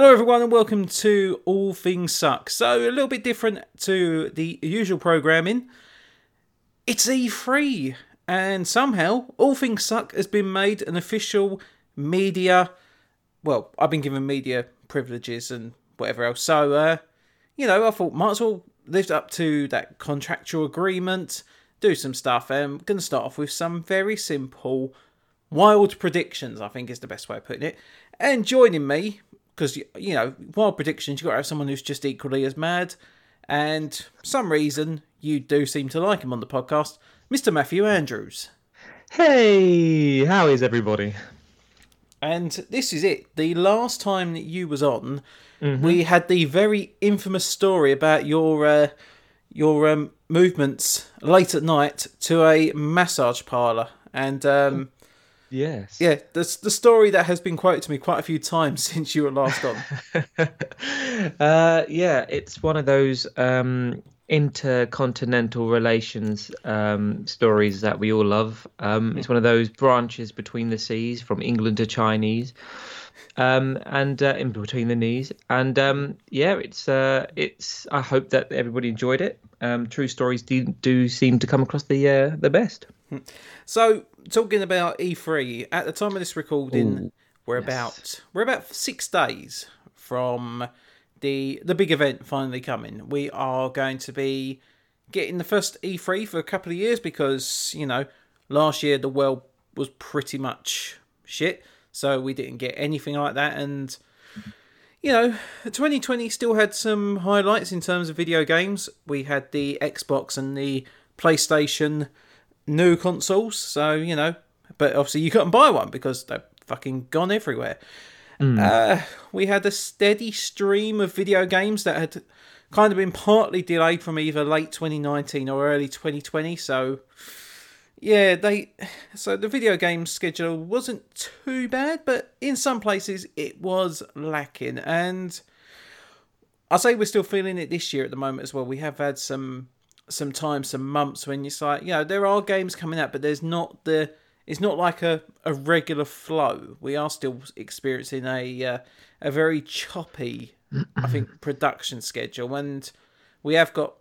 Hello, everyone, and welcome to All Things Suck. So, a little bit different to the usual programming. It's E3, and somehow All Things Suck has been made an official media. Well, I've been given media privileges and whatever else. So, uh, you know, I thought might as well live up to that contractual agreement, do some stuff. I'm going to start off with some very simple, wild predictions, I think is the best way of putting it. And joining me, because, you know, wild predictions, you've got to have someone who's just equally as mad. And some reason, you do seem to like him on the podcast, Mr. Matthew Andrews. Hey, how is everybody? And this is it. The last time that you was on, we had the very infamous story about your uh, your um, movements late at night to a massage parlor, and um, Yes. yeah, the the story that has been quoted to me quite a few times since you were last on. uh, yeah, it's one of those um, intercontinental relations um, stories that we all love. Um, it's one of those branches between the seas, from England to Chinese, um, and uh, in between the knees. And um, yeah, it's uh, it's. I hope that everybody enjoyed it. Um, true stories do, do seem to come across the uh, the best. So, talking about E3, at the time of this recording, Ooh, we're about we're about six days from the the big event finally coming. We are going to be getting the first E3 for a couple of years because you know last year the world was pretty much shit, so we didn't get anything like that, and you know, 2020 still had some highlights in terms of video games. We had the Xbox and the PlayStation new consoles, so you know, but obviously you couldn't buy one because they're fucking gone everywhere. Uh, we had a steady stream of video games that had kind of been partly delayed from either late 2019 or early 2020. So, yeah, they so the video game schedule wasn't too bad, but in some places it was lacking. And I say we're still feeling it this year at the moment as well. We have had some some time, some months when it's like, you know, there are games coming out, but there's not the it's not like a, a regular flow. We are still experiencing a uh, a very choppy, I think, production schedule, and we have got,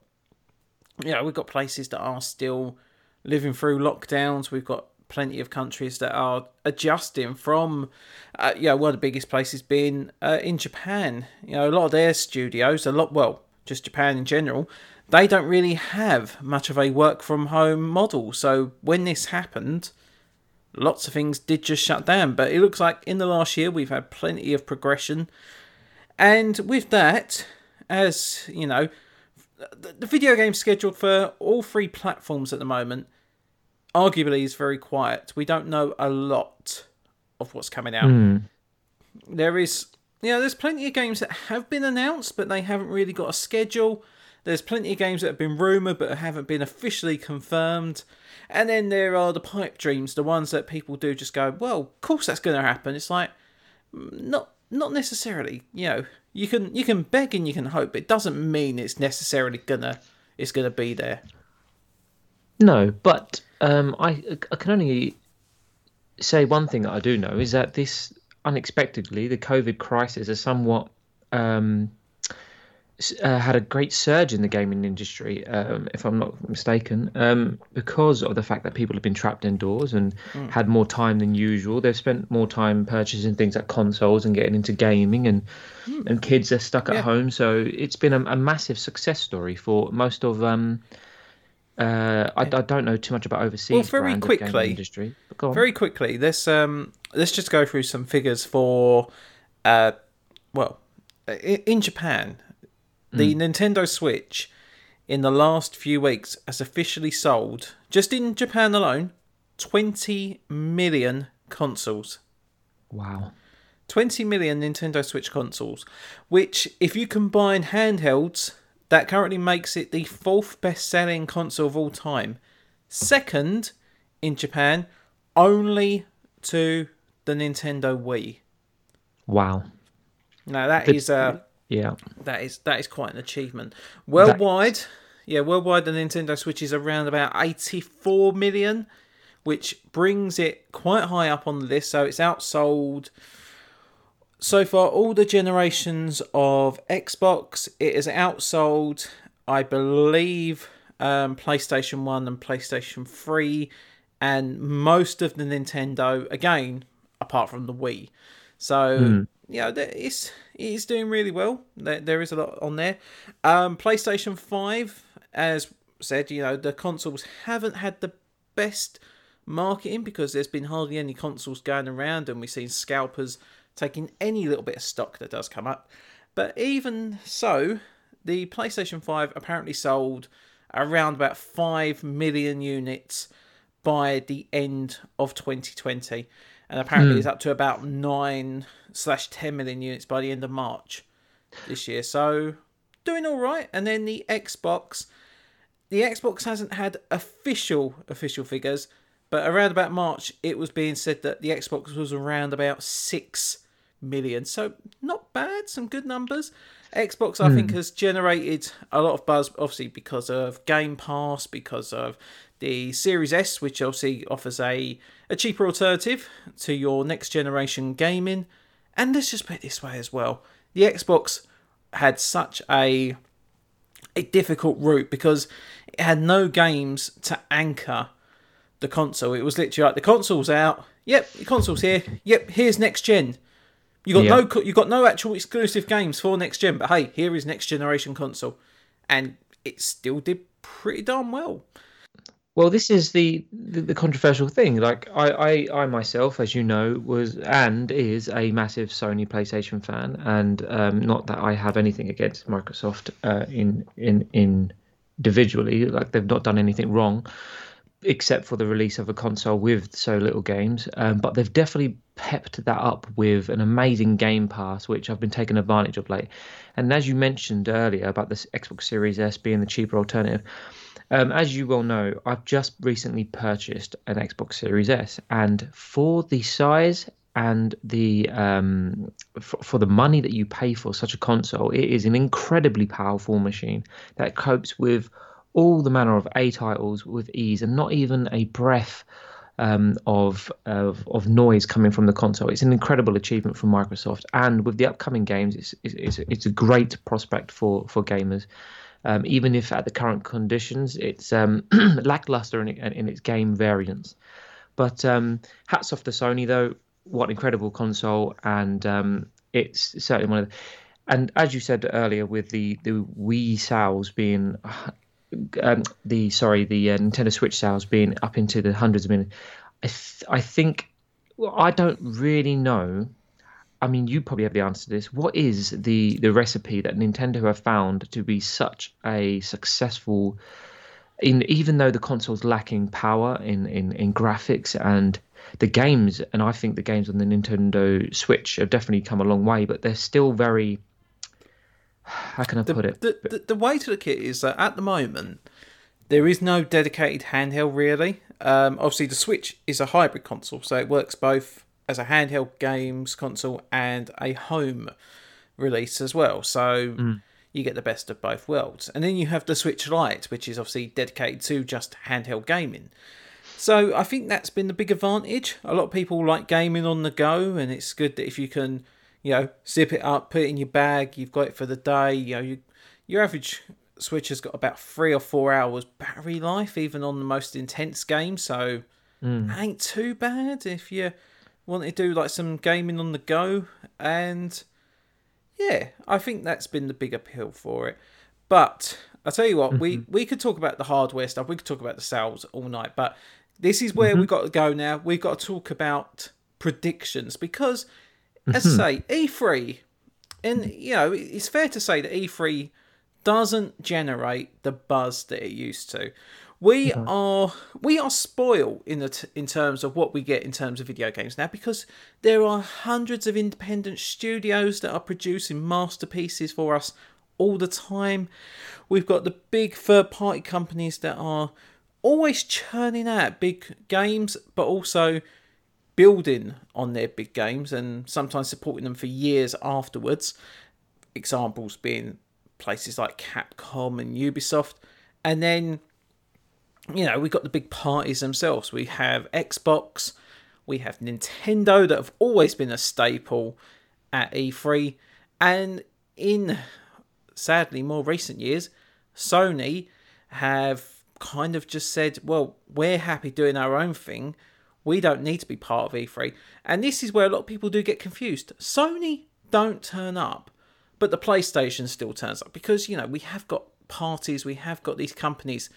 you know, we've got places that are still living through lockdowns. We've got plenty of countries that are adjusting from, uh, you know, one of the biggest places being uh, in Japan. You know, a lot of their studios, a lot, well, just Japan in general, they don't really have much of a work from home model. So when this happened, lots of things did just shut down. But it looks like in the last year we've had plenty of progression. And with that, as you know, the, video game scheduled for all three platforms at the moment arguably is very quiet. We don't know a lot of what's coming out. Hmm. There is, you know, there's plenty of games that have been announced, but they haven't really got a schedule. There's plenty of games that have been rumoured but haven't been officially confirmed. And then there are the pipe dreams, the ones that people do just go, well, of course that's going to happen. It's like, mm, not not necessarily. You know, you can you can beg and you can hope. But it doesn't mean it's necessarily gonna it's gonna be there. No, but um, I, I can only say one thing that I do know is that this unexpectedly, the COVID crisis has somewhat um, uh, had a great surge in the gaming industry, um, if I'm not mistaken, um, because of the fact that people have been trapped indoors and had more time than usual. They've spent more time purchasing things like consoles and getting into gaming, and and kids are stuck at Yeah. home. So it's been a, a massive success story for most of. Um, uh, I, I don't know too much about overseas. Well, very quickly, industry. But go on. Very quickly, let's um let's just go through some figures for uh well in Japan, the Nintendo Switch in the last few weeks has officially sold just in Japan alone 20 million consoles. Wow. 20 million Nintendo Switch consoles, which, if you combine handhelds, that currently makes it the fourth best selling console of all time. Second in Japan, only to the Nintendo Wii. Wow. Now that The- is uh Yeah. that is that is quite an achievement. Worldwide, yeah, worldwide the Nintendo Switch is around about 84 million, which brings it quite high up on the list. So it's outsold so far, all the generations of Xbox, it has outsold, I believe, um, PlayStation 1 and PlayStation 3, and most of the Nintendo, again, apart from the Wii. So, mm. You know, it's, it's doing really well. There, there is a lot on there. Um, PlayStation 5, as said, you know, the consoles haven't had the best marketing because there's been hardly any consoles going around, and we've seen scalpers taking any little bit of stock that does come up. But even so, the PlayStation 5 apparently sold around about 5 million units by the end of 2020 and apparently mm. it's up to about 9 slash 10 million units by the end of march this year so doing all right and then the xbox the xbox hasn't had official official figures but around about march it was being said that the xbox was around about 6 million. So not bad, some good numbers. Xbox, I mm. think, has generated a lot of buzz, obviously because of Game Pass, because of the Series S, which obviously offers a, a cheaper alternative to your next generation gaming. And let's just put it this way as well: the Xbox had such a a difficult route because it had no games to anchor the console. It was literally like the console's out. Yep, the console's here. Yep, here's next gen. You got yeah. no you got no actual exclusive games for next gen, but hey, here is next generation console, and it still did pretty darn well. Well, this is the, the, the controversial thing. Like I, I, I myself, as you know, was and is a massive Sony PlayStation fan, and um, not that I have anything against Microsoft uh, in in in individually. Like they've not done anything wrong except for the release of a console with so little games. Um, but they've definitely pepped that up with an amazing Game Pass, which I've been taking advantage of late. And as you mentioned earlier about this Xbox Series S being the cheaper alternative, um, as you well know, I've just recently purchased an Xbox Series S, and for the size and the um, for, for, the money that you pay for such a console, it is an incredibly powerful machine that copes with all the manner of A titles with ease and not even a breath um, of, of, of noise coming from the console. It's an incredible achievement from Microsoft, and with the upcoming games, it's it's, it's a great prospect for for gamers. Um, even if at the current conditions it's um, lackluster in, in, its game variants. But um, hats off to Sony though, what an incredible console, and um, it's certainly one of the. And as you said earlier, with the the Wii sales being um, the sorry the uh, Nintendo Switch sales being up into the hundreds of millions. I th- I think well, I don't really know. I mean, you probably have the answer to this. What is the the recipe that Nintendo have found to be such a successful? In even though the console's lacking power in, in, in graphics and the games, and I think the games on the Nintendo Switch have definitely come a long way, but they're still very how can I the, put it? The, the, the, way to look at it is that at the moment, there is no dedicated handheld really. Um, obviously, the Switch is a hybrid console, so it works both as a handheld games console and a home release as well. So mm. you get the best of both worlds. And then you have the Switch Lite, which is obviously dedicated to just handheld gaming. So I think that's been the big advantage. A lot of people like gaming on the go, and it's good that if you can you know, zip it up, put it in your bag. You've got it for the day. You know, you, your average Switch has got about three or four hours battery life, even on the most intense games. So mm. ain't too bad if you want to do like some gaming on the go. And yeah, I think that's been the big appeal for it. But I tell you what, mm-hmm. we we could talk about the hardware stuff. We could talk about the sales all night. But this is where mm-hmm. we've got to go now. We've got to talk about predictions because as I say, E3, and you know, it's fair to say that E3 doesn't generate the buzz that it used to. We mm-hmm. are we are spoiled in the t- in terms of what we get in terms of video games now because there are hundreds of independent studios that are producing masterpieces for us all the time. We've got the big third party companies that are always churning out big games, but also building on their big games and sometimes supporting them for years afterwards. Examples being places like Capcom and Ubisoft. And then, you know, we've got the big parties themselves. We have Xbox, we have Nintendo that have always been a staple. at E3, and in sadly more recent years, Sony have kind of just said, well, we're happy doing our own thing. We don't need to be part of E3. And this is where a lot of people do get confused. Sony don't turn up, but the PlayStation still turns up because, you know, we have got parties, we have got these companies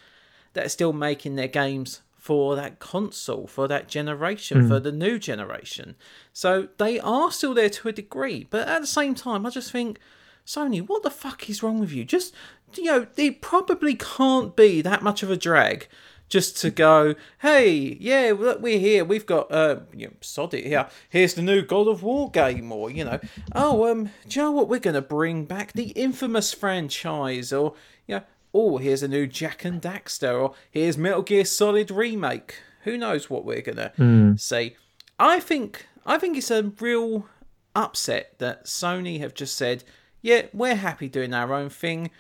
that are still making their games for that console, for that generation, mm. for the new generation. So they are still there to a degree. But at the same time, I just think, Sony, what the fuck is wrong with you? Just, you know, it probably can't be that much of a drag just to go, hey, yeah, look, we're here. We've got, uh, you know, sod it here. Here's the new God of War game, or you know, oh, um, do you know what? We're gonna bring back the infamous franchise, or you know, oh, here's a new Jak and Daxter, or here's Metal Gear Solid remake. Who knows what we're gonna mm. say? I think, I think it's a real upset that Sony have just said, yeah, we're happy doing our own thing.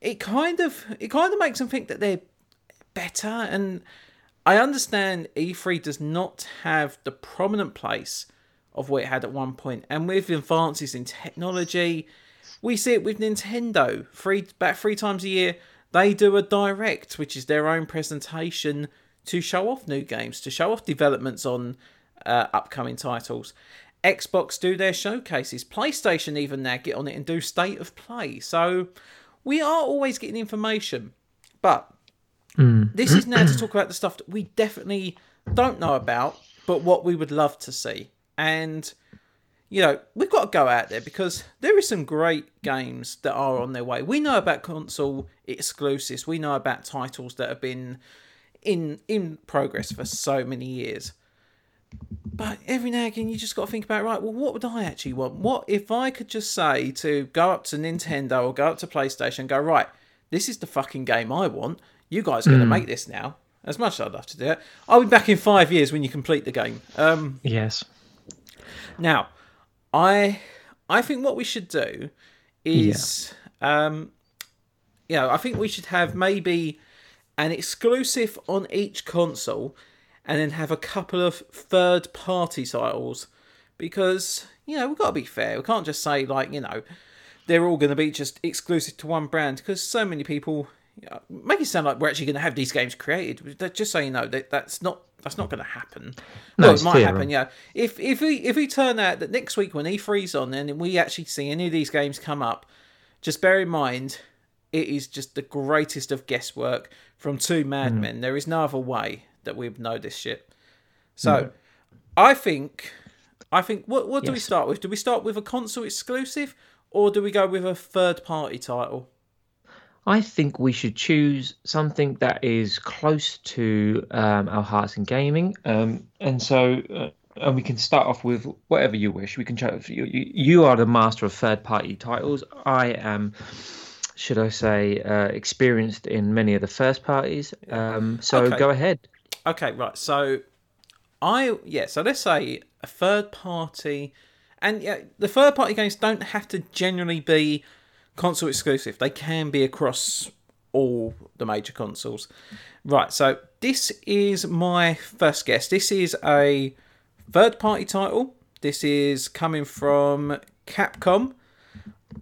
It kind of, it kind of makes them think that they're better. And I understand E3 does not have the prominent place of what it had at one point. And with advances in technology, we see it with Nintendo. Three back three times a year, they do a direct, which is their own presentation to show off new games, to show off developments on uh, upcoming titles. Xbox do their showcases. PlayStation even now get on it and do state of play. So we are always getting information. But Mm. This is now to talk about the stuff that we definitely don't know about, but what we would love to see. And you know, we've got to go out there because there is some great games that are on their way. We know about console exclusives. We know about titles that have been in in progress for so many years. But every now and again, you just got to think about right. Well, what would I actually want? What if I could just say to go up to Nintendo or go up to PlayStation, and go right? This is the fucking game I want. You guys are going to mm. make this now. As much as I'd love to do it, I'll be back in five years when you complete the game. Um, yes. Now, I I think what we should do is, yeah. um, you know, I think we should have maybe an exclusive on each console, and then have a couple of third party titles, because you know we've got to be fair. We can't just say like you know they're all going to be just exclusive to one brand because so many people make it sound like we're actually going to have these games created. Just so you know, that that's not that's not going to happen. No, well, it might happen. Yeah, if if we if we turn out that next week when E3's on and we actually see any of these games come up, just bear in mind it is just the greatest of guesswork from two madmen. Mm. There is no other way that we would know this shit. So, mm. I think, I think, what what do we start with? Do we start with a console exclusive, or do we go with a third party title? I think we should choose something that is close to um, our hearts in gaming. Um, and so, uh, and we can start off with whatever you wish. We can chat. You, you are the master of third party titles. I am, should I say, uh, experienced in many of the first parties. Um, so okay. go ahead. Okay, right. So I yeah. So let's say a third party, and yeah, the third party games don't have to generally be console exclusive. They can be across all the major consoles. Right, so this is my first guess. This is a third party title. This is coming from Capcom.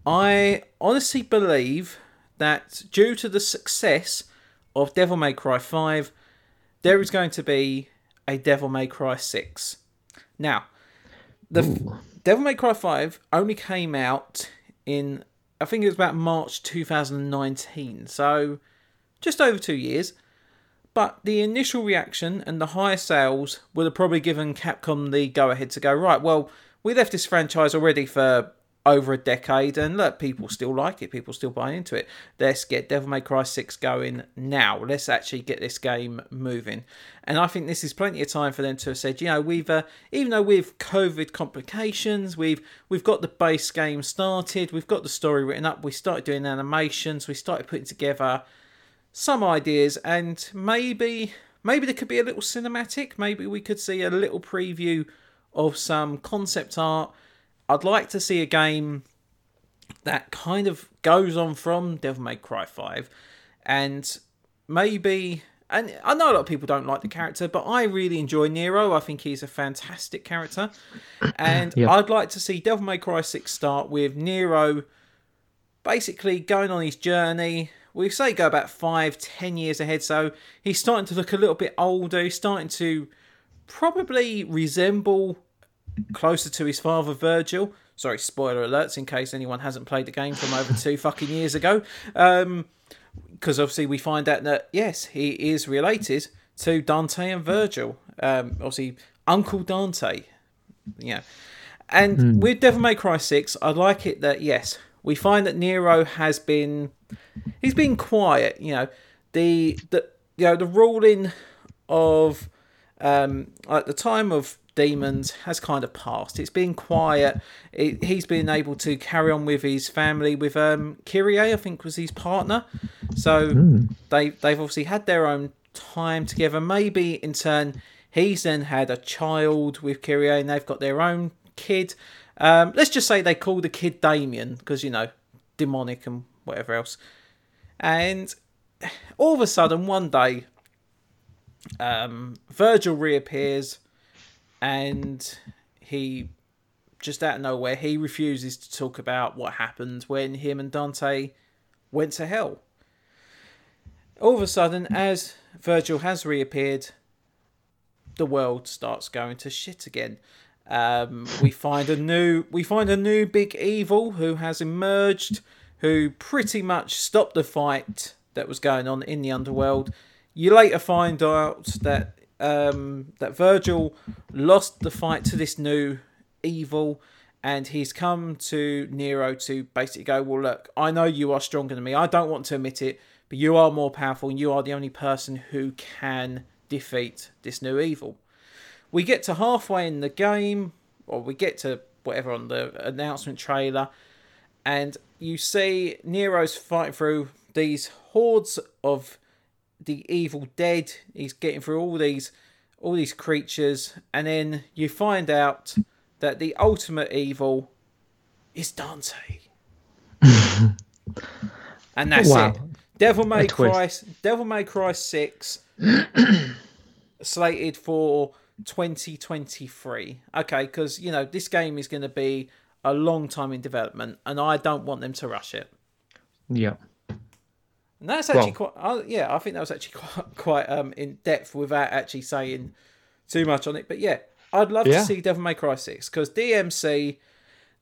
I honestly believe that due to the success of Devil May Cry 5, there is going to be a Devil May Cry 6. Now, the Ooh. Devil May Cry 5 only came out in I think it was about March 2019, so just over two years. But the initial reaction and the higher sales would have probably given Capcom the go ahead to go, right, well, we left this franchise already for over a decade, and look, people still like it, people still buy into it. Let's get Devil May Cry 6 going now. Let's actually get this game moving. And I think this is plenty of time for them to have said, you know, we've uh, even though we've COVID complications, we've we've got the base game started, we've got the story written up, we started doing animations, we started putting together some ideas, and maybe maybe there could be a little cinematic, maybe we could see a little preview of some concept art I'd like to see a game that kind of goes on from Devil May Cry 5 and maybe and I know a lot of people don't like the character, but I really enjoy Nero. I think he's a fantastic character, and Yeah. I'd like to see Devil May Cry Six start with Nero basically going on his journey. We say go about five, ten years ahead, so he's starting to look a little bit older. He's starting to probably resemble closer to his father Vergil. Sorry, spoiler alerts in case anyone hasn't played the game from over two fucking years ago. Um, because obviously we find out that yes, he is related to Dante and Vergil. Um, obviously, Uncle Dante. Yeah, and with Devil May Cry Six, I like it that yes, we find that Nero has been he's been quiet. You know, the the you know the ruling of um, at the time of demons has kind of passed. It's been quiet. It, he's been able to carry on with his family with um, Kyrie, I think was his partner. So they they've obviously had their own time together. Maybe in turn he's then had a child with Kyrie and they've got their own kid. Um, let's just say they call the kid Damien because you know demonic and whatever else. And all of a sudden one day um, Vergil reappears and he just out of nowhere he refuses to talk about what happened when him and Dante went to hell. All of a sudden, as Vergil has reappeared, the world starts going to shit again. Um, we find a new we find a new big evil who has emerged, who pretty much stopped the fight that was going on in the underworld. You later find out that um, that Vergil lost the fight to this new evil, and he's come to Nero to basically go, "Well, look, I know you are stronger than me. I don't want to admit it, but you are more powerful, and you are the only person who can defeat this new evil." We get to halfway in the game, or we get to whatever on the announcement trailer, and you see Nero's fighting through these hordes of the evil dead. He's getting through all these all these creatures, and then you find out that the ultimate evil is Dante. and that's Wow. it. Devil May. Cry Devil May Cry 6 slated for 2023. Okay, because you know this game is going to be a long time in development, and I don't want them to rush it. Yeah. And that's actually quite. Uh, yeah, I think that was actually quite quite um in depth without actually saying too much on it. But yeah, I'd love Yeah. to see Devil May Cry Six because DMC,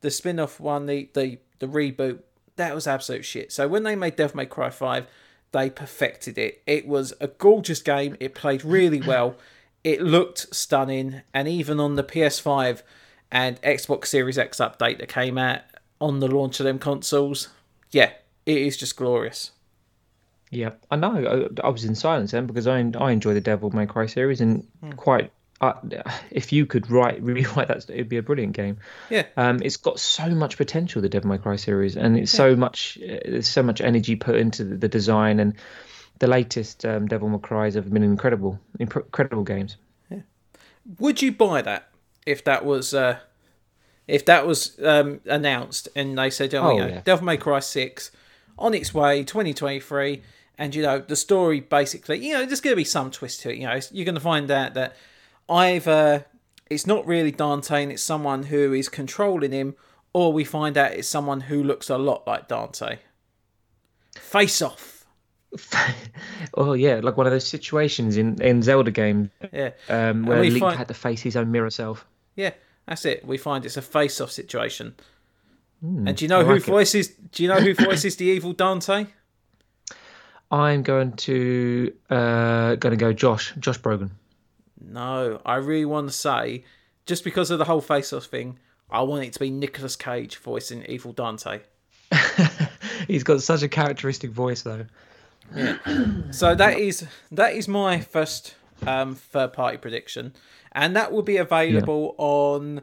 the spin off one, the the the reboot, that was absolute shit. So when they made Devil May Cry Five, they perfected it. It was a gorgeous game. It played really well. It looked stunning, and even on the PS5 and Xbox Series X update that came out on the launch of them consoles, yeah, it is just glorious. Yeah, I know. I, I was in silence then because I I enjoy the Devil May Cry series and Hmm. quite. Uh, if you could write rewrite that, it'd be a brilliant game. Yeah. Um, it's got so much potential, the Devil May Cry series, and it's so much. Uh, there's so much energy put into the, the design, and the latest um, Devil May Cries have been incredible, incredible games. Yeah. Would you buy that if that was uh, if that was um, announced and they said, "Oh, Oh, yeah. Devil May Cry Six on its way, 2023," and you know the story basically, you know, there's going to be some twist to it. You know, you're going to find out that either it's not really Dante and it's someone who is controlling him, or we find out it's someone who looks a lot like Dante. Face off. oh yeah, like one of those situations in in Zelda games Yeah. um, where Link find- had to face his own mirror self. Yeah, that's it. We find it's a face-off situation. And do you know I who it. voices? Do you know who voices the evil Dante? I'm going to uh, going to go Josh Josh Brogan. No, I really want to say, just because of the whole face-off thing, I want it to be Nicolas Cage voicing evil Dante. He's got such a characteristic voice though. Yeah. So that is that is my first um, third-party prediction, and that will be available on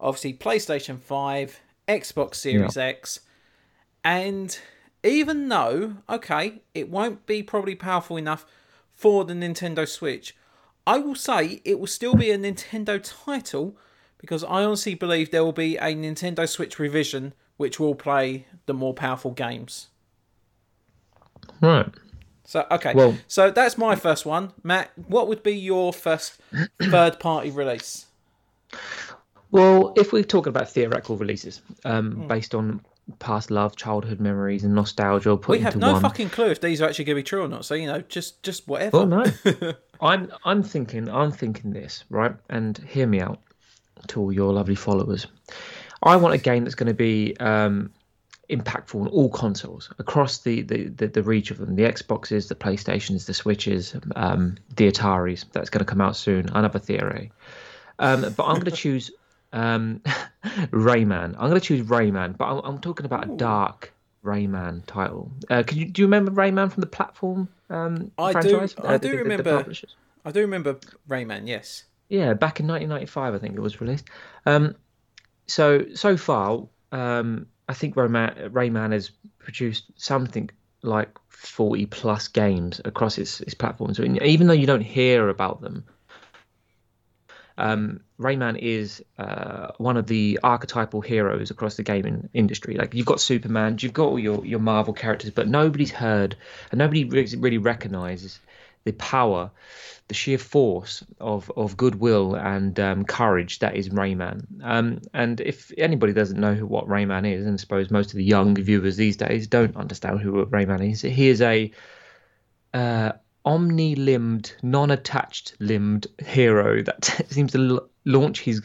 obviously PlayStation Five, Xbox Series X, and even though okay, it won't be probably powerful enough for the Nintendo Switch, I will say it will still be a Nintendo title because I honestly believe there will be a Nintendo Switch revision which will play the more powerful games. Right. So okay, Well- so that's my first one, Matt. What would be your first third-party release? Well, if we're talking about theoretical releases um, Hmm. based on past love, childhood memories, and nostalgia, put We have no one. fucking clue if these are actually going to be true or not. So you know, just just whatever. Well, no, I'm I'm thinking I'm thinking this right, and hear me out to all your lovely followers. I want a game that's going to be um, impactful on all consoles across the, the, the, the reach of them the Xboxes, the PlayStations, the Switches, um, the Ataris. That's going to come out soon. Another theory. Um, but I'm going to choose um, Rayman. I'm going to choose Rayman, but I'm, I'm talking about a dark Rayman title. Uh, can you do you remember Rayman from the platform um, I do- franchise? I Uh, do the- the- the remember- publishers? I do remember Rayman. Yes. Yeah, back in 1995, I think it was released. Um, so so far, um, I think Rayman, Rayman has produced something like 40 plus games across its, its platforms. So even though you don't hear about them, um, Rayman is uh, one of the archetypal heroes across the gaming industry. Like you've got Superman, you've got all your, your Marvel characters, but nobody's heard and nobody really, recognizes the power, the sheer force of, of goodwill and um, courage that is Rayman. Um, and if anybody doesn't know who, what Rayman is, and I suppose most of the young viewers these days don't understand who Rayman is, he is a uh, omni-limbed, non-attached limbed hero that seems to l- launch his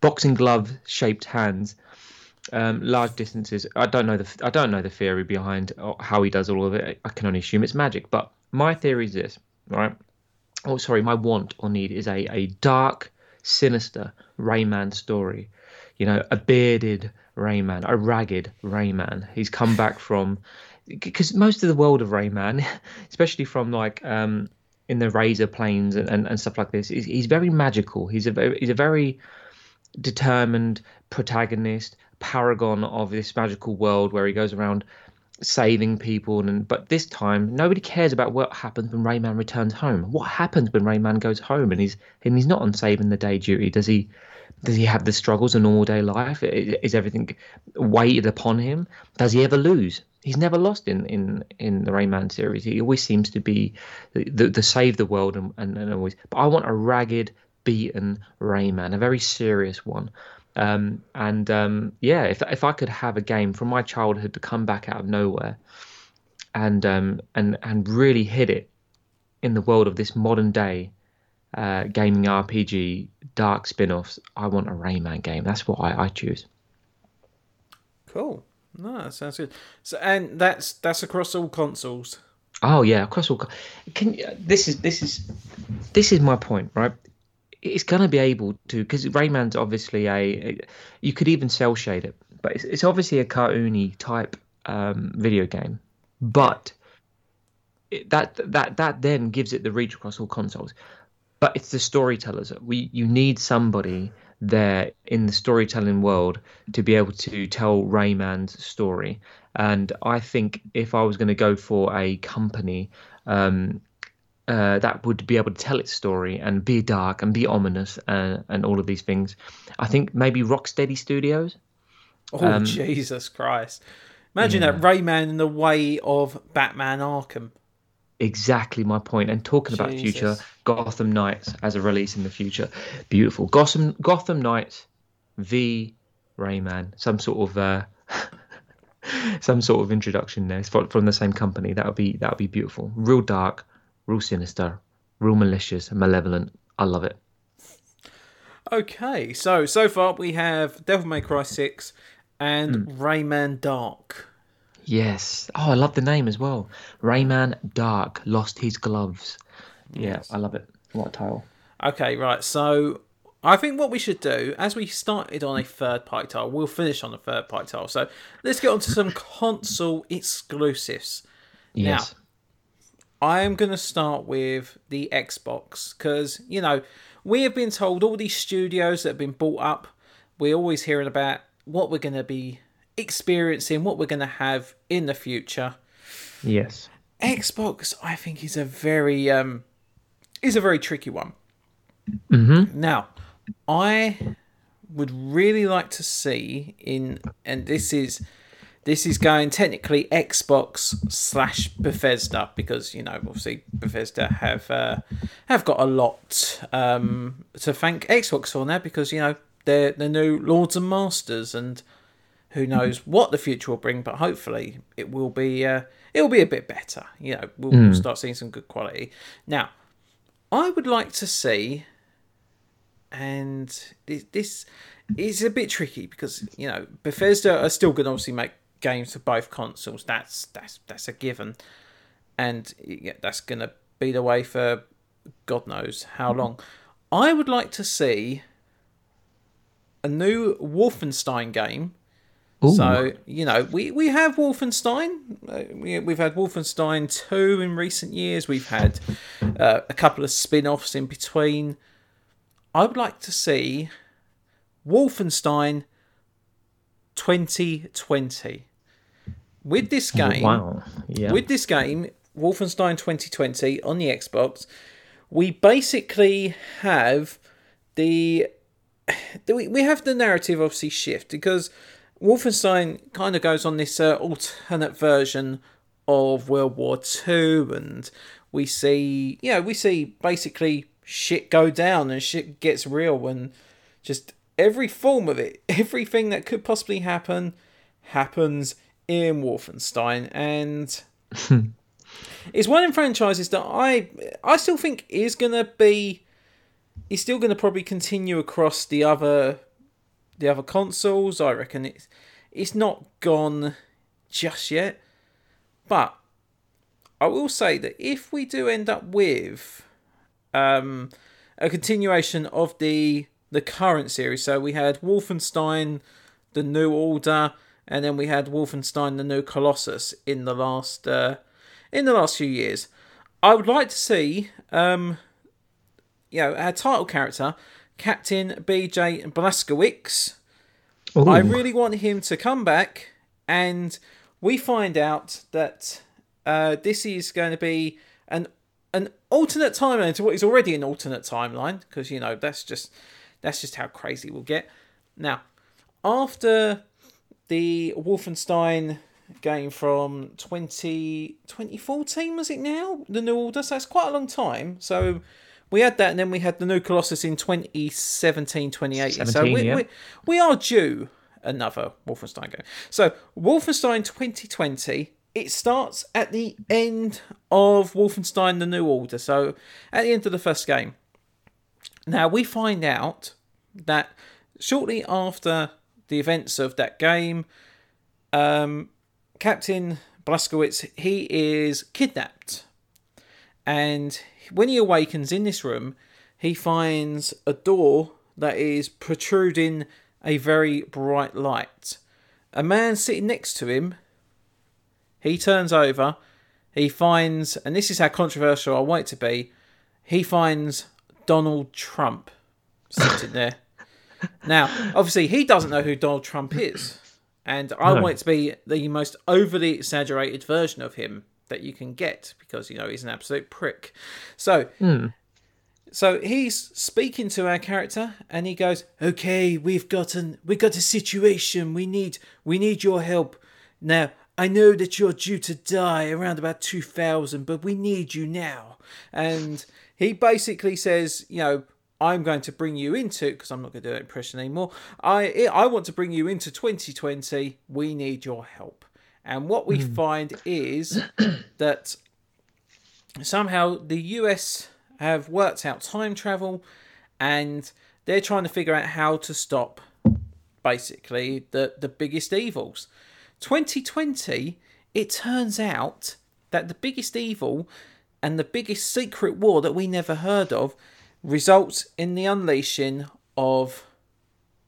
boxing glove-shaped hands um, large distances. I don't know the I don't know the theory behind uh, how he does all of it. I can only assume it's magic. But my theory is this, right? Oh, sorry, my want or need is a a dark, sinister Rayman story. You know, a bearded Rayman, a ragged Rayman. He's come back from because most of the world of Rayman, especially from like um, in the Razor planes and, and, and stuff like this, is he's very magical. He's a very, he's a very determined protagonist, paragon of this magical world where he goes around saving people and but this time nobody cares about what happens when Rayman returns home. What happens when Rayman goes home and he's and he's not on saving the day duty? Does he does he have the struggles of normal day life? Is everything weighted upon him? Does he ever lose? He's never lost in, in, in the Rayman series. He always seems to be the, the, the save the world and, and, and always. But I want a ragged, beaten Rayman, a very serious one. Um, and um, yeah, if if I could have a game from my childhood to come back out of nowhere and um, and and really hit it in the world of this modern day uh, gaming RPG, dark spin-offs, I want a Rayman game. That's what I, I choose. Cool. No, that sounds good. So, and that's that's across all consoles. Oh yeah, across all. Can you- this is this is this is my point, right? It's gonna be able to because Rayman's obviously a, a- You could even cell shade it, but it's, it's obviously a cartoony type um, video game. But it, that that that then gives it the reach across all consoles. But it's the storytellers. We you need somebody there in the storytelling world to be able to tell Rayman's story. And I think if I was going to go for a company um, uh, that would be able to tell its story and be dark and be ominous and, and all of these things, I think maybe Rocksteady Studios. Oh Um, Jesus Christ! Imagine that Rayman in the way of Batman Arkham. Exactly my point. And talking about future Gotham Knights as a release in the future, beautiful. Gotham Gotham Knights v Rayman, some sort of uh, some sort of introduction there It's from the same company. That would be that would be beautiful. Real dark, real sinister, real malicious, malevolent. I love it. Okay, so so far we have Devil May Cry six and Hmm. Rayman Dark. Yes. Oh, I love the name as well. Rayman Dark lost his gloves. Yeah, I love it. What a title. Okay, right. So I think what we should do, as we started on a third party title, we'll finish on a third party title. So let's get on to some console exclusives. Yes. I am going to start with the Xbox because, you know, we have been told all these studios that have been bought up, we're always hearing about what we're going to be experiencing, what we're going to have in the future. Yes. Xbox, I think, is a very um, is a very tricky one. Mm-hmm. Now, I would really like to see in, and this is this is going technically Xbox slash Bethesda because you know obviously Bethesda have uh, have got a lot um, to thank Xbox for now because you know they're the new lords and masters and who mm-hmm. knows what the future will bring but hopefully it will be uh, it will be a bit better you know we'll, we'll mm. start seeing some good quality now I would like to see and this, this is a bit tricky because you know Bethesda are still going to obviously make games for both consoles. That's that's that's a given, and yeah, that's going to be the way for God knows how mm-hmm. long. I would like to see a new Wolfenstein game. Ooh. So you know, we, we have Wolfenstein. Uh, we, we've had Wolfenstein two in recent years. We've had uh, a couple of spin-offs in between. I would like to see Wolfenstein 2020. With this game, Wow. Yeah. with this game, Wolfenstein 2020 on the Xbox, we basically have the we we have the narrative obviously shift because Wolfenstein kind of goes on this uh, alternate version of World War Two, and we see you know we see basically shit go down and shit gets real and just every form of it, everything that could possibly happen, happens in Wolfenstein, and it's one of franchises that I I still think is gonna be is still gonna probably continue across the other the other consoles. I reckon it's it's not gone just yet, but I will say that if we do end up with um, a continuation of the the current series, so we had Wolfenstein, the New Order, and then we had Wolfenstein: The New Colossus in the last uh, in the last few years. I would like to see, um, you know, our title character, Captain B.J. Blazkowicz. Ooh. I really want him to come back, and we find out that uh, this is going to be an an alternate timeline to what is already an alternate timeline, because you know that's just that's just how crazy we'll get. Now, after the Wolfenstein game from 20, 2014, was it now? The New Order? So it's quite a long time. So we had that, and then we had the new Colossus in 2017, 2018. so we, yeah. we, we are due another Wolfenstein game. So Wolfenstein 2020. It starts at the end of Wolfenstein: The New Order. So at the end of the first game. Now we find out that shortly after the events of that game, um, Captain Blazkowicz he is kidnapped, and when he awakens in this room, he finds a door that is protruding a very bright light. A man sitting next to him. He turns over. He finds, and this is how controversial I want it to be. He finds Donald Trump sitting there. Now, obviously, he doesn't know who Donald Trump is, and I No. want it to be the most overly exaggerated version of him that you can get because you know he's an absolute prick. So, hmm. so he's speaking to our character, and he goes, "Okay, we've got an we got a situation. We need we need your help now." I know that you're due to die around about 2000, but we need you now. And he basically says, you know, I'm going to bring you into because I'm not going to do that impression anymore. I I want to bring you into 2020. We need your help. And what we hmm. find is that somehow the US have worked out time travel and they're trying to figure out how to stop basically the the biggest evils. 2020 it turns out that the biggest evil and the biggest secret war that we never heard of results in the unleashing of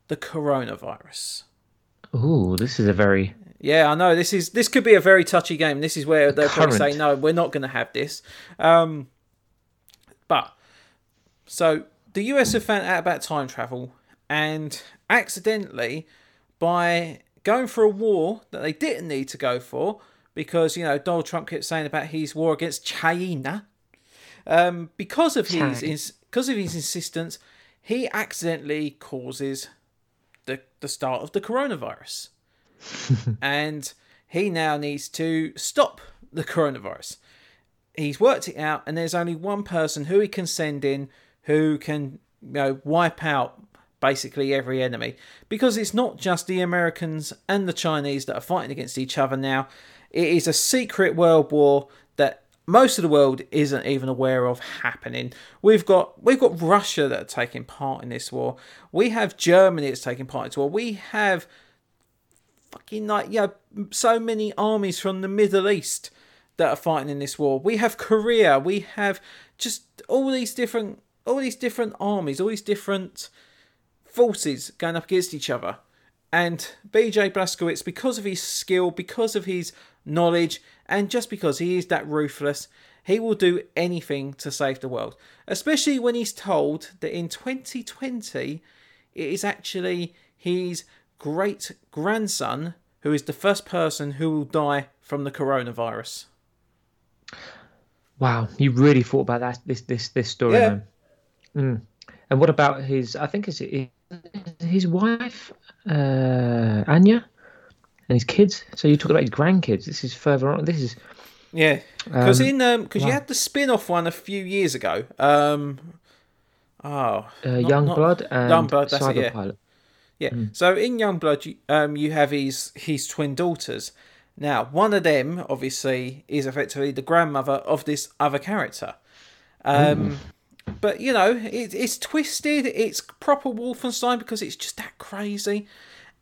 the coronavirus. Ooh, this is a very Yeah, I know this is this could be a very touchy game. This is where they'll probably Current. say no, we're not going to have this. Um, but so the US have found out about time travel and accidentally by going for a war that they didn't need to go for because you know Donald Trump kept saying about his war against China. Um, because of his China. ins- because of his insistence, he accidentally causes the the start of the coronavirus. and he now needs to stop the coronavirus. He's worked it out, and there's only one person who he can send in who can you know wipe out basically every enemy because it's not just the Americans and the Chinese that are fighting against each other now. It is a secret world war that most of the world isn't even aware of happening. We've got we've got Russia that are taking part in this war. We have Germany that's taking part in this war. We have fucking like yeah, so many armies from the Middle East that are fighting in this war. We have Korea. We have just all these different all these different armies, all these different forces going up against each other. And BJ Blazkowicz, because of his skill, because of his knowledge, and just because he is that ruthless, he will do anything to save the world. Especially when he's told that in 2020, it is actually his great grandson who is the first person who will die from the coronavirus. Wow, you really thought about that this this this story. Yeah. Mm. And what about his? I think it's his wife, uh, Anya, and his kids. So you talk about his grandkids. This is further on. This is Yeah, because Um, in um because you had the spin-off one a few years ago. Um, oh, uh, not- Young not- Blood and Youngblood, that's it, Cyber yeah. Yeah. Hmm. So in Youngblood, you, um, you have his his twin daughters. Now, one of them obviously is effectively the grandmother of this other character. Um, but you know, it, it's twisted. It's proper Wolfenstein because it's just that crazy.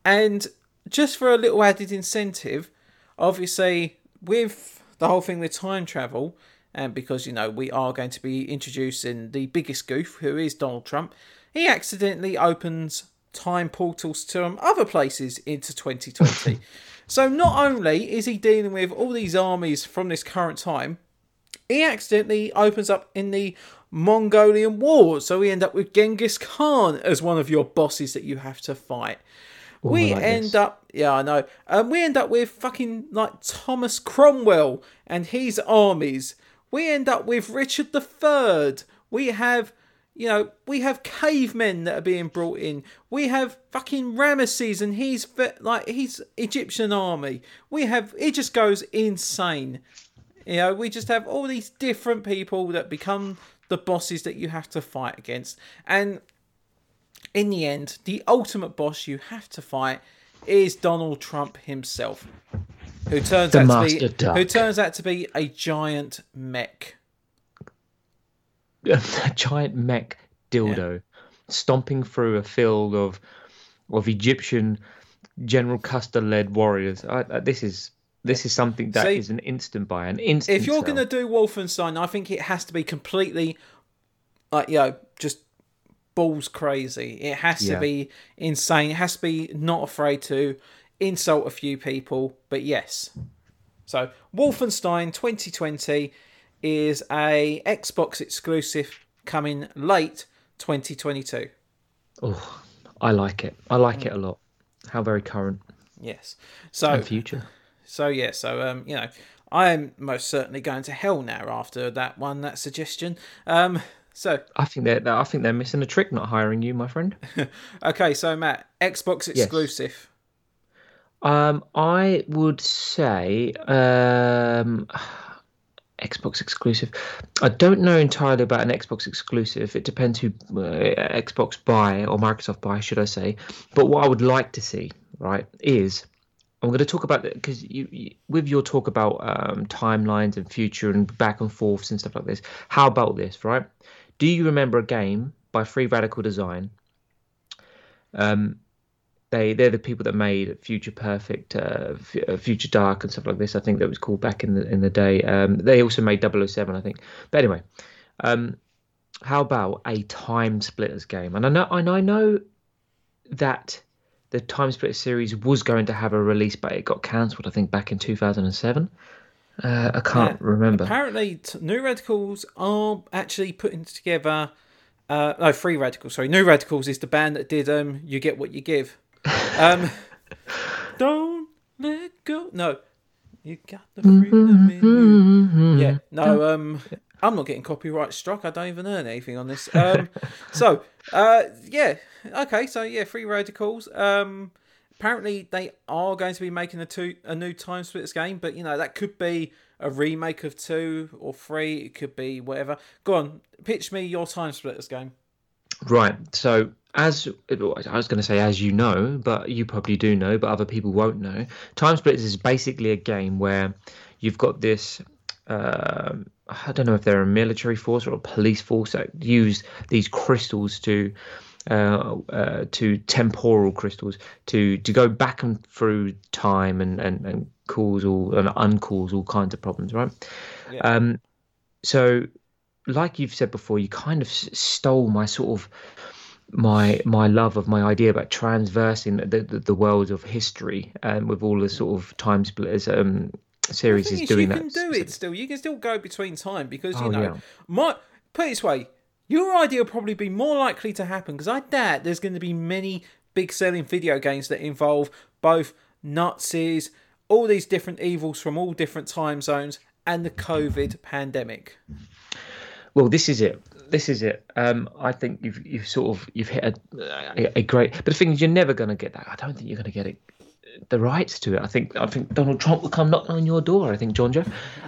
And just for a little added incentive, obviously with the whole thing with time travel, and because you know we are going to be introducing the biggest goof, who is Donald Trump, he accidentally opens time portals to um, other places into 2020. so not only is he dealing with all these armies from this current time, he accidentally opens up in the Mongolian War. So we end up with Genghis Khan as one of your bosses that you have to fight. we like end this. up, yeah, I know. Um, we end up with fucking like Thomas Cromwell and his armies. We end up with Richard III. We have, you know, we have cavemen that are being brought in. We have fucking Ramesses and he's like his Egyptian army. We have it just goes insane. You know, we just have all these different people that become the bosses that you have to fight against. And in the end, the ultimate boss you have to fight is Donald Trump himself, who turns The out to be Duck. who turns out to be a giant mech. a giant mech dildo stomping through a field of of Egyptian General Custer led warriors. I, I, this is this is something that is See, an instant buy, an instant. If you're going to do Wolfenstein, I think it has to be completely, like you know, just balls crazy. It has to Yeah. be insane. It has to be not afraid to insult a few people. But yes, so Wolfenstein 2020 is a Xbox exclusive coming late 2022. oh, I like it. I like it a lot. How very current Yes. So and future. So yeah, so um, you know, I am most certainly going to hell now after that one, that suggestion. Um, so I think they're I think they're missing a trick not hiring you, my friend. okay, so Matt, Xbox exclusive. Um, I would say um, Xbox exclusive. I don't know entirely about an Xbox exclusive. It depends who uh, Xbox buy or Microsoft buy, should I say? But what I would like to see, right, is I'm going to talk about it because you, you with your talk about um, timelines and future and back and forths and stuff like this. How about this, right? Do you remember a game by Free Radical Design? Um, they they're the people that made Future Perfect, uh, F- uh, Future Dark, and stuff like this. I think that was called back in the in the day. Um, they also made 007, I think. But anyway, um, how about a Time Splitters game? And I know and I know that the Time Splitters series was going to have a release, but it got cancelled. I think back in 2007. Uh, I can't remember. Apparently, t- New Radicals are actually putting together. Uh, no, Free Radicals. Sorry, New Radicals is the band that did um, "You Get What You Give." Um, don't let go. No, you got the freedom in you. Yeah, no. Um, I'm not getting copyright struck. I don't even earn anything on this. Um, so, uh, yeah, okay. So yeah, Free Radicals. Um, apparently they are going to be making a two a new Time Splitters game, but you know that could be a remake of two or three. It could be whatever. Go on, pitch me your Time Splitters game. Right. So as I was going to say, as you know, but you probably do know, but other people won't know. Time Splitters is basically a game where you've got this. Uh, I don't know if they're a military force or a police force that use these crystals to uh, uh, to temporal crystals to to go back and through time and and, and cause all and uncause all kinds of problems, right? Yeah. Um, so, like you've said before, you kind of stole my sort of my my love of my idea about transversing the the, the worlds of history and um, with all the sort of time splitters um series is, is doing you that. You can do it still. You can still go between time because you oh, know yeah. my put it this way, your idea will probably be more likely to happen because I doubt there's going to be many big selling video games that involve both Nazis, all these different evils from all different time zones, and the COVID pandemic. Well, this is it. This is it. Um, I think you've you've sort of you've hit a, a, great. But the thing is, you're never going to get that. I don't think you're going to get it the rights to it. I think I think Donald Trump will come knocking on your door. I think John Joe.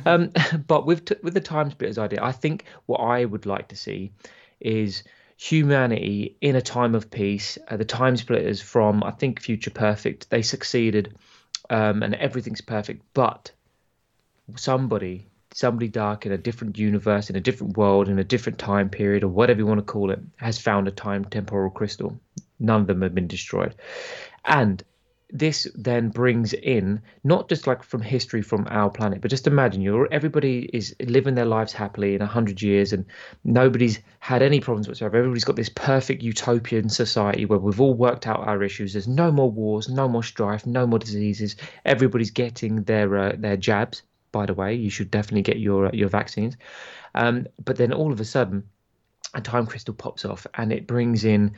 Um, but with t- with the time splitters idea, I think what I would like to see is humanity in a time of peace. Uh, the time splitters from I think Future Perfect they succeeded, um, and everything's perfect. But somebody somebody dark in a different universe, in a different world, in a different time period, or whatever you want to call it, has found a time temporal crystal. None of them have been destroyed. And this then brings in not just like from history from our planet, but just imagine you're everybody is living their lives happily in a hundred years, and nobody's had any problems whatsoever. Everybody's got this perfect utopian society where we've all worked out our issues. There's no more wars, no more strife, no more diseases. Everybody's getting their uh, their jabs. By the way, you should definitely get your uh, your vaccines. Um, but then all of a sudden, a time crystal pops off, and it brings in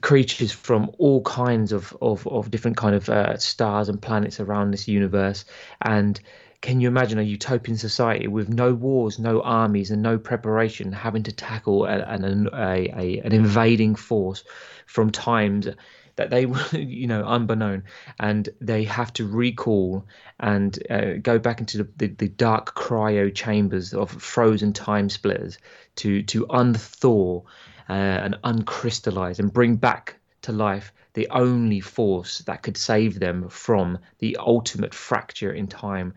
creatures from all kinds of of, of different kind of uh, stars and planets around this universe and can you imagine a utopian society with no wars, no armies, and no preparation, having to tackle an, a, a, an invading force from times that they were, you know, unbeknown, and they have to recall and uh, go back into the, the, the, dark cryo chambers of frozen time splitters to to unthaw uh, and uncrystallize and bring back to life the only force that could save them from the ultimate fracture in time,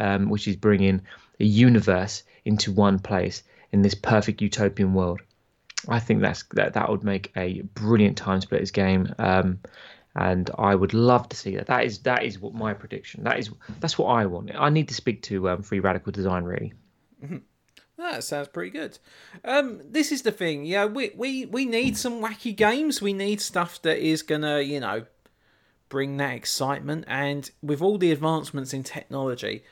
um, which is bringing a universe into one place in this perfect utopian world. I think that's that that would make a brilliant time splitters game. Um, and I would love to see that. That is that is what my prediction. That is that's what I want. I need to speak to um, Free Radical Design really. Mm-hmm. That sounds pretty good. Um, this is the thing, yeah. We we we need some wacky games. We need stuff that is gonna, you know, bring that excitement. And with all the advancements in technology,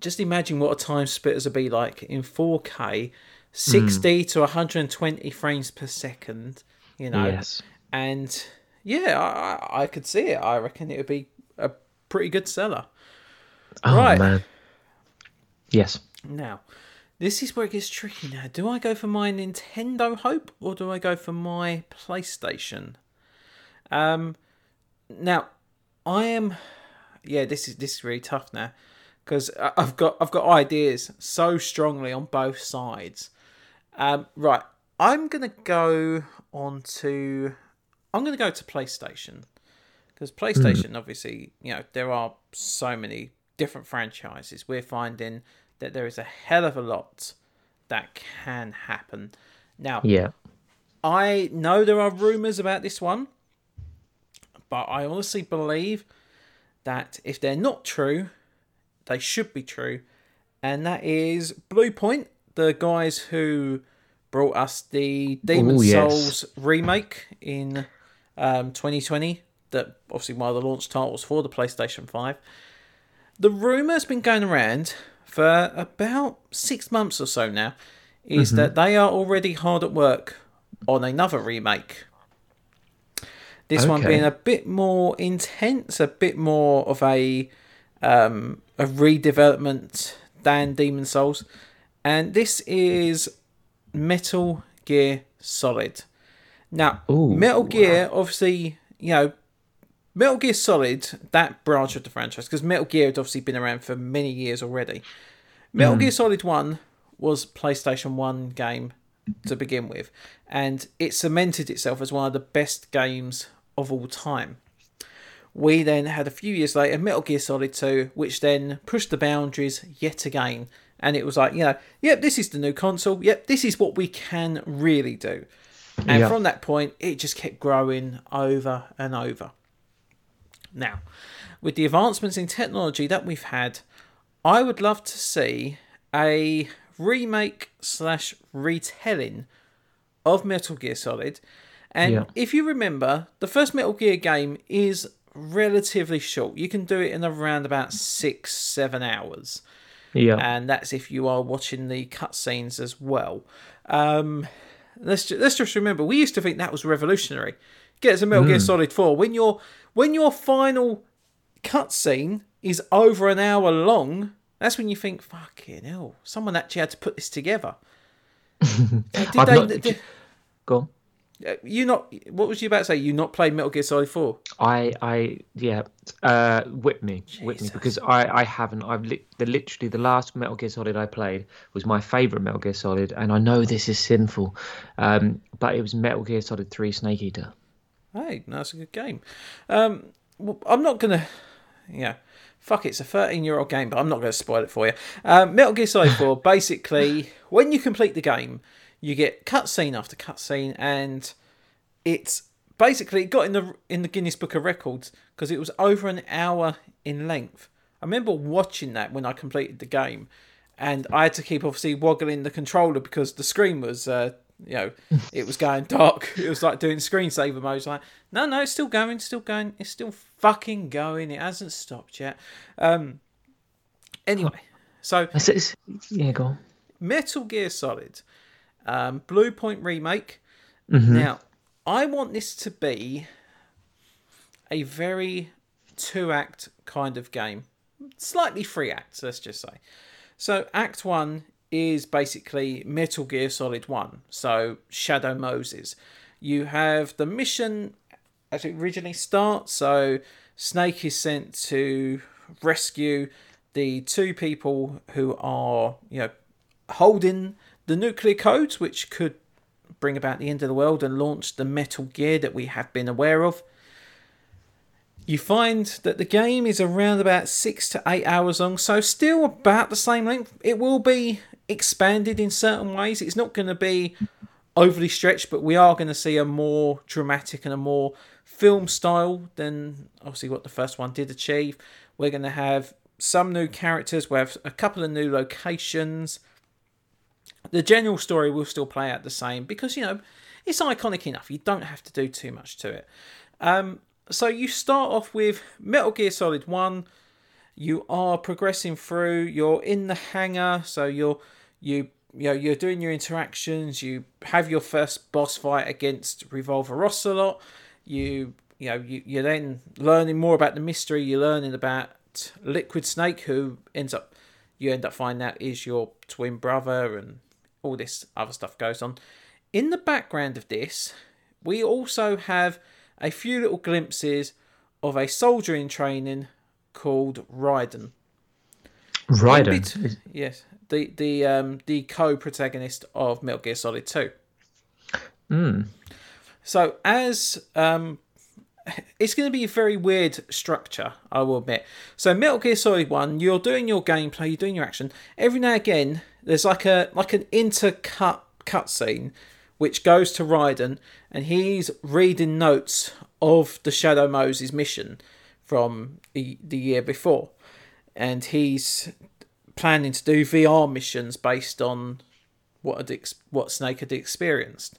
just imagine what a time splitters would be like in 4K, 60 mm. to 120 frames per second. You know, yes. and yeah, I I could see it. I reckon it would be a pretty good seller. Oh right. man. Yes. Now, this is where it gets tricky now. Do I go for my Nintendo Hope or do I go for my PlayStation? Um, now, I am. Yeah, this is this is really tough now because I've got I've got ideas so strongly on both sides. Um, right, I'm gonna go on to I'm gonna go to PlayStation because PlayStation mm. obviously you know there are so many different franchises. We're finding that there is a hell of a lot that can happen. Now, yeah, I know there are rumors about this one, but I honestly believe that if they're not true, they should be true, and that is Bluepoint, the guys who brought us the Demon Ooh, Souls yes. remake in um, 2020. That obviously one of the launch titles for the PlayStation 5. The rumor's been going around for about six months or so now is mm-hmm. that they are already hard at work on another remake. This okay. one being a bit more intense, a bit more of a um, a redevelopment than Demon's Souls, and this is Metal Gear Solid. Now, Ooh, Metal Gear, wow. obviously, you know, Metal Gear Solid, that branch of the franchise, because Metal Gear had obviously been around for many years already. Metal hmm. Gear Solid 1 was PlayStation 1 game to begin with, and it cemented itself as one of the best games of all time. We then had a few years later Metal Gear Solid 2, which then pushed the boundaries yet again. And it was like, you know, yep, this is the new console. Yep, this is what we can really do. And Yeah. from that point, it just kept growing over and over. Now, with the advancements in technology that we've had, I would love to see a remake slash retelling of Metal Gear Solid. And Yeah. if you remember, the first Metal Gear game is relatively short. You can do it in around about six, seven hours Yeah. and that's if you are watching the cutscenes as well. Um, let's ju- let's just remember, we used to think that was revolutionary. Get a Metal Gear Solid Four when your when your final cutscene is over an hour long. That's when you think, "Fucking hell!" Someone actually had to put this together. Did they? not- did- Go on. Uh, you not? What was you about to say? You not played Metal Gear Solid Four? I, I, yeah, uh, whip me, whip me, because I, I haven't. I've li- the literally the last Metal Gear Solid I played was my favorite Metal Gear Solid, and I know this is sinful, um, but it was Metal Gear Solid Three Snake Eater. Hey, that's a good game. Um, well, I'm not gonna, yeah, fuck it, it's a 13 year old game, but I'm not gonna spoil it for you. Um, Metal Gear Solid 4, basically, when you complete the game, you get cutscene after cutscene, and it's basically it got in the in the Guinness Book of Records because it was over an hour in length. I remember watching that when I completed the game, and I had to keep obviously woggling the controller because the screen was, uh, you know, it was going dark. It was like doing screensaver mode. Like, no, no, it's still going, still going, it's still fucking going. It hasn't stopped yet. Um, anyway, so yeah, go on. Metal Gear Solid, um, Bluepoint remake. Now, I want this to be a very two act kind of game, slightly three acts, let's just say. So, Act One is basically Metal Gear Solid 1, so Shadow Moses. You have the mission as it originally starts, so Snake is sent to rescue the two people who are, you know, holding the nuclear codes, which could bring about the end of the world and launch the Metal Gear that we have been aware of. You find that the game is around about six to eight hours long, so still about the same length. It will be expanded in certain ways. It's not going to be overly stretched, but we are going to see a more dramatic and a more film style than obviously what the first one did achieve. We're going to have some new characters, we have a couple of new locations. The general story will still play out the same because you know it's iconic enough. You don't have to do too much to it. Um, so you start off with Metal Gear Solid One. You are progressing through. You're in the hangar, so you're you you know you're doing your interactions. You have your first boss fight against Revolver Ocelot. You you know you, you're then learning more about the mystery. You're learning about Liquid Snake, who ends up you end up finding out is your twin brother, and all this other stuff goes on. In the background of this, we also have a few little glimpses of a soldier in training called Raiden. Raiden. Bit- yes, the the um the co-protagonist of Metal Gear Solid Two. Mm. So as um, it's going to be a very weird structure, I will admit. So Metal Gear Solid One, you're doing your gameplay, you're doing your action. Every now and again, there's like a like an intercut cutscene, which goes to Raiden, and he's reading notes of the Shadow Moses mission from the, the year before, and he's planning to do VR missions based on what had ex- what Snake had experienced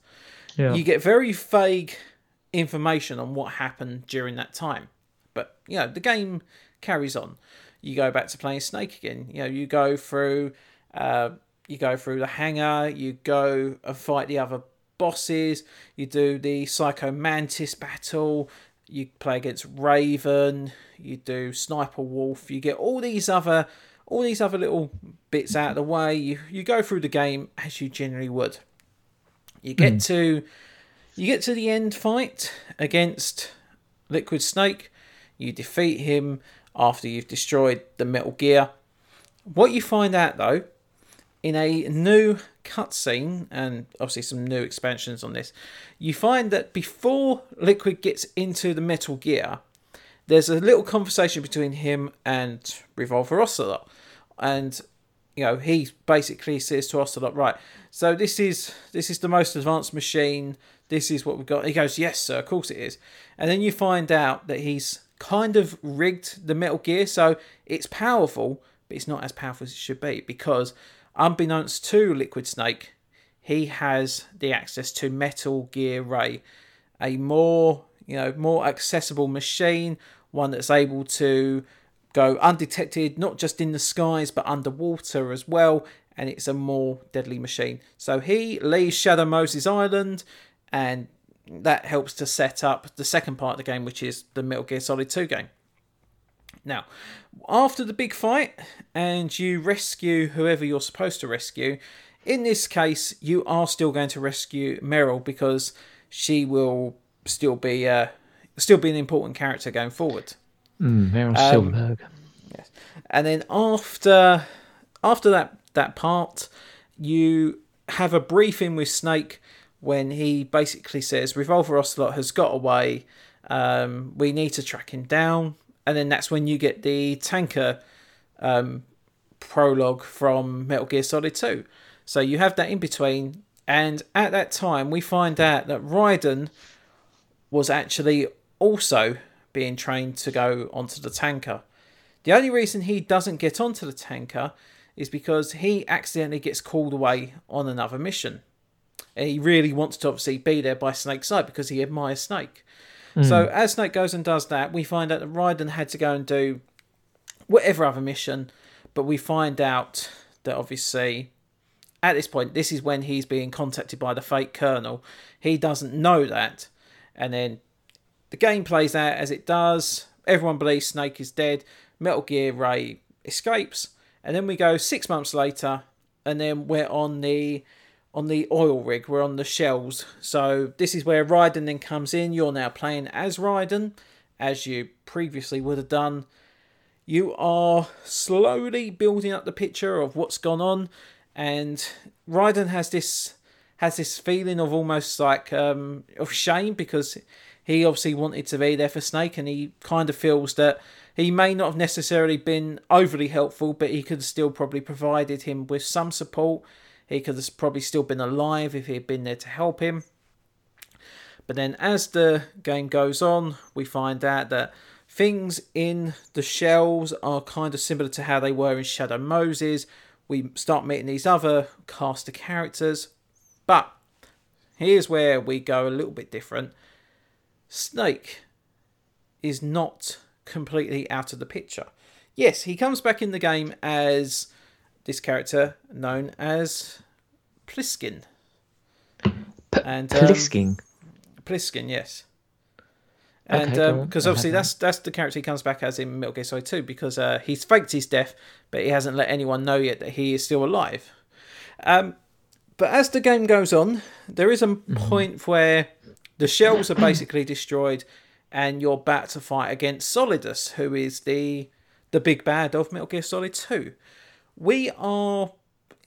Yeah. you get very vague information on what happened during that time. But you know, the game carries on. You go back to playing Snake again. You know, you go through, uh, you go through the hangar. You go and fight the other bosses. You do the Psycho Mantis battle. You play against Raven. You do Sniper Wolf. You get all these other, all these other little bits out of the way. You you go through the game as you generally would. You get to you get to the end fight against Liquid Snake. You defeat him after you've destroyed the Metal Gear. What you find out though, in a new cutscene, and obviously some new expansions on this, you find that before Liquid gets into the Metal Gear, there's a little conversation between him and Revolver Ocelot. And you know, he basically says to Ocelot, right, so this is this is the most advanced machine, this is what we've got. He goes, Yes, sir, of course it is. And then you find out that he's kind of rigged the Metal Gear, so it's powerful, but it's not as powerful as it should be because unbeknownst to Liquid Snake, he has the access to Metal Gear Ray, a more you know more accessible machine, one that's able to go undetected not just in the skies but underwater as well, and it's a more deadly machine. So he leaves Shadow Moses Island, and that helps to set up the second part of the game, which is the Metal Gear Solid 2 game. Now, after the big fight, and you rescue whoever you're supposed to rescue, in this case, you are still going to rescue Meryl because she will still be uh, still be an important character going forward. Mm, Meryl um, Silverburgh. Yes, and then after after that that part, you have a briefing with Snake when he basically says Revolver Ocelot has got away. Um, we need to track him down, and then that's when you get the tanker um, prologue from Metal Gear Solid 2. So you have that in between, and at that time we find out that Raiden was actually also being trained to go onto the tanker. The only reason he doesn't get onto the tanker is because he accidentally gets called away on another mission. And he really wants to obviously be there by Snake's side because he admires Snake. Mm. So as Snake goes and does that, we find out that Raiden had to go and do whatever other mission, but we find out that obviously at this point, this is when he's being contacted by the fake colonel. He doesn't know that, and then the game plays out as it does. Everyone believes Snake is dead. Metal Gear Ray escapes, and then we go six months later, and then we're on the on the oil rig. We're on the shells. So this is where Raiden then comes in. You're now playing as Raiden, as you previously would have done. You are slowly building up the picture of what's gone on, and Raiden has this has this feeling of almost like um, of shame because he obviously wanted to be there for Snake, and he kind of feels that he may not have necessarily been overly helpful, but he could still probably provided him with some support. He could have probably still been alive if he had been there to help him. But then as the game goes on, we find out that things in the shells are kind of similar to how they were in Shadow Moses. We start meeting these other cast of characters. But here's where we go a little bit different. Snake is not completely out of the picture. Yes, he comes back in the game as this character known as Pliskin. P- and um, Pliskin. Pliskin, yes. And because okay, um, obviously that's that's the character he comes back as in Metal Gear Solid 2 because uh, he's faked his death, but he hasn't let anyone know yet that he is still alive. Um, but as the game goes on, there is a mm-hmm. point where the shells are basically destroyed and you're back to fight against Solidus, who is the the big bad of Metal Gear Solid 2. We are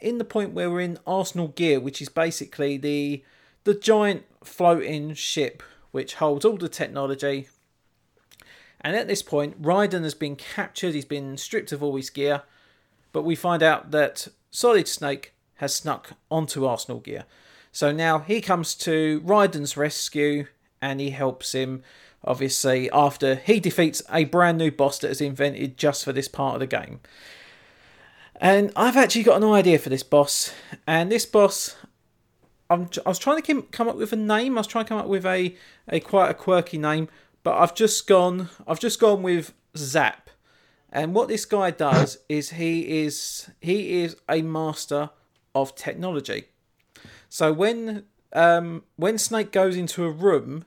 in the point where we're in Arsenal Gear, which is basically the the giant floating ship which holds all the technology. And at this point, Raiden has been captured, he's been stripped of all his gear, but we find out that Solid Snake has snuck onto Arsenal Gear. So now he comes to Raiden's rescue and he helps him obviously, after he defeats a brand new boss that is invented just for this part of the game. And I've actually got an idea for this boss, and this boss, I'm, I was trying to come up with a name. I was trying to come up with a, a quite a quirky name, but I've just gone. I've just gone with Zap. And what this guy does is he is he is a master of technology. So when um, when Snake goes into a room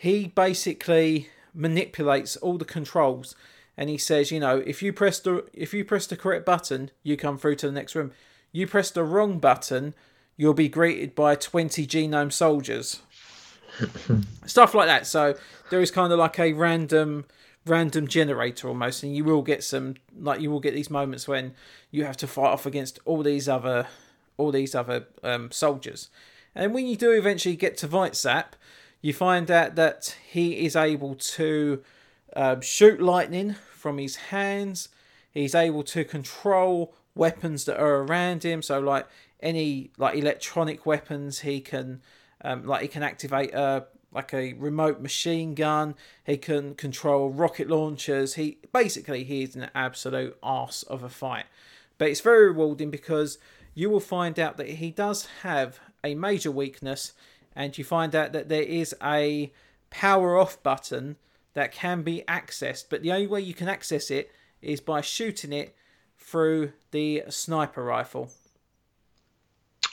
he basically manipulates all the controls and he says, you know, if you press the if you press the correct button, you come through to the next room. You press the wrong button, you'll be greeted by 20 genome soldiers. Stuff like that. So there is kind of like a random random generator almost, and you will get some like you will get these moments when you have to fight off against all these other all these other um, soldiers. And when you do eventually get to Vizsap, you find out that he is able to um, shoot lightning from his hands. He's able to control weapons that are around him. So like any like electronic weapons, he can um, like he can activate a like a remote machine gun. He can control rocket launchers. He basically he's an absolute ass of a fight. But it's very rewarding because you will find out that he does have a major weakness, and you find out that there is a power off button that can be accessed, but the only way you can access it is by shooting it through the sniper rifle.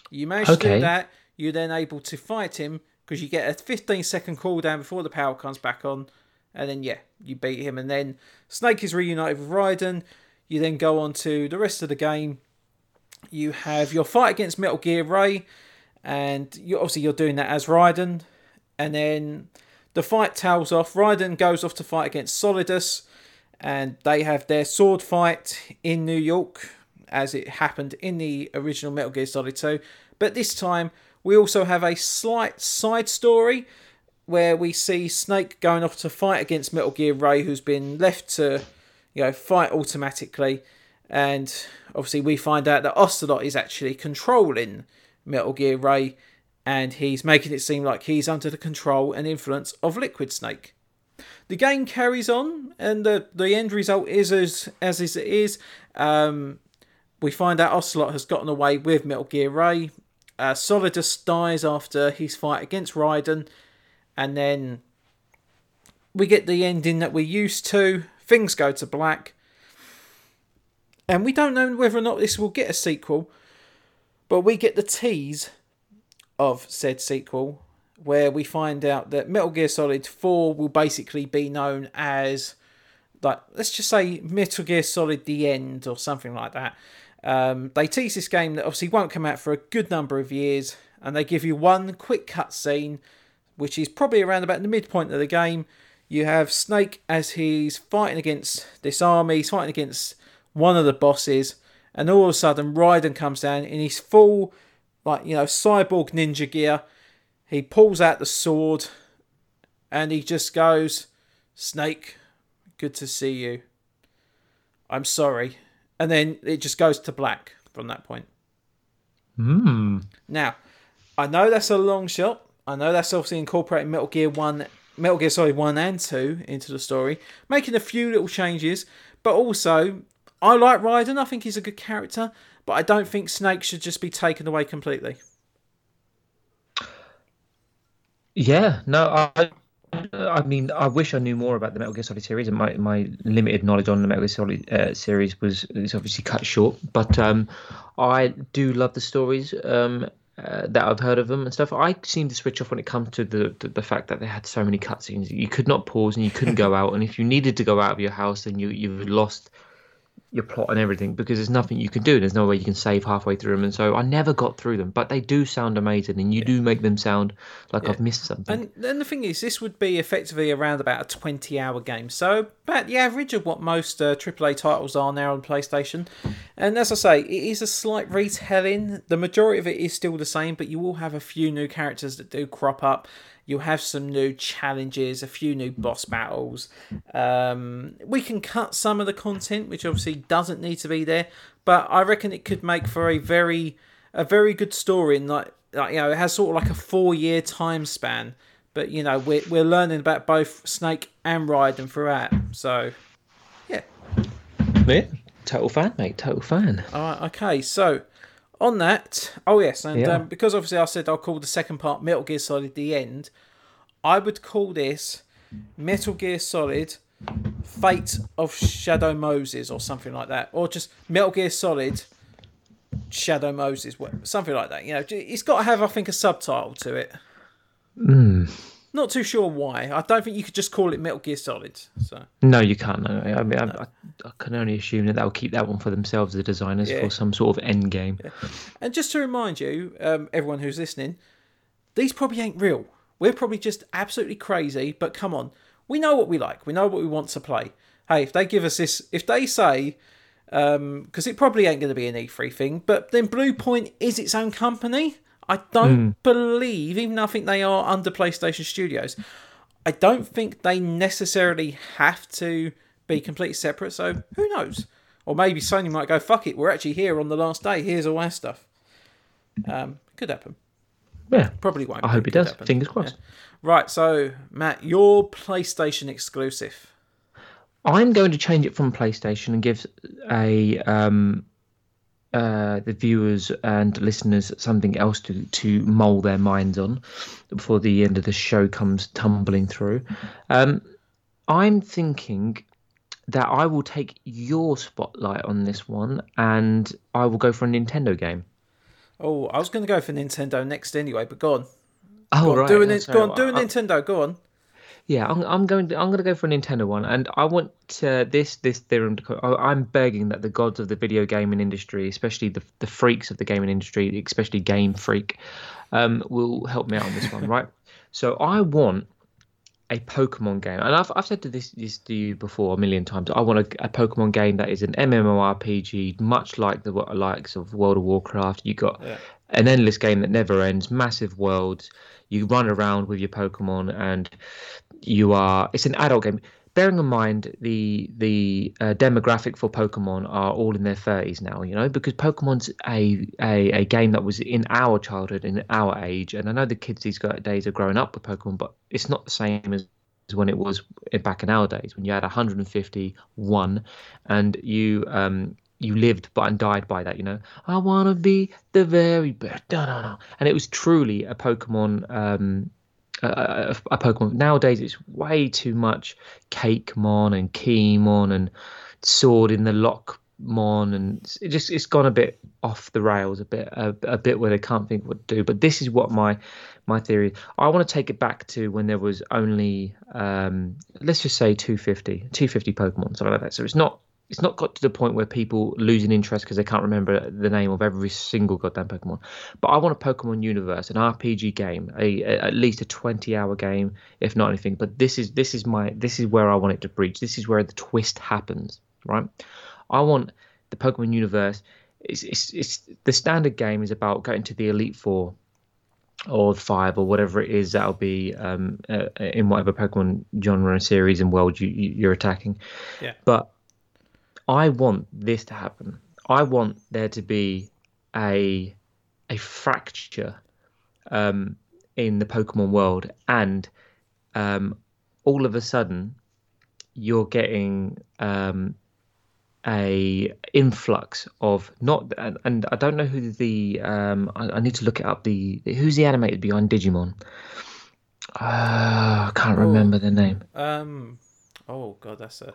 You manage okay. to do that, you're then able to fight him because you get a 15 second cooldown before the power comes back on, and then yeah, you beat him, and then Snake is reunited with Raiden. You then go on to the rest of the game. You have your fight against Metal Gear Ray, and you obviously you're doing that as Raiden, and then the fight tails off. Raiden goes off to fight against Solidus, and they have their sword fight in New York, as it happened in the original Metal Gear Solid 2. But this time, we also have a slight side story where we see Snake going off to fight against Metal Gear Ray, who's been left to, you know, fight automatically. And obviously, we find out that Ocelot is actually controlling Metal Gear Ray, and he's making it seem like he's under the control and influence of Liquid Snake. The game carries on, and the, the end result is as as is it is. Um, we find out Ocelot has gotten away with Metal Gear Ray. Uh, Solidus dies after his fight against Raiden, and then we get the ending that we're used to. Things go to black, and we don't know whether or not this will get a sequel. But we get the tease of said sequel where we find out that Metal Gear Solid 4 will basically be known as like let's just say Metal Gear Solid The End or something like that. Um, they tease this game that obviously won't come out for a good number of years, and they give you one quick cutscene, which is probably around about the midpoint of the game. You have Snake as he's fighting against this army, he's fighting against one of the bosses, and all of a sudden Raiden comes down in his full, like you know, cyborg ninja gear. He pulls out the sword, and he just goes, "Snake, good to see you. I'm sorry," and then it just goes to black from that point. Hmm. Now, I know that's a long shot. I know that's obviously incorporating Metal Gear One, Metal Gear Solid One and Two into the story, making a few little changes, but also I like Raiden. I think he's a good character, but I don't think Snake should just be taken away completely. Yeah, no, I, I mean, I wish I knew more about the Metal Gear Solid series, and my, my limited knowledge on the Metal Gear Solid uh, series was is obviously cut short. But um, I do love the stories um, uh, that I've heard of them and stuff. I seem to switch off when it comes to the, the, the fact that they had so many cutscenes. You could not pause and you couldn't go out, and if you needed to go out of your house, then you you lost your plot and everything because there's nothing you can do. There's no way you can save halfway through them, and so I never got through them. But they do sound amazing, and you yeah. do make them sound like yeah. I've missed something. And then the thing is, this would be effectively around about a 20-hour game, so about the average of what most uh, AAA titles are now on PlayStation. And as I say, it is a slight retelling. The majority of it is still the same, but you will have a few new characters that do crop up You'll have some new challenges, a few new boss battles. Um, we can cut some of the content, which obviously doesn't need to be there, but I reckon it could make for a very, a very good story. And like, like you know, it has sort of like a four-year time span. But you know, we're we're learning about both Snake and Raiden throughout. So, yeah. Yeah, total fan, mate. Total fan. All right. Okay. So on that, oh yes, and yeah. um, because obviously I said I'll call the second part Metal Gear Solid the end, I would call this Metal Gear Solid Fate of Shadow Moses or something like that, or just Metal Gear Solid Shadow Moses, something like that. You know, it's got to have I think a subtitle to it. Mm. Not too sure why. I don't think you could just call it Metal Gear Solid. So no, you can't. No. I mean, no. I, I, can only assume that they'll keep that one for themselves, the designers, yeah. for some sort of end game. Yeah. And just to remind you, um, everyone who's listening, these probably ain't real. We're probably just absolutely crazy. But come on, we know what we like. We know what we want to play. Hey, if they give us this, if they say, because um, it probably ain't going to be an E3 thing, but then Bluepoint is its own company. I don't mm. believe, even though I think they are under PlayStation Studios, I don't think they necessarily have to be completely separate. So who knows? Or maybe Sony might go, fuck it, we're actually here on the last day. Here's all our stuff. Um, could happen. Yeah. Probably won't. I hope it does. Happen. Fingers crossed. Yeah. Right, so Matt, your PlayStation exclusive. I'm going to change it from PlayStation and give a um, uh, the viewers and listeners something else to to mull their minds on before the end of the show comes tumbling through. Um, I'm thinking that I will take your spotlight on this one, and I will go for a Nintendo game. Oh, I was going to go for Nintendo next anyway, but go on. Oh, go on, right. Do a, go on, do a Nintendo. Go on. Yeah, I'm, I'm going. To, I'm going to go for a Nintendo one, and I want uh, this this theorem to. I'm begging that the gods of the video gaming industry, especially the the freaks of the gaming industry, especially Game Freak, um, will help me out on this one, right? So I want a Pokemon game, and I've I've said to this this to you before a million times. I want a, a Pokemon game that is an MMORPG, much like the likes of World of Warcraft. You got yeah. an endless game that never ends, massive worlds. You run around with your Pokemon, and you are. It's an adult game. Bearing in mind the the uh, demographic for Pokemon are all in their thirties now, you know, because Pokemon's a, a a game that was in our childhood, in our age, and I know the kids these days are growing up with Pokemon, but it's not the same as when it was back in our days when you had 151 and you um you lived but and died by that you know i want to be the very best no no no and it was truly a pokemon um a, a, Pokemon. Nowadays, it's way too much Cakemon and Keymon and Sword in the Lockmon, and it just it's gone a bit off the rails, a bit a, a bit where they can't think what to do. But this is what my my theory. I want to take it back to when there was only um, let's just say 250, 250 Pokemon, something like that. So it's not it's not got to the point where people lose an interest because they can't remember the name of every single goddamn Pokemon. But I want a Pokemon universe, an RPG game, a, a, at least a twenty-hour game, if not anything. But this is this is my this is where I want it to breach. This is where the twist happens, right? I want the Pokemon universe. It's, it's, it's the standard game is about going to the Elite Four or five or whatever it is that'll be um, uh, in whatever Pokemon genre and series and world you, you, are attacking. Yeah. But I want this to happen. I want there to be a a fracture um, in the Pokemon world, and um, all of a sudden, you're getting um, a influx of not and, and, I don't know who the um, I, I, need to look it up the who's the animated behind Digimon. Uh, I can't oh, remember the name. Um. Oh God, that's a.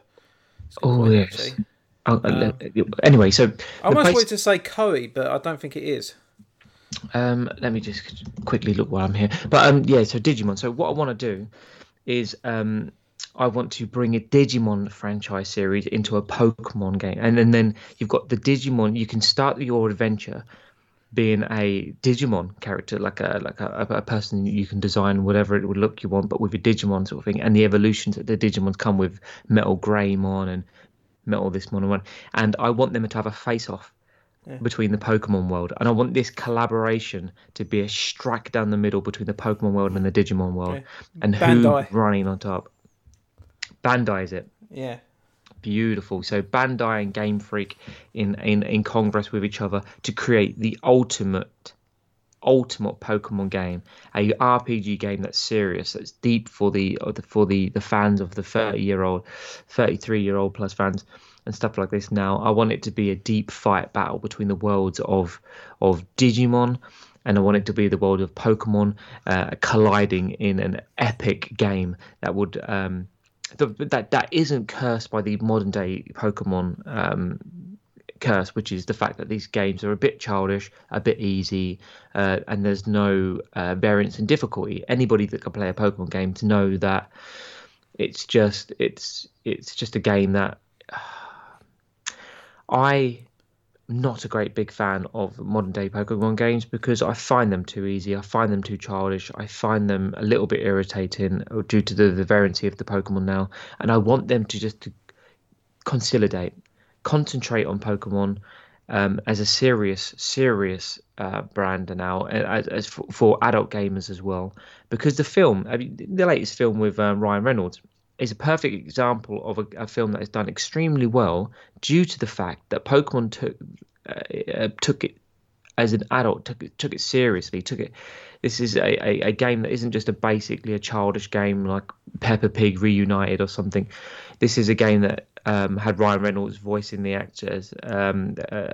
oh yes. Actually. Oh, uh, um, anyway, so I almost place... wanted to say Koei, but I don't think it is. Um, let me just quickly look while I'm here. But um, yeah, so Digimon. So what I want to do is um, I want to bring a Digimon franchise series into a Pokemon game, and, and then you've got the Digimon. You can start your adventure being a Digimon character, like a like a, a, person you can design whatever it would look you want, but with a Digimon sort of thing, and the evolutions that the Digimons come with Metal Greymon and Metal this Mono one, and I want them to have a face off yeah. between the Pokemon world, and I want this collaboration to be a strike down the middle between the Pokemon world and the Digimon world, okay. and Bandai. who's running on top. Bandai is it? Yeah. Beautiful. So Bandai and Game Freak in, in, in congress with each other to create the ultimate ultimate Pokemon game, a RPG game that's serious, that's deep for the for the the fans of the 30 year old, 33 year old plus fans and stuff like this. Now, I want it to be a deep fight battle between the worlds of of Digimon. And I want it to be the world of Pokemon uh, colliding in an epic game that would um, that that isn't cursed by the modern day Pokemon um, curse, which is the fact that these games are a bit childish, a bit easy, uh, and there's no uh, variance in difficulty. Anybody that can play a Pokemon game to know that it's just it's it's just a game that I am not a great big fan of modern day Pokemon games because I find them too easy. I find them too childish. I find them a little bit irritating due to the, the variety of the Pokemon now. And I want them to just to consolidate, concentrate on Pokemon um, as a serious, serious uh, brand now, as, as for, adult gamers as well. Because the film, I mean, the latest film with um, Ryan Reynolds, is a perfect example of a, a, film has done extremely well due to the fact that Pokemon took uh, uh, took it as an adult, took it, took it seriously, took it. This is a, a, a, game that isn't just a basically a childish game like Peppa Pig reunited or something. This is a game that um, had Ryan Reynolds voicing the actors. Um, uh,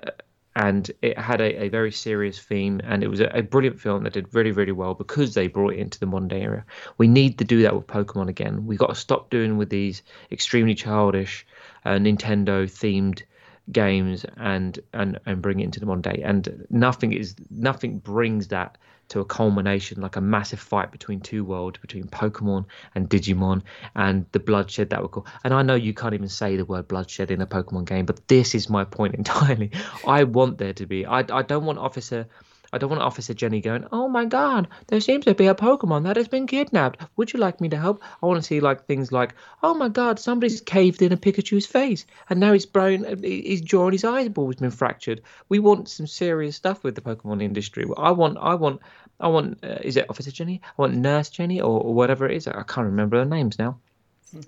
and it had a, a, very serious theme and it was a, a, brilliant film that did really really well because they brought it into the modern day era we need to do that with pokemon again We've got to stop doing with these extremely childish uh, nintendo themed games and and and bring it into the modern day and nothing is nothing brings that to a culmination, like a massive fight between two worlds, between Pokemon and Digimon, and the bloodshed that would cause. And I know you can't even say the word bloodshed in a Pokemon game, but this is my point entirely. I want there to be. I I don't want Officer I don't want Officer Jenny going, oh my god, there seems to be a Pokemon that has been kidnapped. Would you like me to help? I want to see like things like, oh my god, somebody's caved in a Pikachu's face and now his brain, his jaw and his eyeball has been fractured. We want some serious stuff with the Pokemon industry. I want, I want, I want, uh, is it Officer Jenny? I want Nurse Jenny or, or whatever it is. I can't remember their names now.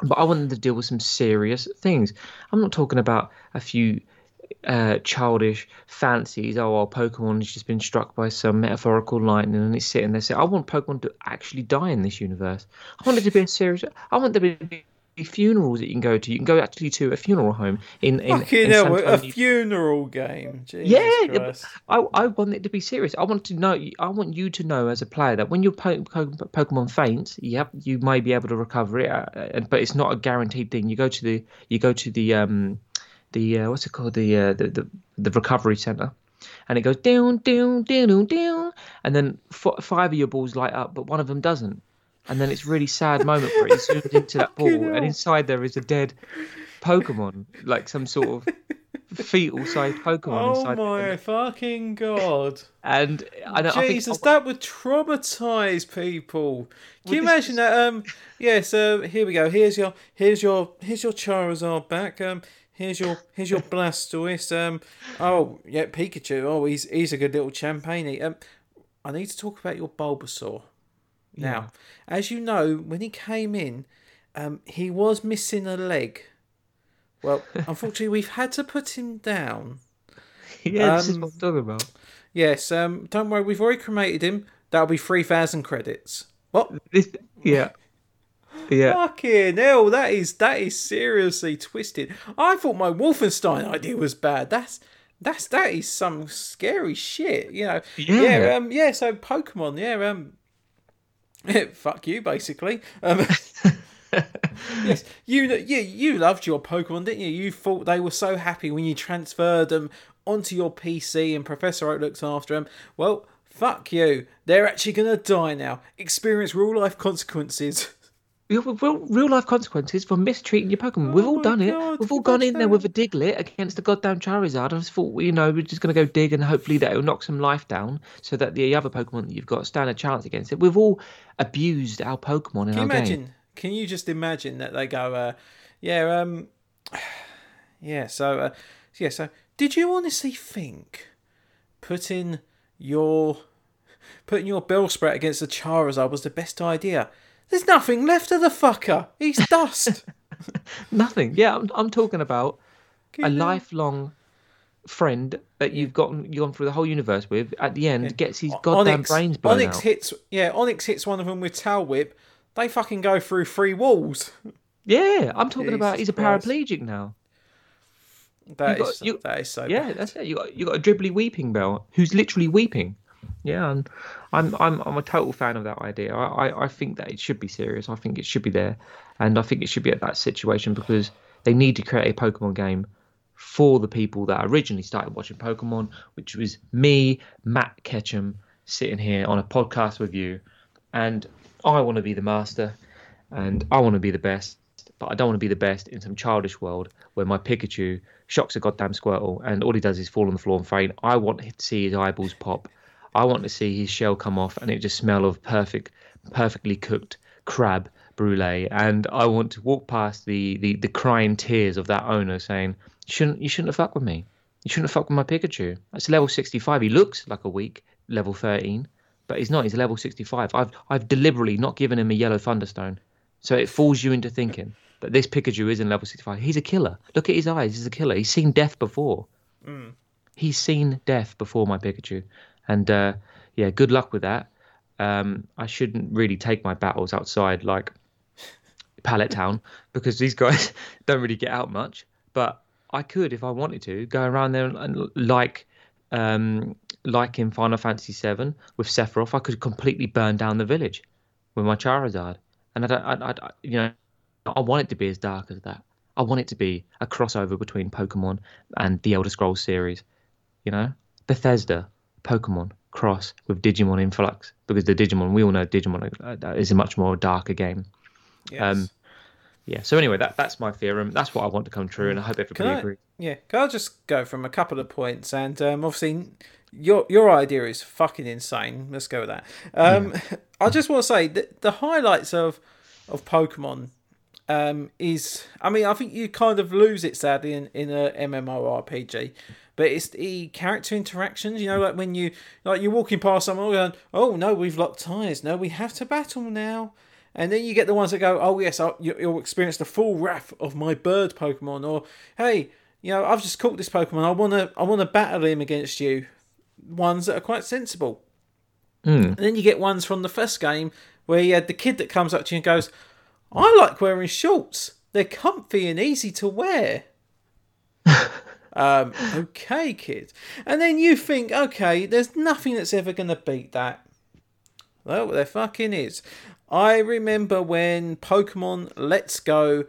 But I want them to deal with some serious things. I'm not talking about a few uh, childish fancies. Oh, well, Pokemon has just been struck by some metaphorical lightning and it's sitting there saying, I want Pokemon to actually die in this universe. I want it to be a serious. I want there to be funerals that you can go to. You can go actually to a funeral home in in, in hell, a funeral game. Jesus yeah, I I want it to be serious. I want to know. I want you to know as a player that when your po- po- Pokemon faints, yep, you may be able to recover it, uh, but it's not a guaranteed thing. You go to the you go to the um the uh, what's it called the, uh, the the the recovery center, and it goes down down down down, and then f- five of your balls light up, but one of them doesn't, and then it's really sad moment where it zooms into that ball, and inside there is a dead Pokemon, like some sort of fetal sized Pokemon oh inside. My fucking god! And I don't, Jesus, I think, that would traumatize people. Can you imagine that? Um, yes. So here we go. Here's your, here's your, here's your Charizard back. Um, Here's your here's your Blastoise. Um, oh yeah, Pikachu. Oh, he's he's a good little champagne. Um, I need to talk about your Bulbasaur. Now, yeah. as you know, when he came in, um, he was missing a leg. Well, unfortunately, we've had to put him down. Yeah, um, this is what I'm talking about. Yes, um, don't worry, we've already cremated him. That'll be three thousand credits. What? This, yeah. Yeah. Fucking hell, that is that is seriously twisted. I thought my Wolfenstein idea was bad. That's that's that is some scary shit. You know. Yeah. Yeah. Um, yeah so Pokemon. Yeah. Um. fuck you, basically. Um, yes, you yeah, you loved your Pokemon, didn't you? You thought they were so happy when you transferred them onto your PC and Professor Oak looked after them. Well, fuck you. They're actually gonna die now. Experience real life consequences. real, real life consequences for mistreating your Pokemon. Oh We've all done God, it. We've all gone in there with a Diglett against the goddamn Charizard. I just thought, you know, we're just going to go dig and hopefully that will knock some life down so that the other Pokemon that you've got stand a chance against it. We've all abused our Pokemon in Can our you imagine? Game. Can you just imagine that they go, uh, yeah, um, yeah, so, uh, yeah, so did you honestly think putting your putting your Bill Bellsprout against the Charizard was the best idea? There's nothing left of the fucker. He's dust. nothing. Yeah, I'm, I'm talking about a lifelong friend that you've gotten you gone through the whole universe with. At the end, yeah. gets his goddamn Onix, brains blown Onix out. hits. Yeah, Onix hits one of them with tail whip. They fucking go through three walls. Yeah, I'm talking Jesus about. He's a paraplegic now. That is, got, you, that is so. Yeah, bad. that's it. You got you got a dribbly Weepinbell who's literally weeping. Yeah, and I'm I'm I'm a total fan of that idea. I, I, I think that it should be serious. I think it should be there, and I think it should be at that situation because they need to create a Pokemon game for the people that originally started watching Pokemon, which was me, Matt Ketchum, sitting here on a podcast with you, and I want to be the master, and I want to be the best, but I don't want to be the best in some childish world where my Pikachu shocks a goddamn Squirtle and all he does is fall on the floor and faint. I want to see his eyeballs pop. I want to see his shell come off and it just smell of perfect, perfectly cooked crab brulee. And I want to walk past the, the, the crying tears of that owner saying, you shouldn't, you shouldn't have fucked with me. You shouldn't have fucked with my Pikachu. That's level 65. He looks like a weak level 13, but he's not. He's level 65. I've, I've deliberately not given him a yellow Thunderstone. So it fools you into thinking that this Pikachu is in level 65. He's a killer. Look at his eyes. He's a killer. He's seen death before. Mm. He's seen death before my Pikachu. And uh, yeah, good luck with that. Um, I shouldn't really take my battles outside like Pallet Town because these guys don't really get out much. But I could, if I wanted to, go around there and, like um, like in Final Fantasy VII with Sephiroth, I could completely burn down the village with my Charizard. And I I, I, you know, I want it to be as dark as that. I want it to be a crossover between Pokemon and the Elder Scrolls series. You know, Bethesda, Pokemon cross with Digimon Influx because the Digimon we all know Digimon uh, is a much more darker game. Yes. Um, yeah. So anyway, that that's my theorem. That's what I want to come true, and I hope everybody I- agrees. Yeah, can I just go from a couple of points? And um, obviously, your your idea is fucking insane. Let's go with that. Um, I just want to say that the highlights of of Pokemon um, is, I mean, I think you kind of lose it sadly in in a MMORPG. But it's the character interactions, you know, like when you like you're walking past someone going, "Oh no, we've locked ties. No, we have to battle now." And then you get the ones that go, "Oh yes, I'll, you- you'll experience the full wrath of my bird Pokemon," or "Hey, you know, I've just caught this Pokemon. I wanna, I wanna battle him against you." Ones that are quite sensible. And then you get ones from the first game where you had the kid that comes up to you and goes, "I like wearing shorts. They're comfy and easy to wear." um, okay, kid. And then you think, okay, there's nothing that's ever going to beat that. Well, there fucking is. I remember when Pokemon Let's Go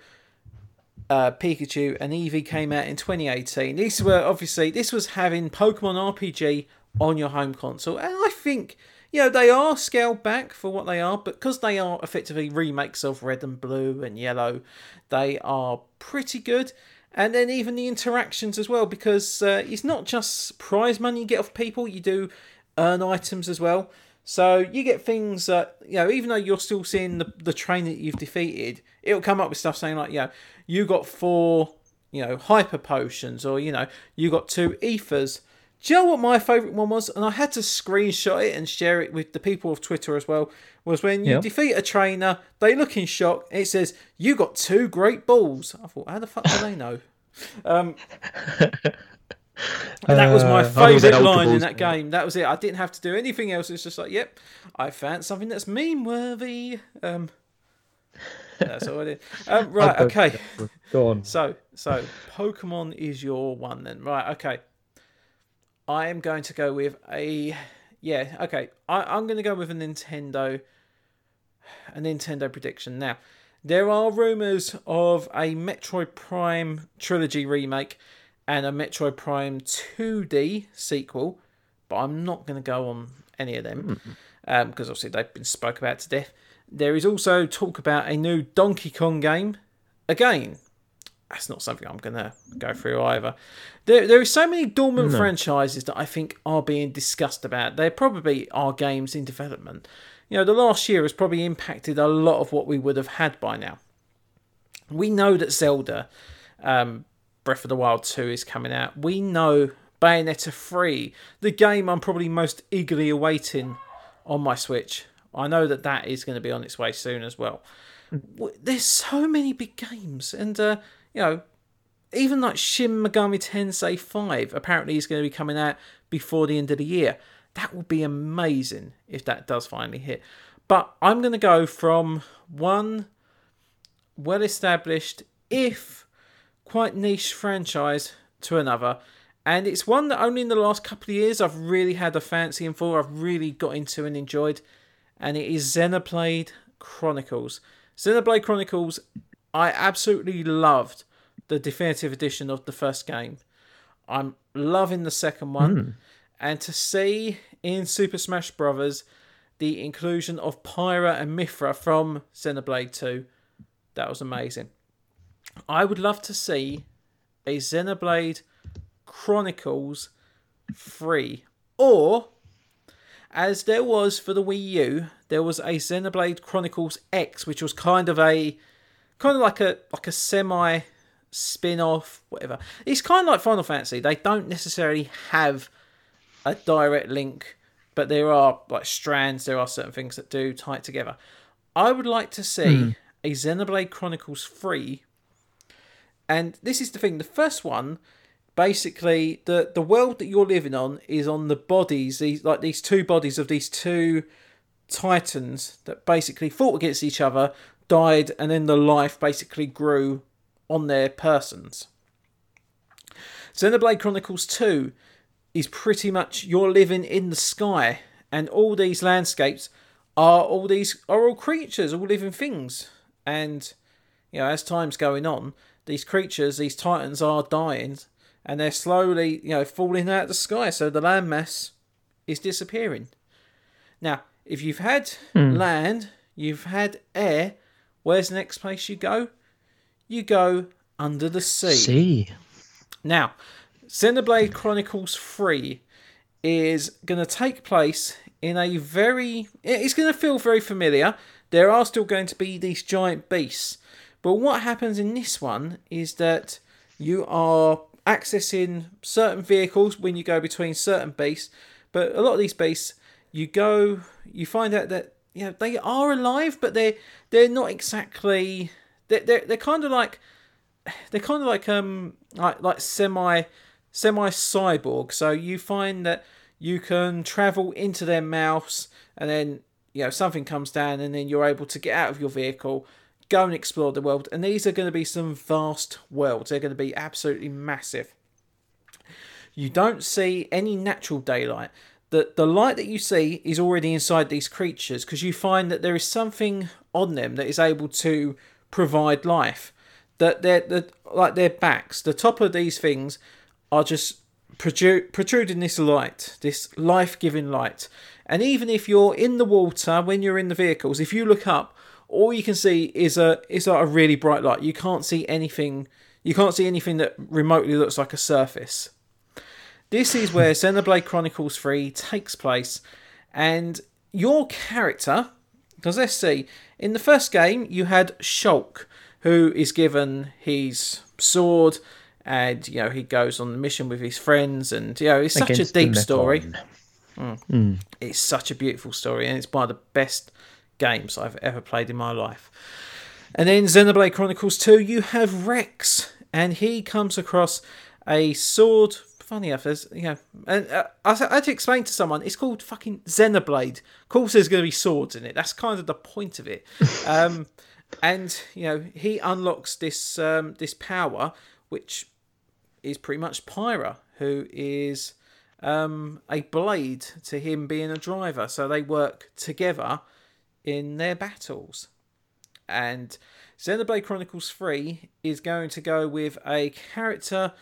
uh, Pikachu and Eevee came out in 2018. These were obviously this was having Pokemon RPG on your home console, and I think you know they are scaled back for what they are, but because they are effectively remakes of Red and Blue and Yellow, they are pretty good. And then even the interactions as well, because uh, it's not just prize money you get off people; you do earn items as well. So you get things that you know, even though you're still seeing the the train that you've defeated, it'll come up with stuff saying like, you know, you got four, you know, hyper potions, or you know, you got two ethers. Do you know what my favourite one was? And I had to screenshot it and share it with the people of Twitter as well. Was when you Yep. defeat a trainer, they look in shock. It says you got two great balls. I thought, how the fuck do they know? Um, and that was my Uh, I was at favourite line in that game. That was it. I didn't have to do anything else. It's just like, yep, I found something that's meme worthy. Um, that's all I did. Um, right, okay. Go on. So, so Pokemon is your one then, right? Okay. I am going to go with a, yeah, okay. I, I'm going to go with a Nintendo, a Nintendo prediction. Now, there are rumors of a Metroid Prime trilogy remake and a Metroid Prime 2D sequel, but I'm not going to go on any of them hmm. um, because obviously they've been spoke about to death. There is also talk about a new Donkey Kong game. Again, that's not something I'm going to go through either. There, there are so many dormant franchises that I think are being discussed about. There probably are games in development. You know, the last year has probably impacted a lot of what we would have had by now. We know that Zelda um, Breath of the Wild 2 is coming out. We know Bayonetta 3, the game I'm probably most eagerly awaiting on my Switch. I know that that is going to be on its way soon as well. There's so many big games, and uh, you know, even like Shin Megami Tensei 5 apparently is going to be coming out before the end of the year. That would be amazing if that does finally hit. But I'm going to go from one well established, if quite niche franchise to another. And it's one that only in the last couple of years I've really had a fancy in for, I've really got into and enjoyed. And it is Xenoblade Chronicles. Xenoblade Chronicles, I absolutely loved the definitive edition of the first game. I'm loving the second one. Hmm. And to see in Super Smash Brothers the inclusion of Pyra and Mythra from Xenoblade 2, that was amazing. I would love to see a Xenoblade Chronicles 3 or as there was for the Wii U, there was a Xenoblade Chronicles X, which was kind of a kind of like a like a semi spin-off, whatever. It's kind of like Final Fantasy. They don't necessarily have a direct link, but there are like strands. There are certain things that do tie it together. I would like to see mm. a Xenoblade Chronicles three, and this is the thing. The first one basically the the world that you're living on is on the bodies these like these two bodies of these two titans that basically fought against each other died and then the life basically grew on their persons xenoblade chronicles 2 is pretty much you're living in the sky and all these landscapes are all these are all creatures all living things and you know as time's going on these creatures these titans are dying and they're slowly, you know, falling out of the sky. So the landmass is disappearing. Now, if you've had mm. land, you've had air, where's the next place you go? You go under the sea. Sea. Now, Xenoblade Chronicles 3 is going to take place in a very. It's going to feel very familiar. There are still going to be these giant beasts. But what happens in this one is that you are accessing certain vehicles when you go between certain beasts. But a lot of these beasts, you go, you find out that you know they are alive, but they're they're not exactly. They're they're, they're kind of like they're kind of like um like like semi semi cyborg. So you find that you can travel into their mouths, and then you know something comes down, and then you're able to get out of your vehicle go and explore the world. And these are going to be some vast worlds. They're going to be absolutely massive. You don't see any natural daylight. The, the light that you see is already inside these creatures because you find that there is something on them that is able to provide life. That they're, they're like their backs, the top of these things are just protruding this light, this life giving light. And even if you're in the water when you're in the vehicles, if you look up, all you can see is a is like a really bright light. You can't see anything. You can't see anything that remotely looks like a surface. This is where Xenoblade Chronicles 3 takes place, and your character, because let's see, in the first game you had Shulk, who is given his sword, and you know he goes on the mission with his friends, and you know it's such a deep story. Mm. Mm. It's such a beautiful story, and it's one of the best games I've ever played in my life. And then Xenoblade Chronicles 2, you have Rex, and he comes across a sword. Funny enough, there's, you know, and uh, I had to explain to someone it's called fucking Xenoblade. Of course, there's going to be swords in it. That's kind of the point of it. Um, and you know, he unlocks this um, this power, which is pretty much Pyra, who is um, a blade to him being a driver. So they work together in their battles. And Xenoblade Chronicles 3 is going to go with a character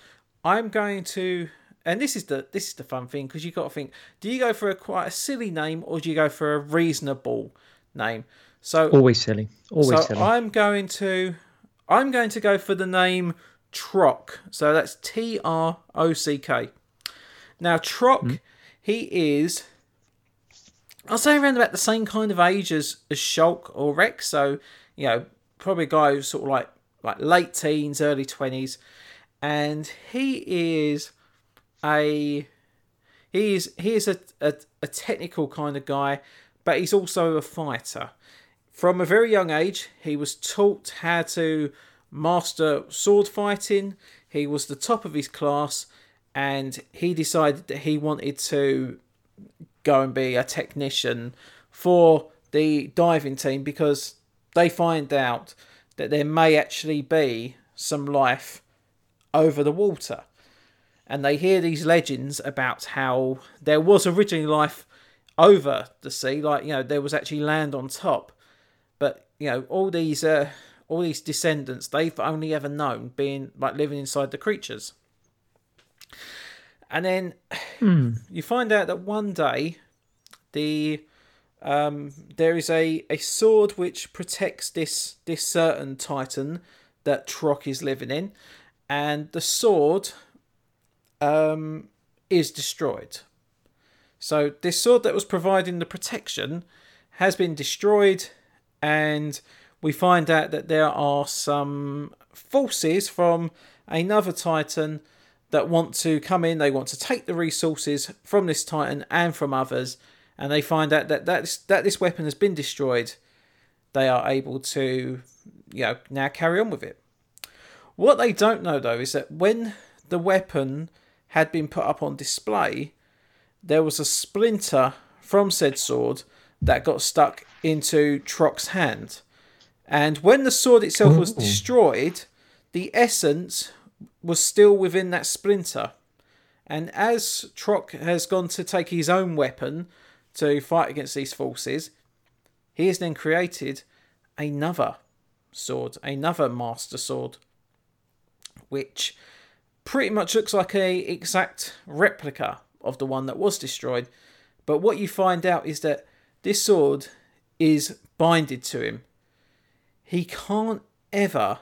I'm going to and this is the this is the fun thing because you got to think do you go for a quite a silly name or do you go for a reasonable name? So always silly. Always so silly. I'm going to i'm going to go for the name trock. So that's t-r-o-c-k now trock mm. he is I'll say around about the same kind of age as, as Shulk or Rex. So, you know, probably a guy who's sort of like like late teens, early twenties, and he is a he is he is a, a, a technical kind of guy, but he's also a fighter. From a very young age, he was taught how to master sword fighting. He was the top of his class, and he decided that he wanted to go and be a technician for the diving team because they find out that there may actually be some life over the water. And they hear these legends about how there was originally life over the sea, like you know there was actually land on top. But you know all these uh, all these descendants, they've only ever known being like living inside the creatures. And then mm. you find out that one day the um, there is a, a sword which protects this this certain titan that Trock is living in, and the sword um, is destroyed. So this sword that was providing the protection has been destroyed, and we find out that there are some forces from another Titan that want to come in. They want to take the resources from this Titan and from others, and they find out that that this, that this weapon has been destroyed. They are able to, you know, now carry on with it. What they don't know though is that when the weapon had been put up on display, there was a splinter from said sword that got stuck into Trock's hand. And when the sword itself was destroyed, the essence was still within that splinter. And as Trock has gone to take his own weapon to fight against these forces, he has then created another sword, another master sword, which pretty much looks like a exact replica of the one that was destroyed. But what you find out is that this sword is binded to him. He can't ever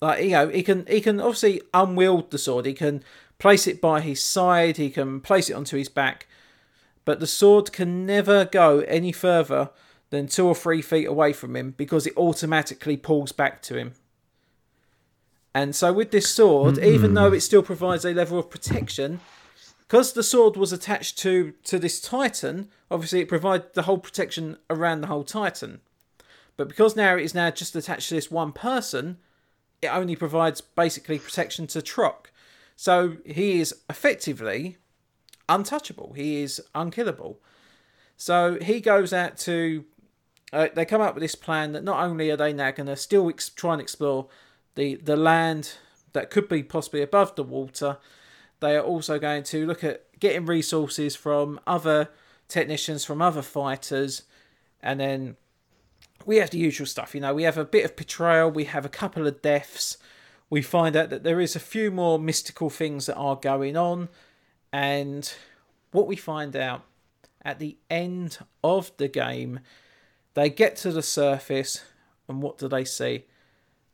like you know, he can he can obviously unwield the sword. He can place it by his side. He can place it onto his back, but the sword can never go any further than two or three feet away from him because it automatically pulls back to him. And so with this sword, mm-hmm. even though it still provides a level of protection, because the sword was attached to to this titan, obviously it provided the whole protection around the whole titan. But because now it is now just attached to this one person, it only provides basically protection to Trock. So he is effectively untouchable. He is unkillable. So he goes out to. Uh, they come up with this plan that not only are they now going to still ex- try and explore the the land that could be possibly above the water, they are also going to look at getting resources from other technicians, from other fighters, and then we have the usual stuff. You know, we have a bit of betrayal, we have a couple of deaths. We find out that there is a few more mystical things that are going on, and what we find out at the end of the game, they get to the surface, and what do they see?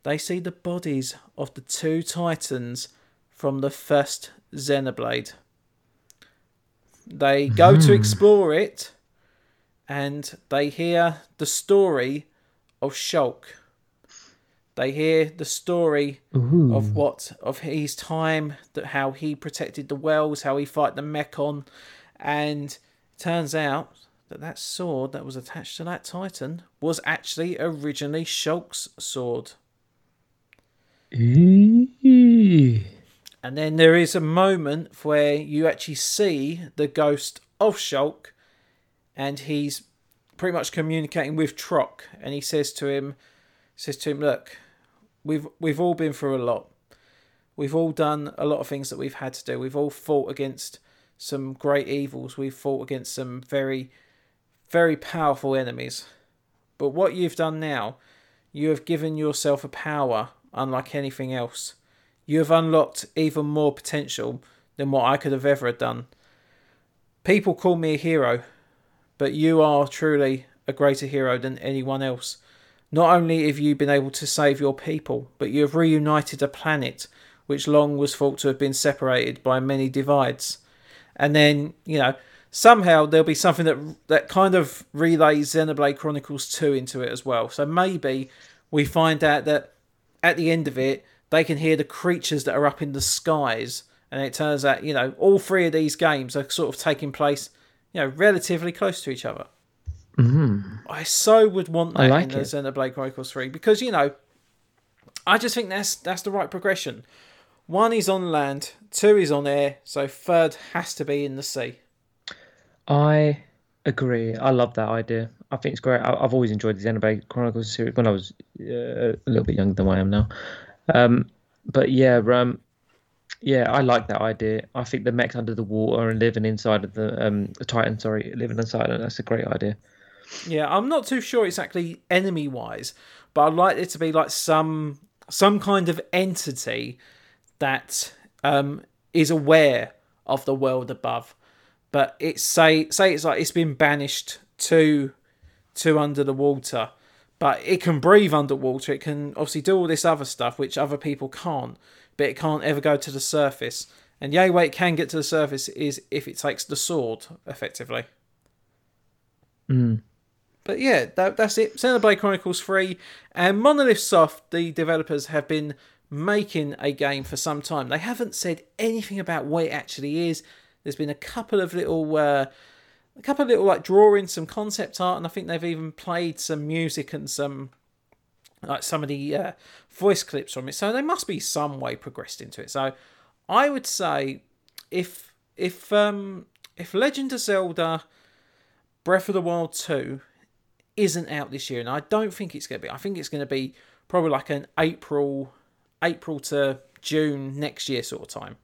They see the bodies of the two titans from the first Xenoblade. They go mm. to hmm. explore it, and they hear the story of Shulk. They hear the story Ooh. of what of his time, that how he protected the wells, how he fought the Mechon, and turns out that that sword that was attached to that Titan was actually originally Shulk's sword. And then there is a moment where you actually see the ghost of Shulk and he's pretty much communicating with Trock, and he says to him, says to him, look, we've we've all been through a lot. We've all done a lot of things that we've had to do. We've all fought against some great evils. We've fought against some very, very powerful enemies. But what you've done now, you have given yourself a power unlike anything else. You have unlocked even more potential than what I could have ever done. People call me a hero, but you are truly a greater hero than anyone else. Not only have you been able to save your people, but you have reunited a planet which long was thought to have been separated by many divides. And then, you know, somehow there'll be something that that kind of relays Xenoblade Chronicles 2 into it as well. So maybe we find out that at the end of it, they can hear the creatures that are up in the skies. And it turns out, you know, all three of these games are sort of taking place you know, relatively close to each other. Mm. I so would want that like in the Xenoblade Chronicles 3 because, you know, I just think that's that's the right progression. One is on land, two is on air, so third has to be in the sea. I agree. I love that idea. I think it's great. I, have always enjoyed the Xenoblade Chronicles series when I was uh, a little bit younger than I am now. Um, but yeah, um, yeah, I like that idea. I think the mechs under the water and living inside of the um Titan, sorry, living inside of that's a great idea. Yeah, I'm not too sure exactly enemy wise, but I'd like it to be like some some kind of entity that um is aware of the world above. But it's say say it's like it's been banished to to under the water, but it can breathe underwater. It can obviously do all this other stuff which other people can't, but it can't ever go to the surface. And the only way it can get to the surface is if it takes the sword, effectively. Mm. But yeah, that, that's it. Xenoblade Chronicles 3 and Monolith Soft, the developers, have been making a game for some time. They haven't said anything about what it actually is. There's been a couple of little, uh, a couple of little like drawings, some concept art, and I think they've even played some music and some like some of the uh, voice clips from it. So they must be some way progressed into it. So I would say if if um if Legend of Zelda Breath of the Wild 2 isn't out this year, and I don't think it's going to be. I think it's going to be probably like an April, April to June next year sort of time.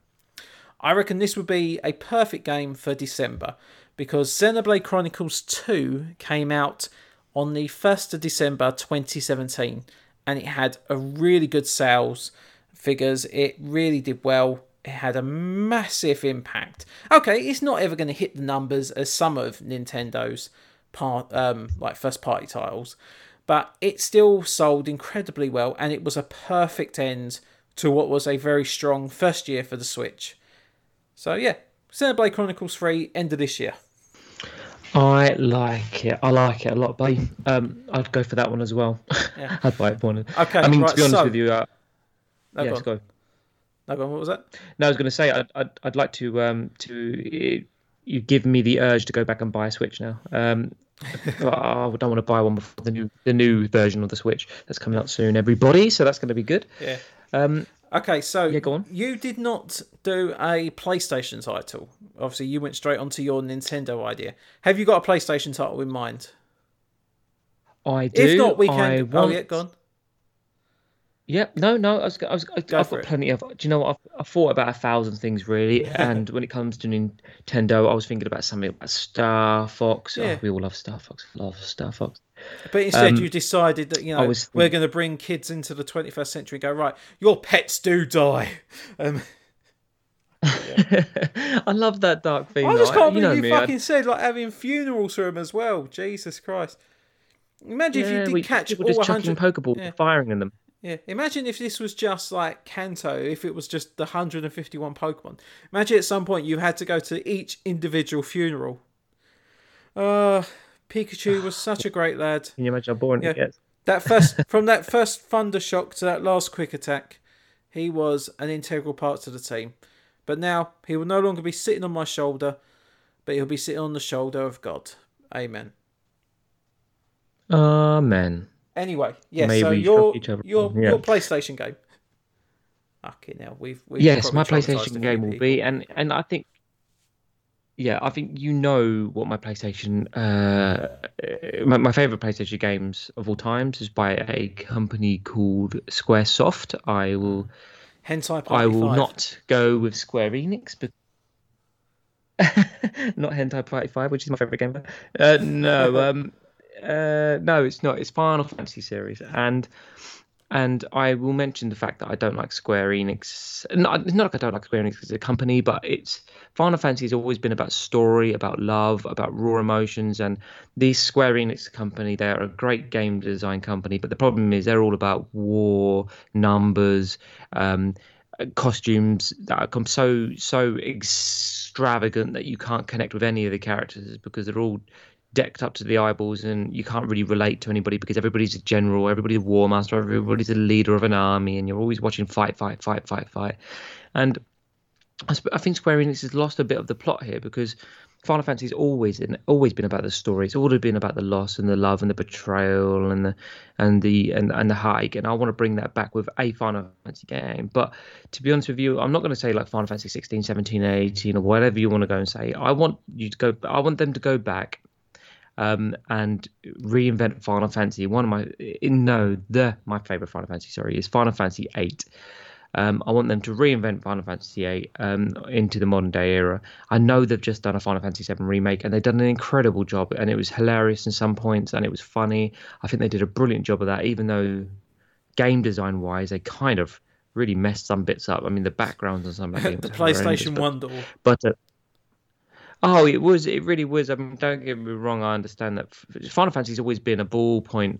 I reckon this would be a perfect game for December because Xenoblade Chronicles 2 came out on the 1st of December 2017 and it had a really good sales figures. It really did well. It had a massive impact. Okay, it's not ever going to hit the numbers as some of Nintendo's part um, like first party titles, but it still sold incredibly well, and it was a perfect end to what was a very strong first year for the Switch. So yeah, Xenoblade Chronicles Three end of this year. I like it. I like it a lot, but um, I'd go for that one as well. Yeah. I'd buy it for one. Okay. I mean, right, to be honest so, with you, uh, no, yes, go. go. No, go on. What was that? No, I was going to say I'd, I'd I'd like to um to you give me the urge to go back and buy a Switch now. Um, I don't want to buy one before the new the new version of the Switch that's coming out soon. Everybody, so that's going to be good. Yeah. Um, Okay, so Yeah, go on. you did not do a PlayStation title. Obviously, you went straight onto your Nintendo idea. Have you got a PlayStation title in mind? I do. If not, we can. I Oh, want... yeah, go on. Yep. No, no. I was. I was. I, I've got plenty of. Do you know what? I've, I've thought about a thousand things really, and when it comes to Nintendo, I was thinking about something about Star Fox. Yeah. Oh, we all love Star Fox. Love Star Fox. But instead, Um, you decided that you know was we're going to bring kids into the 21st century. and Go right, your pets do die. Um, I love that dark theme. I just can't you believe know you me. I- fucking said like having funerals for them as well. Jesus Christ! Imagine if you did we, catch people all just chucking 100. Pokeballs, yeah. firing in them. Yeah, imagine if this was just like Kanto, if it was just the 151 Pokemon. Imagine at some point you had to go to each individual funeral. Uh, Pikachu was such a great lad. Can you imagine how boring Yeah. it gets? That first, from that first Thunder Shock to that last Quick Attack, he was an integral part to the team. But now he will no longer be sitting on my shoulder, but he'll be sitting on the shoulder of God. Amen. Amen. Anyway, yeah. May so your your Yeah. your PlayStation game. Okay, now we've, we've yes, my PlayStation game will be, and and I think, yeah, I think you know what my PlayStation, uh, my, my favorite PlayStation games of all times is by a company called SquareSoft. I will, Hentai Party I will 5. not go with Square Enix, but. not Hentai Party Five, which is my favorite game. Uh, no, um, uh, no, it's not. It's Final Fantasy series, and and I will mention the fact that I don't like Square Enix. Not, it's not like I don't like Square Enix as a company, but it's Final Fantasy has always been about story, about love, about raw emotions. And this Square Enix company, they are a great game design company, but the problem is they're all about war, numbers, um, costumes that are come so so extravagant that you can't connect with any of the characters because they're all decked up to the eyeballs and you can't really relate to anybody because everybody's a general, everybody's a war master, mm-hmm. everybody's a leader of an army, and you're always watching fight, fight, fight, fight, fight. And I, think Square Enix has lost a bit of the plot here because Final Fantasy's always in, always been about the story. It's always been about the loss and the love and the betrayal and the and the and, and the heartache. And I want to bring that back with a Final Fantasy game. But to be honest with you, I'm not going to say like Final Fantasy 16, 17, 18 or whatever you want to go and say. I want you to go. I want them to go back um, and reinvent Final Fantasy. One of my no, the my favorite Final Fantasy, sorry, is Final Fantasy eight. Um, I want them to reinvent Final Fantasy VIII um, into the modern day era. I know they've just done a Final Fantasy VII remake, and they've done an incredible job, and it was hilarious in some points, and it was funny. I think they did a brilliant job of that, even though game design wise, they kind of really messed some bits up. I mean, the backgrounds on some of the games the PlayStation but- Wonder. but uh, oh, it was. It really was. I mean, don't get me wrong. I understand that Final Fantasy's always been a ballpoint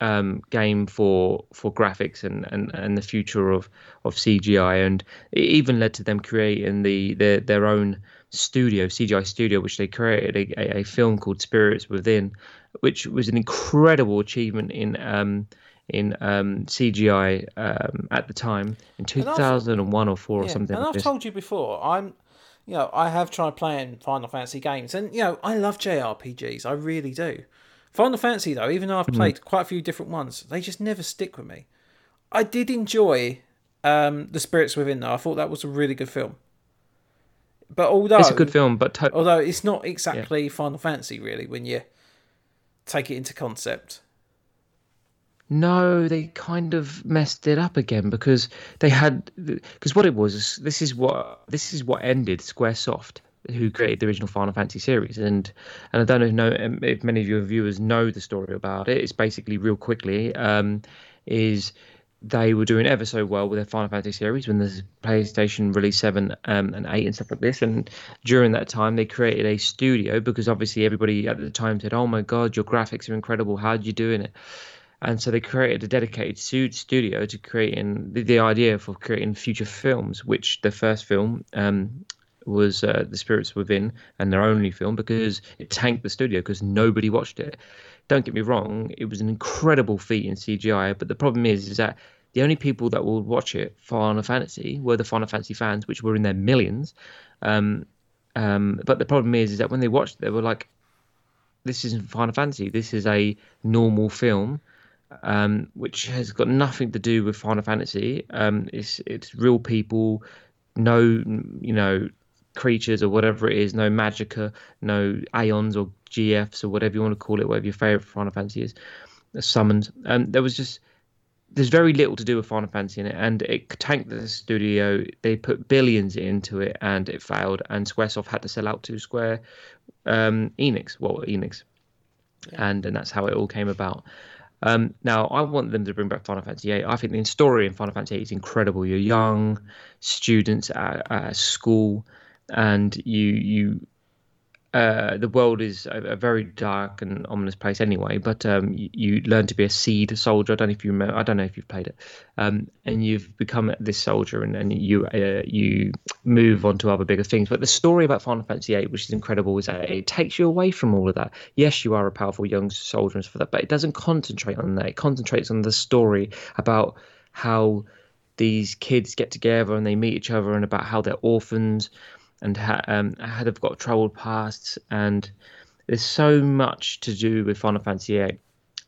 um, game for for graphics and, and, and the future of, of CGI, and it even led to them creating the their their own studio, CGI studio, which they created a, a, film called Spirits Within, which was an incredible achievement in um, in um, CGI um, at the time in 2001 or four Yeah, or something. And like I've this. told you before, I'm, you know, I have tried playing Final Fantasy games, and you know, I love JRPGs. I really do. Final Fantasy, though, even though Hmm. I've played quite a few different ones, they just never stick with me. I did enjoy um, the Spirits Within, though. I thought that was a really good film. But although It's a good film, but to- although it's not exactly Final Fantasy, really, when you take it into concept. No, they kind of messed it up again because they had because what it was this is what this is what ended SquareSoft, who created the original Final Fantasy series, and and I don't know if, know, if many of your viewers know the story about it. It's basically real quickly um, is they were doing ever so well with their Final Fantasy series when the PlayStation released seven um, and eight and stuff like this. And during that time, they created a studio because obviously everybody at the time said, "Oh my God, your graphics are incredible! How would you doing it?" And so they created a dedicated stu- studio to creating the, the idea for creating future films which the first film um, was uh, the spirits within and their only film because it tanked the studio because nobody watched it. Don't get me wrong it was an incredible feat in cgi but the problem is is that the only people that will watch it final fantasy were the final fantasy fans which were in their millions. Um, um, but the problem is is that when they watched it they were like this isn't final fantasy. This is a normal film um, which has got nothing to do with Final Fantasy. Um, it's it's real people, no you know creatures or whatever it is, no magica, no aeons or GFs or whatever you want to call it, whatever your favorite Final Fantasy is, summoned. Um, there was just there's very little to do with Final Fantasy in it, and it tanked the studio. They put billions into it, and it failed. And SquareSoft had to sell out to Square um, Enix, well Enix, and and that's how it all came about. Um, now, I want them to bring back Final Fantasy VIII. I think the story in Final Fantasy VIII is incredible. You're young students at, at school, and you you uh, the world is a, a, very dark and ominous place anyway. But um, you, you, learn to be a seed soldier. I don't know if you remember. I don't know if you've played it. Um, and you've become this soldier, and, and you uh, you move on to other bigger things. But the story about Final Fantasy VIII, which is incredible, is that it takes you away from all of that. Yes, you are a powerful young soldier and for that, but it doesn't concentrate on that. It concentrates on the story about how these kids get together and they meet each other, and about how they're orphans and ha- um, how they've got troubled pasts, and there's so much to do with Final Fantasy VIII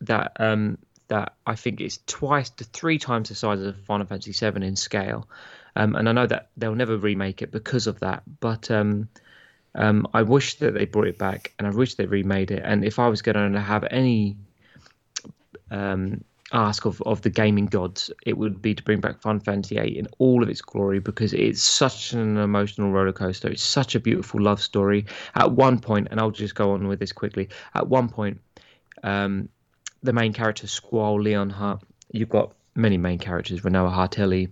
that um, that I think is twice to three times the size of Final Fantasy VII in scale, um, and I know that they'll never remake it because of that. But um, um, I wish that they brought it back, and I wish they remade it. And if I was going to have any um, ask of, of the gaming gods, it would be to bring back Final Fantasy VIII in all of its glory because it's such an emotional roller coaster. It's such a beautiful love story. At one point, and I'll just go on with this quickly. At one point, um, the main character Squall Leonhart. You've got many main characters: Rinoa Heartilly,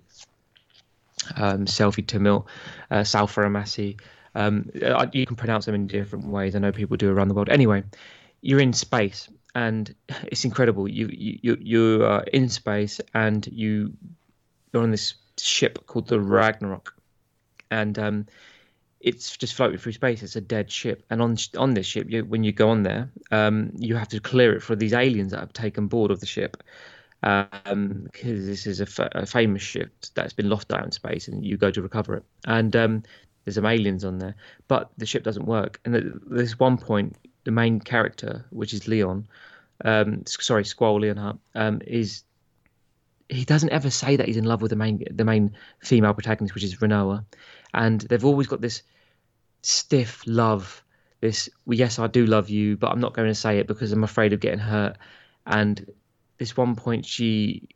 um, Selphie Tamil, uh, Salfa Amasi. Um, you can pronounce them in different ways. I know people do around the world. Anyway, you're in space and it's incredible. You you you are in space and you you're on this ship called the Ragnarok, and um, it's just floating through space. It's a dead ship, and on on this ship, you, when you go on there, um, you have to clear it for these aliens that have taken board of the ship. Um, because this is a, fa- a, famous ship that's been lost out in space, and you go to recover it. And um, there's some aliens on there, but the ship doesn't work. And there's one point the main character, which is Leon, um, sorry, Squall Leonhart, um, is he doesn't ever say that he's in love with the main the main female protagonist, which is Rinoa, and they've always got this stiff love. This yes, I do love you, but I'm not going to say it because I'm afraid of getting hurt. And this one point, she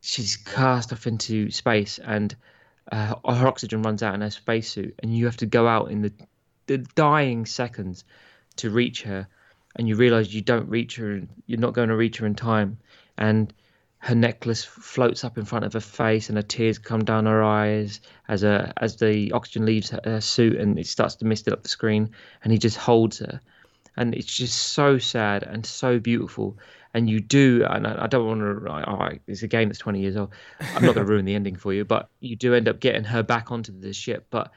she's cast off into space, and uh, her oxygen runs out in her spacesuit, and you have to go out in the the dying seconds to reach her and you realize you don't reach her you're not going to reach her in time and her necklace floats up in front of her face and her tears come down her eyes as a as the oxygen leaves her, her suit and it starts to mist it up the screen and he just holds her and it's just so sad and so beautiful and you do, and I, I don't want to. I, it's a game that's 20 years old. I'm not going to ruin the ending for you, but you do end up getting her back onto the ship. But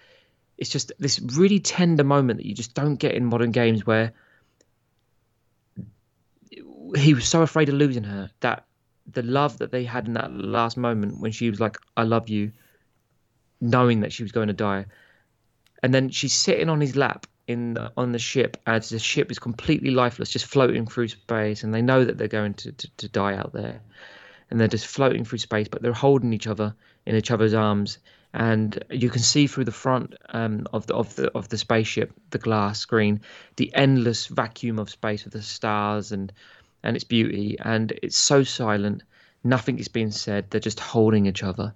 it's just this really tender moment that you just don't get in modern games where he was so afraid of losing her that the love that they had in that last moment when she was like, "I love you," knowing that she was going to die, and then she's sitting on his lap in the, on the ship as the ship is completely lifeless, just floating through space, and they know that they're going to, to, to die out there, and they're just floating through space, but they're holding each other in each other's arms, and you can see through the front um, of the of the of the spaceship, the glass screen, the endless vacuum of space with the stars and and its beauty, and it's so silent. Nothing is being said. They're just holding each other,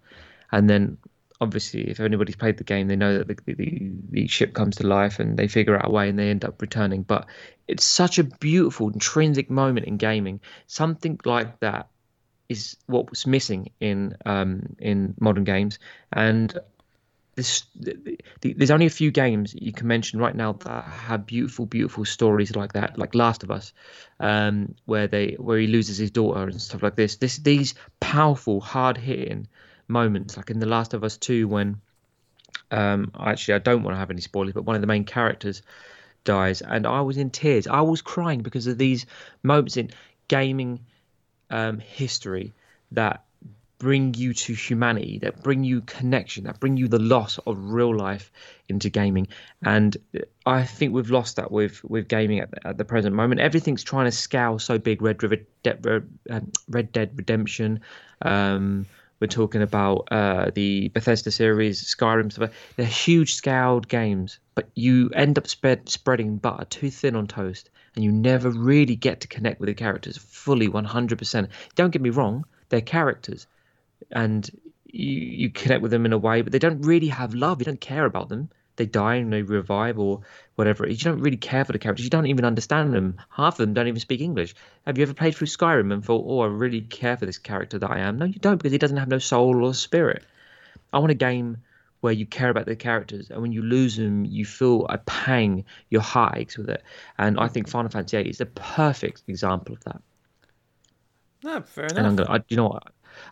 and then obviously, if anybody's played the game, they know that the, the, the ship comes to life and they figure out a way and they end up returning. But it's such a beautiful, intrinsic moment in gaming. Something like that is what was missing in um, in modern games, and this, the, the, there's only a few games you can mention right now that have beautiful, beautiful stories like that, like Last of Us, um, where they where he loses his daughter and stuff like this. This these powerful, hard hitting moments, like in The Last of Us Two, when um, actually I don't want to have any spoilers, but one of the main characters dies, and I was in tears. I was crying because of these moments in gaming um, history that bring you to humanity, that bring you connection, that bring you the loss of real life into gaming. And I think we've lost that with with gaming at the, at the present moment. Everything's trying to scale so big. Red River, De- um, Red Dead Redemption. Um, we're talking about uh, the Bethesda series, Skyrim stuff. They're huge scaled games, but you end up spread, spreading butter too thin on toast, and you never really get to connect with the characters fully 100%. Don't get me wrong, they're characters, and you, you connect with them in a way, but they don't really have love. You don't care about them they die and they revive or whatever. You don't really care for the characters. You don't even understand them. Half of them don't even speak English. Have you ever played through Skyrim and thought, "Oh, I really care for this character that I am"? No, you don't because he doesn't have no soul or spirit. I want a game where you care about the characters, and when you lose them, you feel a pang. Your heart aches with it, and I think Final Fantasy VIII is the perfect example of that. No, fair enough. And I'm gonna, I, you know what?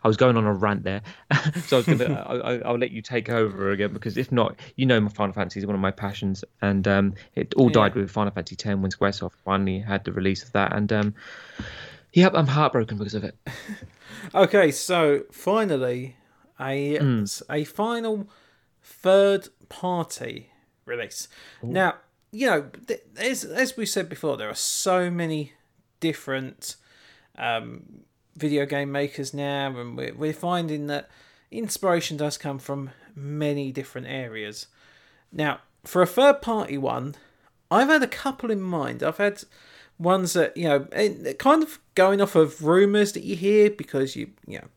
I was going on a rant there, so I was gonna. I, will let you take over again because if not, you know, my Final Fantasy is one of my passions, and um, it all died with Final Fantasy X when SquareSoft finally had the release of that, and um, yep, I'm heartbroken because of it. okay, so finally, a mm. a final third party release. Ooh. Now, you know, as as we said before, there are so many different um, video game makers now, and we're, we're finding that inspiration does come from many different areas. Now, for a third party one, I've had a couple in mind. I've had ones that you know, kind of going off of rumors that you hear because you you know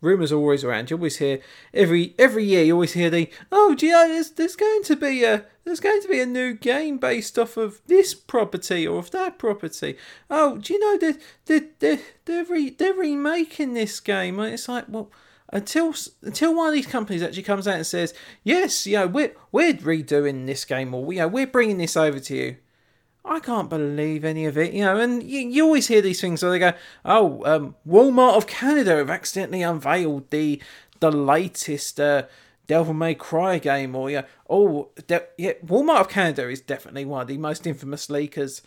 Rumours are always around. You always hear every every year. You always hear the oh, gee, oh, there's, there's going to be a there's going to be a new game based off of this property or of that property. Oh, do you know that they're, they're, they're, re, they're remaking this game? And it's like, well, until until one of these companies actually comes out and says, yes, you know, we're we're redoing this game or you know, we're bringing this over to you. I can't believe any of it, you know. And you, you always hear these things where they go, "Oh, um, Walmart of Canada have accidentally unveiled the the latest uh, Devil May Cry game," or yeah, oh, de- yeah, Walmart of Canada is definitely one of the most infamous leakers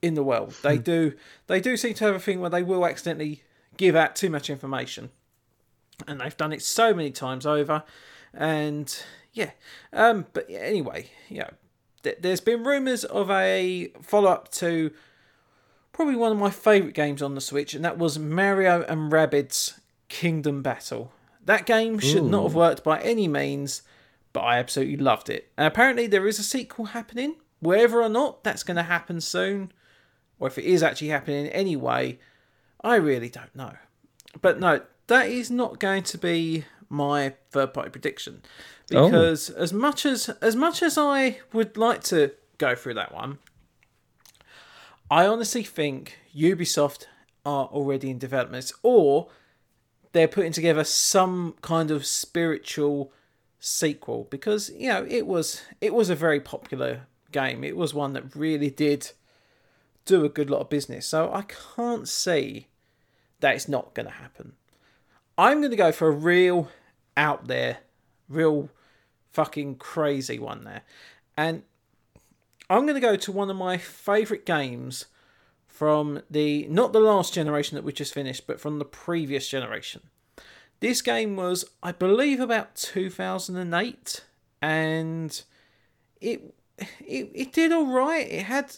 in the world. They hmm. do they do seem to have a thing where they will accidentally give out too much information, and they've done it so many times over. And yeah, um, but anyway, yeah, there's been rumours of a follow up to probably one of my favourite games on the Switch, and that was Mario and Rabbids Kingdom Battle. That game should Ooh. not have worked by any means, but I absolutely loved it. And apparently, there is a sequel happening. Whether or not that's going to happen soon, or if it is actually happening anyway, I really don't know. But no, that is not going to be my third party prediction. Oh. because oh. as much as as much as I would like to go through that one, I honestly think Ubisoft are already in development, or they're putting together some kind of spiritual sequel because you know it was it was a very popular game. It was one that really did do a good lot of business. So I can't see that it's not going to happen. I'm going to go for a real out there, real fucking crazy one there. And I'm going to go to one of my favourite games from the, not the last generation that we just finished, but from the previous generation. This game was, I believe, about 2008, and it it, it did all right. It had,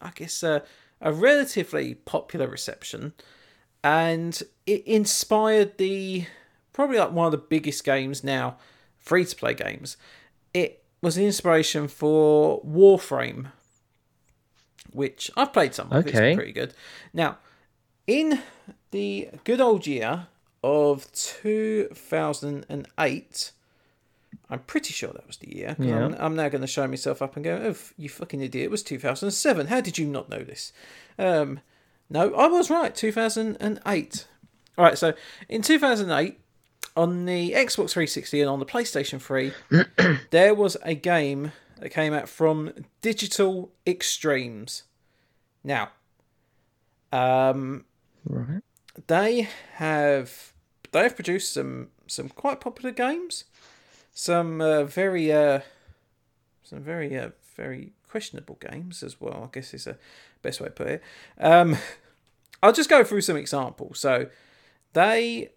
I guess, a, a relatively popular reception, and it inspired the probably like one of the biggest games now, free to play games. It was the inspiration for Warframe, which I've played some. Of. Okay. It's pretty good. Now, in the good old year of 2008, I'm pretty sure that was the year. Yeah. I'm, I'm now going to show myself up and go, oh, you fucking idiot. It was 2007. How did you not know this? Um, no, I was right. 2008. All right, so in 2008, on the Xbox 360 and on the PlayStation 3, there was a game that came out from Digital Extremes. Now, um, Right. they have they have produced some some quite popular games, some uh, very uh, some very uh, very questionable games as well. I guess is the best way to put it. Um, I'll just go through some examples. So they.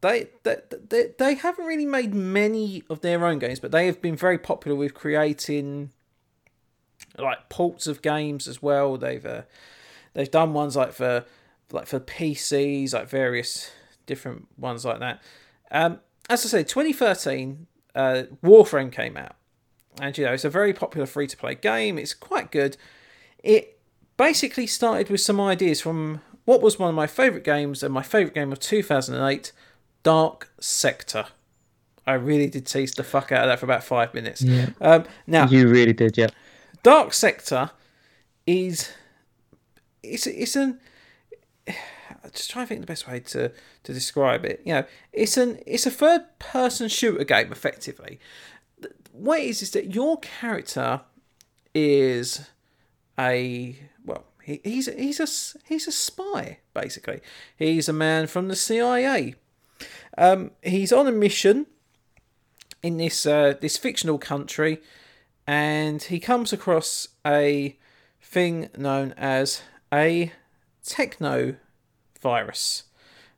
They, they, they, they haven't really made many of their own games, but they have been very popular with creating like ports of games as well. They've uh, they've done ones like for like for PCs, like various different ones like that. Um, as I said, 2013, uh, Warframe came out, and you know it's a very popular free to play game. It's quite good. It basically started with some ideas from what was one of my favorite games and my favorite game of 2008, Dark Sector. I really did tease the fuck out of that for about five minutes. Yeah. Um, now, You really did, yeah. Dark Sector is it's it's an i just trying to think the best way to to describe it. You know, it's an it's a third person shooter game effectively. What it is is that your character is a well he, he's he's a he's a spy basically. He's a man from the CIA. Um, he's on a mission in this uh, this fictional country, and he comes across a thing known as a techno virus,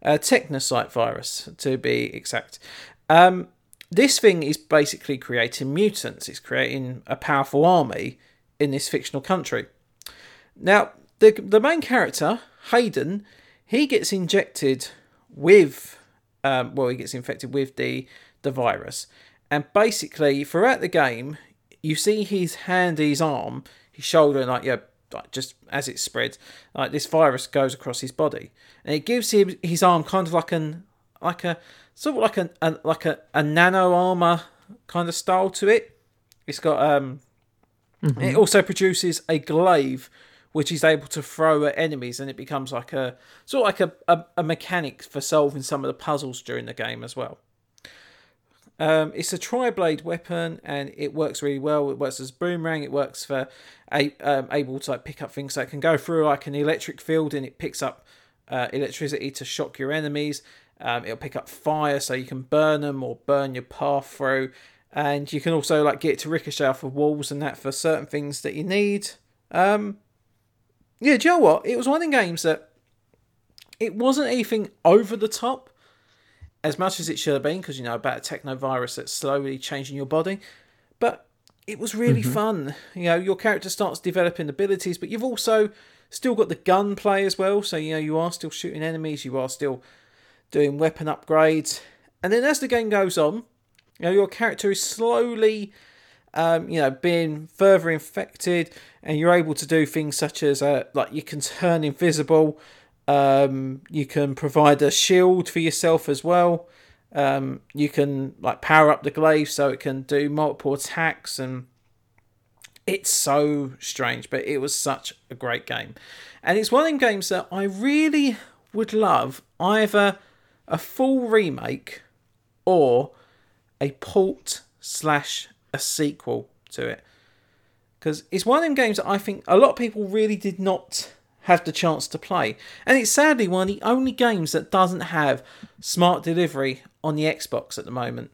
a technocyte virus to be exact. Um, this thing is basically creating mutants. It's creating a powerful army in this fictional country. Now, the the main character Hayden, he gets injected with, um, well, he gets infected with the the virus, and basically throughout the game, you see his hand, his arm, his shoulder, like yeah, like just as it spreads, like this virus goes across his body, and it gives him his arm kind of like an like a sort of like a, a like a, a nano armor kind of style to it. It's got um, it also produces a glaive which he's able to throw at enemies, and it becomes like a sort of like a, a, a mechanic for solving some of the puzzles during the game as well. Um, it's a tri-blade weapon, and it works really well. It works as a boomerang. It works for a, um, able to like pick up things. So it can go through like an electric field, and it picks up uh, electricity to shock your enemies. Um, it'll pick up fire, so you can burn them or burn your path through. And you can also like get to ricochet off of walls and that for certain things that you need. Um, yeah, do you know what? It was one of the games that it wasn't anything over the top as much as it should have been because you know about a techno virus that's slowly changing your body but it was really fun you know your character starts developing abilities but you've also still got the gunplay as well so you know you are still shooting enemies you are still doing weapon upgrades and then as the game goes on you know your character is slowly um, you know, being further infected, and you're able to do things such as uh, like you can turn invisible, um, you can provide a shield for yourself as well. Um, you can like power up the glaive so it can do multiple attacks, and it's so strange, but it was such a great game, and it's one of them games that I really would love either a full remake or a port slash a sequel to it because it's one of them games that I think a lot of people really did not have the chance to play, and it's sadly one of the only games that doesn't have smart delivery on the Xbox at the moment.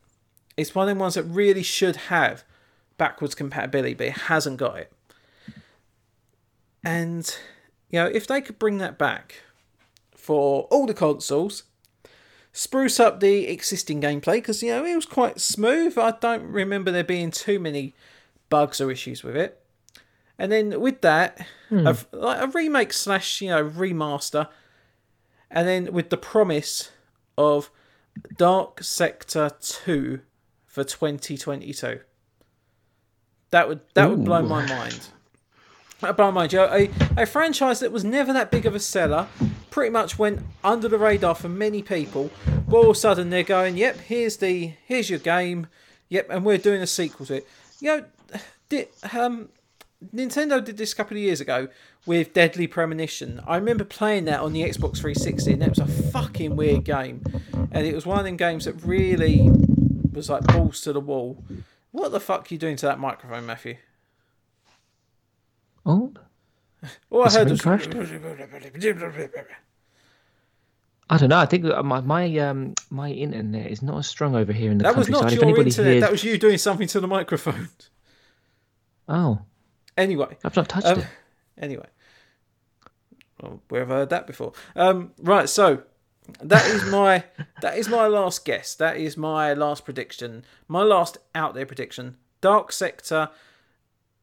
It's one of the ones that really should have backwards compatibility, but it hasn't got it. And you know, if they could bring that back for all the consoles, spruce up the existing gameplay because you know it was quite smooth. I don't remember there being too many bugs or issues with it. And then with that, Hmm. a, like a remake slash you know remaster, and then with the promise of Dark Sector Two for 2022. That would that would blow my mind. My mind. Joe. A, a franchise that was never that big of a seller, pretty much went under the radar for many people. But all of a sudden they're going, "Yep, here's the here's your game. Yep, and we're doing a sequel to it." You know, did um Nintendo did this a couple of years ago with Deadly Premonition. I remember playing that on the Xbox 360, and that was a fucking weird game. And it was one of them games that really was like balls to the wall. What the fuck are you doing to that microphone, Matthew? Oh, All I heard was. I don't know. I think my my um my internet is not as strong over here in the That was countryside. not if your internet. hears, That was you doing something to the microphone. oh, Anyway, I've not touched Um, it. anyway, well, we've heard that before. Um, right, so that is my that is my last guess. That is my last prediction. My last out there prediction: Dark Sector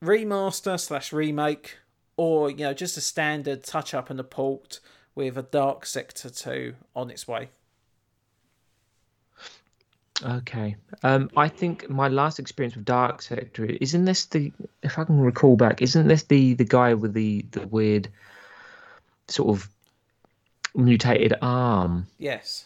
remaster slash remake, or you know just a standard touch up and a port with a Dark Sector two on its way. Okay. Um, I think my last experience with Dark Sector isn't this the if I can recall back, isn't this the the guy with the the weird sort of mutated arm? Yes.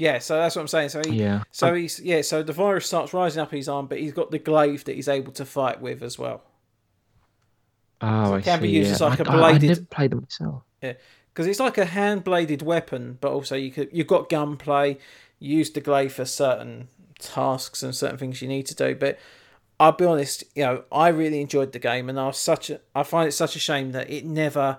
Yeah, so that's what I'm saying. So he, Yeah. so he's yeah, so the virus starts rising up his arm, but he's got the glaive that he's able to fight with as well. Oh, it I can be used yeah. as like I- a I- I bladed- never played them myself. Yeah, because it's like a hand bladed weapon, but also you could you've got gunplay. You use the glaive for certain tasks and certain things you need to do. But I'll be honest, you know, I really enjoyed the game, and I was such a I find it such a shame that it never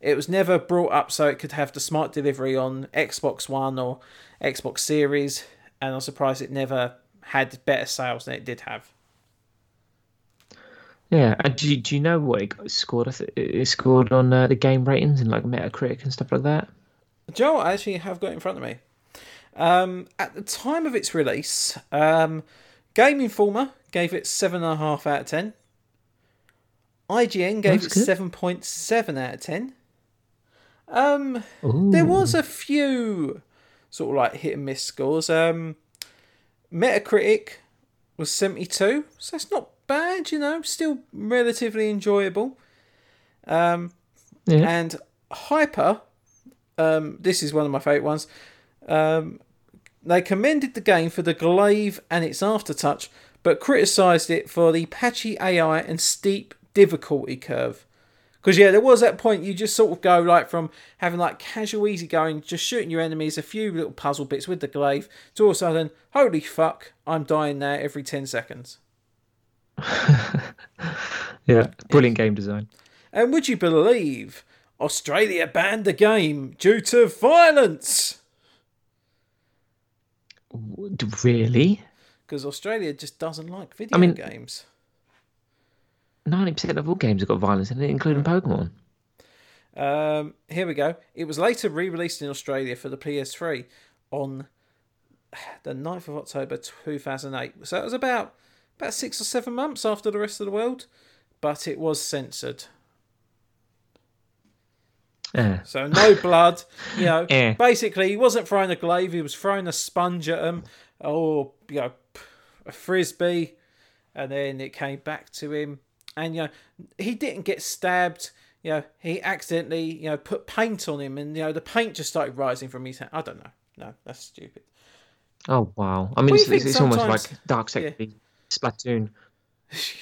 it was never brought up so it could have the smart delivery on Xbox One or Xbox Series, and I'm surprised it never had better sales than it did have. Yeah. And do you, do you know what it scored? It scored on uh, the game ratings and like Metacritic and stuff like that. Joe, I actually have got it in front of me. Um, at the time of its release, um, Game Informer gave it seven and a half out of ten. IGN gave That's it seven point seven out of ten. Um, Ooh. there was a few sort of like hit and miss scores. Um, Metacritic was seventy two, so that's not bad. You know, still relatively enjoyable. Um, Yeah. and Hyper, um, this is one of my favourite ones. Um, they commended the game for the glaive and its aftertouch, but criticised it for the patchy AI and steep difficulty curve. Because yeah, there was that point you just sort of go like from having like casual, easy going, just shooting your enemies, a few little puzzle bits with the glaive, to all of a sudden, holy fuck, I'm dying now every ten seconds. Yeah. Brilliant game design. And would you believe Australia banned the game due to violence? Really? Because Australia just doesn't like video mean- games. Ninety percent of all games have got violence in it, including Pokemon. Um, here we go. It was later re-released in Australia for the PS3 on the 9th of October 2008. So it was about about six or seven months after the rest of the world, but it was censored. Yeah. So no blood, you know. Eh. Basically, he wasn't throwing a glaive; he was throwing a sponge at him, or you know, a frisbee, and then it came back to him. And you know, he didn't get stabbed. You know, he accidentally you know put paint on him, and you know the paint just started rising from his hand. I don't know. No, that's stupid. Oh wow! I mean, it's, it's, it's almost like Dark Sector, Splatoon.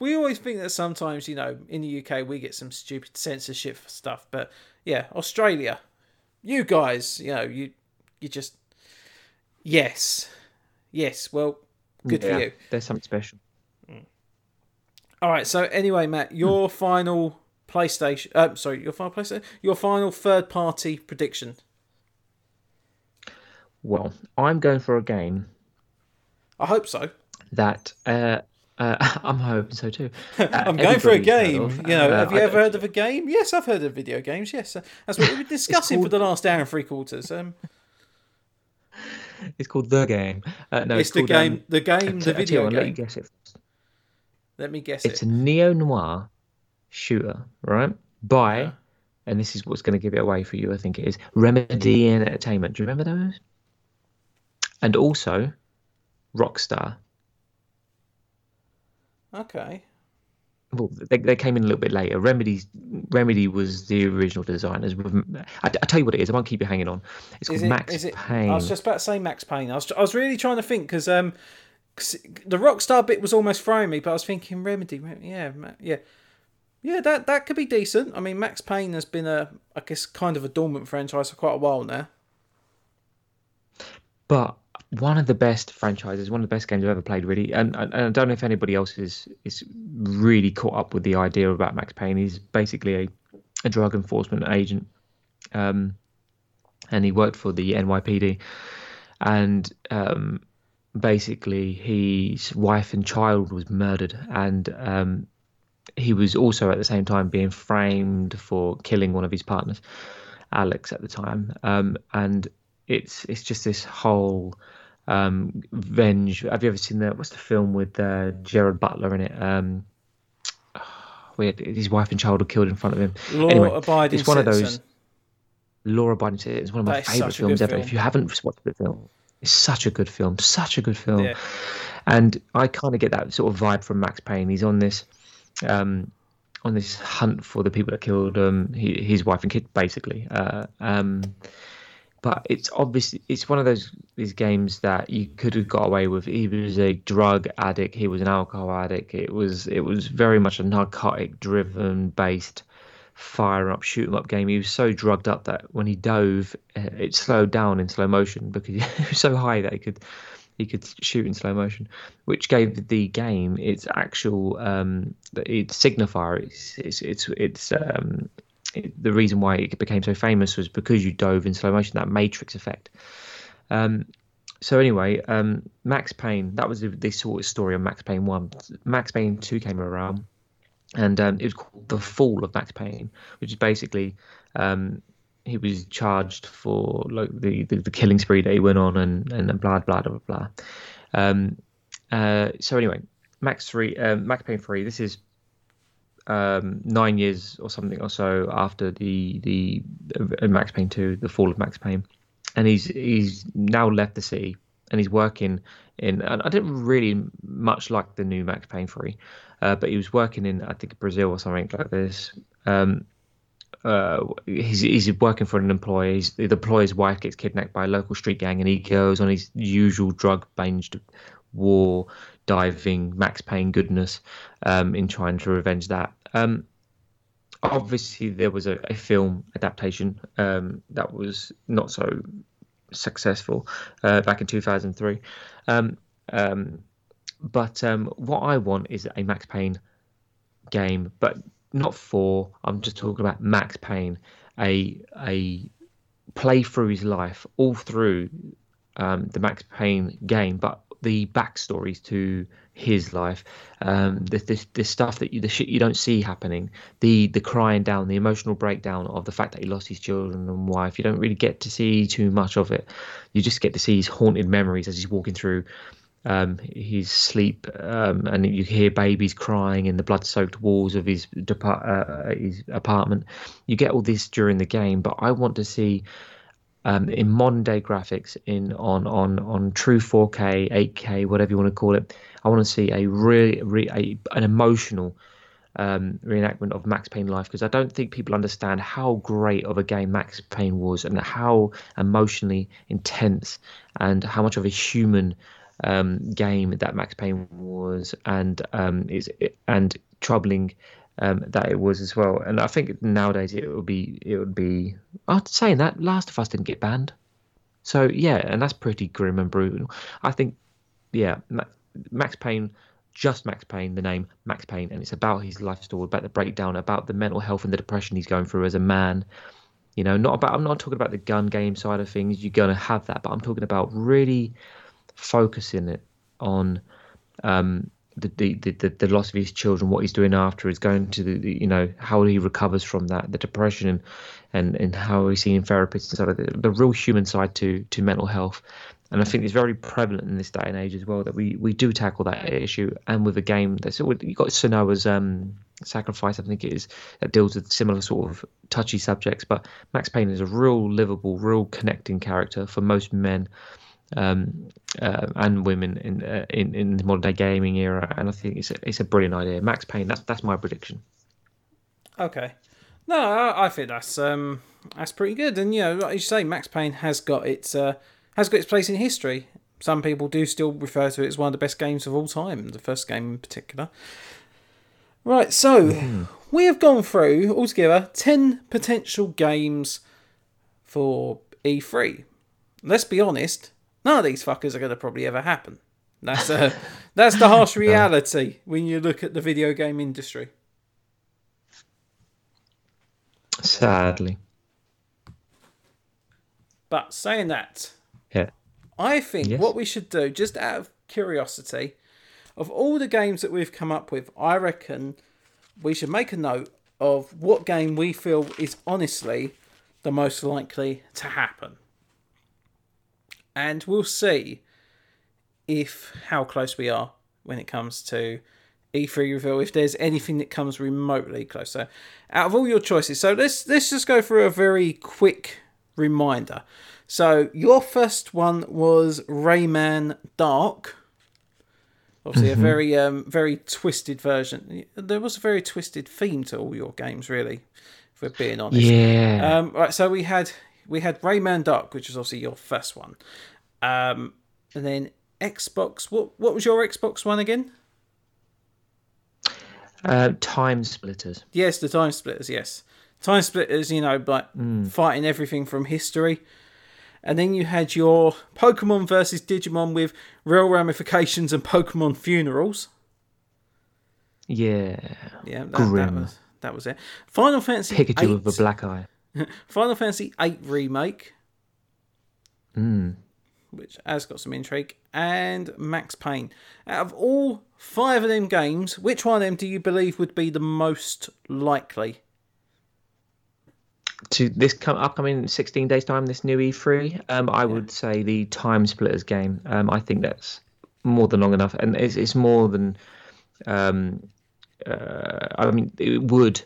We always think that sometimes, you know, in the UK we get some stupid censorship stuff, but yeah, Australia, you guys, you know, you you just yes, yes. Well, good Yeah, for you. There's something special. All right. So anyway, Matt, your final PlayStation. Uh, sorry, your final PlayStation. Your final third-party prediction. Well, I'm going for a game I hope so. that uh, uh, I'm hoping so too. I'm going for a game. You know, have you ever heard of a game? Yes, I've heard of video games. Yes, that's what we've been discussing for the last hour and three quarters. Um, It's called the game. Uh, no, it's, it's, the called, game, Um, the game, I the I tell you video what, Let you game. guess it. Let me guess It's it. a neo noir shooter, right? By, Yeah. and this is what's going to give it away for you. I think it is Remedy Entertainment. Do you remember those? And also, Rockstar. Okay. well, they, they came in a little bit later. Remedy's Remedy was the original designers. With, I, I tell you what it is. I won't keep you hanging on. It's called Is it? Max it? Payne. I was just about to say Max Payne. I was, I was really trying to think because um, 'cause the Rockstar bit was almost throwing me, but I was thinking Remedy. Rem- Yeah, yeah, yeah. That that could be decent. I mean, Max Payne has been a, I guess, kind of a dormant franchise for quite a while now. but one of the best franchises, one of the best games I've ever played, really. And, and, and I don't know if anybody else is is really caught up with the idea about Max Payne. He's basically a, a drug enforcement agent, um, and he worked for the NYPD, and um, basically his wife and child was murdered, and um, he was also at the same time being framed for killing one of his partners, Alex, at the time, um, and it's it's just this whole um venge have you ever seen that what's the film with uh gerard butler in it? Um where his wife and child were killed in front of him. Law anyway abiding it's one of those law abiding it's one of my favorite such a good films ever. film. if you haven't watched the film it's such a good film such a good film Yeah. and I kind of get that sort of vibe from Max Payne. He's on this, um, on this hunt for the people that killed um, he, his wife and kid, basically. Uh, um, but it's obviously it's one of those these games that you could have got away with. He was a drug addict. He was an alcohol addict. It was it was very much a narcotic driven based fire up shoot 'em up game. He was so drugged up that when he dove, uh, it slowed down in slow motion because he was so high that he could he could shoot in slow motion, which gave the game its actual um, its signifier. It's it's it's, it's um, it, the reason why it became so famous was because you dove in slow motion. That Matrix effect. Um, so anyway, um, Max Payne. That was the, the sort of story on Max Payne one. Max Payne two came around, and um, it was called the Fall of Max Payne, which is basically um, he was charged for like the, the, the killing spree that he went on and and blah blah blah blah. Um, uh, so anyway, Max three, um, Max Payne three. This is um, nine years or something or so after the the uh, Max Payne two, the fall of Max Payne, and he's he's now left the city and he's working in. And I didn't really much like the new Max Payne three, uh, but he was working in I think Brazil or something like this. Um, uh, he's he's working for an employee. He's, the employer's wife gets kidnapped by a local street gang, and he goes on his usual drug-binged war diving Max Payne goodness um, in trying to revenge that. Um, obviously, there was a, a film adaptation um, that was not so successful uh, back in 2003. Um, um, but um, what I want is a Max Payne game, but not for. I'm just talking about Max Payne, a a play through his life all through um, the Max Payne game, but the backstories to his life, um, the, the the stuff that you, the shit you don't see happening, the the crying down, the emotional breakdown of the fact that he lost his children and wife. You don't really get to see too much of it. You just get to see his haunted memories as he's walking through um, his sleep, um, and you hear babies crying in the blood-soaked walls of his depart- uh, his apartment. You get all this during the game, but I want to see um, in modern day graphics, in on on on true 4K, 8K, whatever you want to call it. I want to see a really re, a, an emotional um, reenactment of Max Payne life because I don't think people understand how great of a game Max Payne was and how emotionally intense and how much of a human um, game that Max Payne was, and um, is and troubling um, that it was as well. And I think nowadays it would be it would be. Oh, saying that, Last of Us didn't get banned, so yeah, and that's pretty grim and brutal. I think, yeah, Max Payne just Max Payne, the name Max Payne, and it's about his life story, about the breakdown, about the mental health and the depression he's going through as a man. You know, not about. I'm not talking about the gun game side of things. You're gonna have that, but I'm talking about really focusing it on um, the, the, the, the loss of his children, what he's doing after, is going to the, the, you know how he recovers from that, the depression, and and, and how he's seeing therapists and of the, the real human side to to mental health. And I think it's very prevalent in this day and age as well that we, we do tackle that issue. And with a game that's you got Senua's um, Sacrifice, I think it is, that deals with similar sort of touchy subjects. But Max Payne is a real livable, real connecting character for most men um, uh, and women in, uh, in in the modern day gaming era. And I think it's a, it's a brilliant idea. Max Payne, that's that's my prediction. Okay. No, I, I think that's um that's pretty good. And you know, like you say, Max Payne has got its uh, has got its place in history. Some people do still refer to it as one of the best games of all time, the first game in particular. Right, so mm. we have gone through altogether 10 potential games for E3. Let's be honest, none of these fuckers are going to probably ever happen. That's uh, that's the harsh reality when you look at the video game industry. Sadly. But saying that, yeah. I think yes. what we should do, just out of curiosity, of all the games that we've come up with, I reckon we should make a note of what game we feel is honestly the most likely to happen. And we'll see if how close we are when it comes to E3 reveal, if there's anything that comes remotely closer. Out of all your choices, so let's let's just go through a very quick reminder. So your first one was Rayman Dark. Obviously, mm-hmm. a very um, very twisted version. There was a very twisted theme to all your games, really. If we're being honest. Yeah. Um, right. So we had we had Rayman Dark, which was obviously your first one, um, and then Xbox. What what was your Xbox one again? Uh, time splitters. Yes, the time splitters. Yes, time splitters. You know, like mm. fighting everything from history and then you had your Pokemon versus Digimon with real ramifications and Pokemon funerals. Yeah. Yeah, that, that was that was it. Final Fantasy Pikachu 8, with a black eye. Final Fantasy VIII remake. Mm. Which has got some intrigue. And Max Payne. Out of all five of them games, which one of them do you believe would be the most likely? to this come upcoming 16 days time this new e3 um, i yeah. would say the time splitters game um, i think that's more than long enough and it's, it's more than um, uh, i mean it would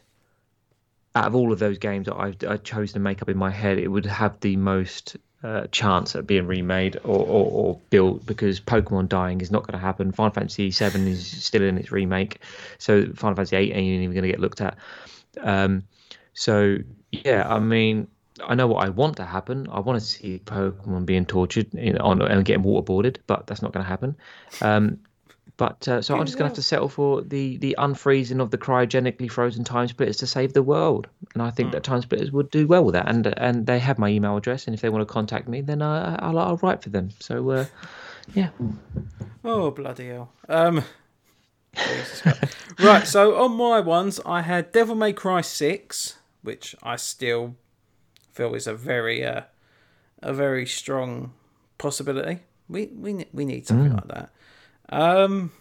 out of all of those games that I've, i chose to make up in my head it would have the most uh, chance at being remade or, or, or, built because Pokemon dying is not going to happen. Final Fantasy VII is still in its remake, so Final Fantasy VIII ain't even going to get looked at. Um, so yeah, I mean, I know what I want to happen. I want to see Pokemon being tortured on and getting waterboarded, but that's not going to happen. Um, but uh, so I'm just going to have to settle for the the unfreezing of the cryogenically frozen time splitters to save the world, and I think mm. that time splitters would do well with that. And and they have my email address, and if they want to contact me, then I, I'll, I'll write for them. So uh, yeah. Oh bloody hell! Um, right, so on my ones, I had Devil May Cry six which I still feel is a very uh, a very strong possibility. We we we need something mm. like that. Um,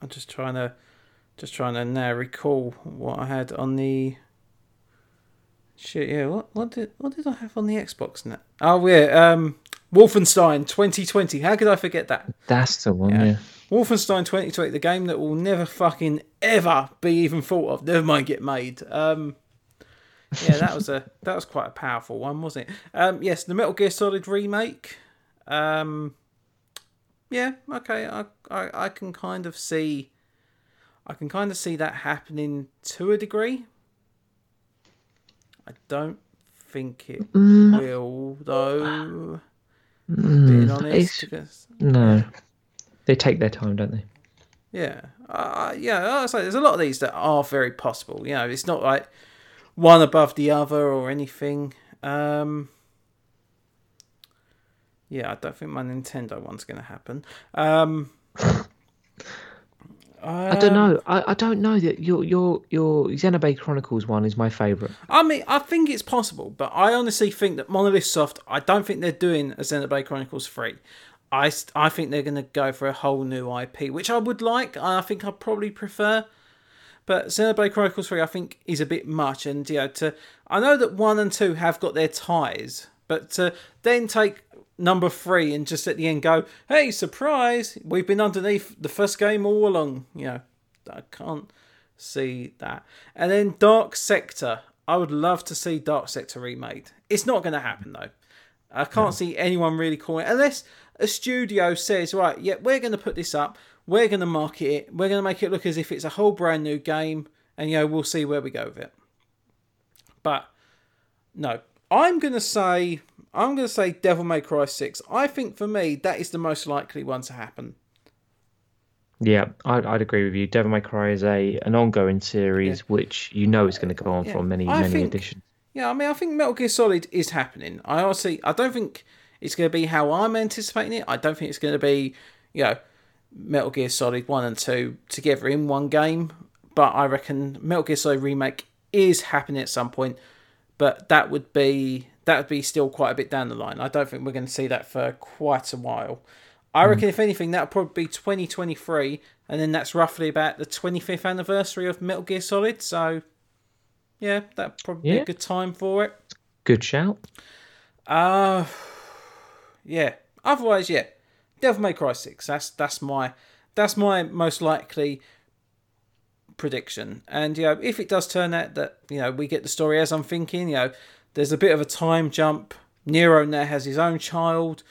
I'm just trying to just trying to now recall what I had on the shit. Yeah, what what did what did I have on the Xbox now? Oh yeah, um, Wolfenstein 2020. How could I forget that? That's the one. Yeah. yeah. Wolfenstein 2020, the game that will never fucking ever be even thought of. Never mind get made. Um, yeah, that was a that was quite a powerful one, wasn't it? Um, yes, the Metal Gear Solid remake. Um, yeah, okay, I, I I can kind of see, I can kind of see that happening to a degree. I don't think it mm. will, though. Mm, being honest, because, no they take their time, don't they? Yeah, uh, yeah. Like, there's a lot of these that are very possible. You know, it's not like one above the other or anything. Um, yeah, I don't think my Nintendo one's going to happen. Um, I don't know. I, I don't know that your your your Xenoblade Chronicles one is my favourite. I mean, I think it's possible, but I honestly think that Monolith Soft. I don't think they're doing a Xenoblade Chronicles three. I, I think they're going to go for a whole new IP, which I would like. I think I probably prefer. But Xenoblade Chronicles 3, I think, is a bit much. And, you know, to, I know that 1 and 2 have got their ties, but to then take number 3 and just at the end go, hey, surprise, we've been underneath the first game all along. You know, I can't see that. And then Dark Sector. I would love to see Dark Sector remade. It's not going to happen, though. I can't see anyone really calling it unless a studio says, right, yeah, we're going to put this up, we're going to market it, we're going to make it look as if it's a whole brand new game, and you know we'll see where we go with it. But no, I'm going to say I'm going to say Devil May Cry Six. I think for me that is the most likely one to happen. Yeah, I'd, I'd agree with you. Devil May Cry is a an ongoing series, yeah. which you know is going to go on yeah. for many I many think, editions. Yeah, I mean, I think Metal Gear Solid is happening. I honestly, I don't think it's going to be how I'm anticipating it. I don't think it's going to be, you know, Metal Gear Solid 1 and 2 together in one game. But I reckon Metal Gear Solid Remake is happening at some point. But that would be that would be still quite a bit down the line. I don't think we're going to see that for quite a while. I hmm. reckon, mm. if anything, that'll probably be 2023, and then that's roughly about the 25th anniversary of Metal Gear Solid. So, yeah, that'd probably yeah. be a good time for it. Good shout. Uh, yeah. Otherwise, yeah. Devil May Cry Six. That's that's my that's my most likely prediction. And you know, if it does turn out that you know we get the story as I'm thinking, you know, there's a bit of a time jump. Nero now has his own child.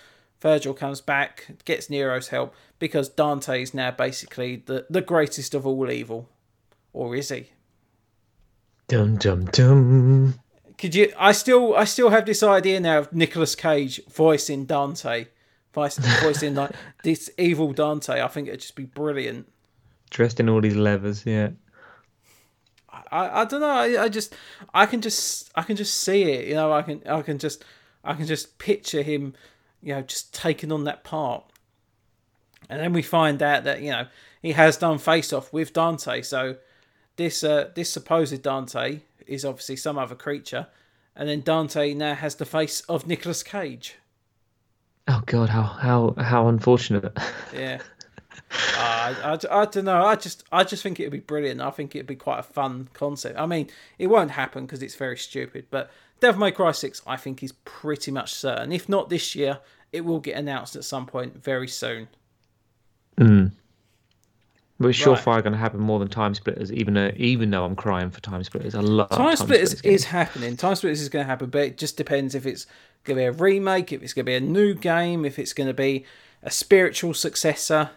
Vergil comes back, gets Nero's help because Dante is now basically the the greatest of all evil, or is he? Dum dum dum. Could you? I still, I still have this idea now of Nicolas Cage voicing Dante, voicing like this evil Dante. I think it'd just be brilliant. Dressed in all these levers, yeah. I, I don't know. I, I just, I can just, I can just see it. You know, I can, I can just, I can just picture him, you know, just taking on that part. And then we find out that you know he has done face off with Dante. So this, uh, this supposed Dante is obviously some other creature, and then Dante now has the face of Nicolas Cage. Oh God, how how how unfortunate. Yeah. uh, I, I, I don't know. I just I just think it'd be brilliant. I think it'd be quite a fun concept. I mean, it won't happen because it's very stupid. But Devil May Cry Six, I think, is pretty much certain. If not this year, it will get announced at some point very soon. Hmm. We're surefire right. going to happen more than Time Splitters, even though, even though I'm crying for Time Splitters. I love Time, time Splitters, Splitters is happening. Time Splitters is going to happen, but it just depends if it's going to be a remake, if it's going to be a new game, if it's going to be a spiritual successor.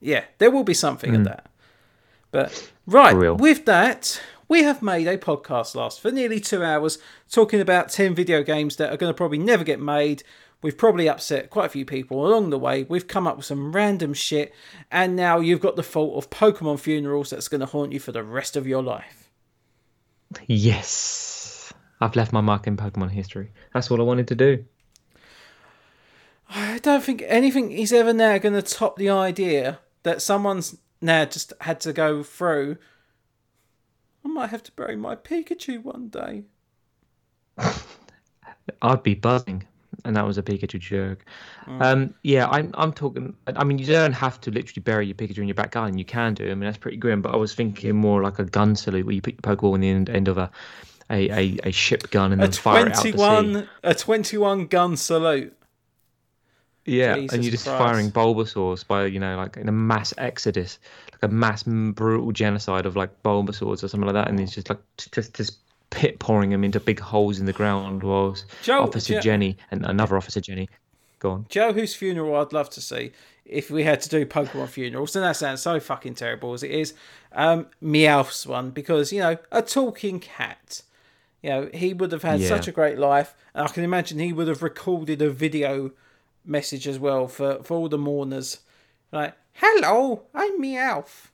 Yeah, there will be something mm. of that. But right, with that, we have made a podcast last for nearly two hours talking about 10 video games that are going to probably never get made We've probably upset quite a few people along the way. We've come up with some random shit, and now you've got the fault of Pokemon funerals that's going to haunt you for the rest of your life. Yes. I've left my mark in Pokemon history. That's what I wanted to do. I don't think anything is ever now going to top the idea that someone's now just had to go through. I might have to bury my Pikachu one day. I'd be buzzing and that was a Pikachu joke. Mm. Um, yeah, I'm I'm talking. I mean, you don't have to literally bury your Pikachu in your back garden. You can do. I mean, that's pretty grim. But I was thinking more like a gun salute where you put your Pokeball in the end, end of a, a, a, a ship gun and then fire it out the sea. A twenty-one gun salute. Yeah, Jesus and you're just Christ. firing Bulbasaurs by you know like in a mass exodus, like a mass brutal genocide of like Bulbasaurs or something like that, and it's just like just just pit pouring them into big holes in the ground whilst Joe, Officer Joe, Jenny and another Officer Jenny. Go on. Joe, whose funeral I'd love to see if we had to do Pokemon funerals, and that sounds so fucking terrible as it is. Um, Meowth's one because you know a talking cat. You know he would have had yeah. such a great life, and I can imagine he would have recorded a video message as well for for all the mourners. Like, hello, I'm Meowth.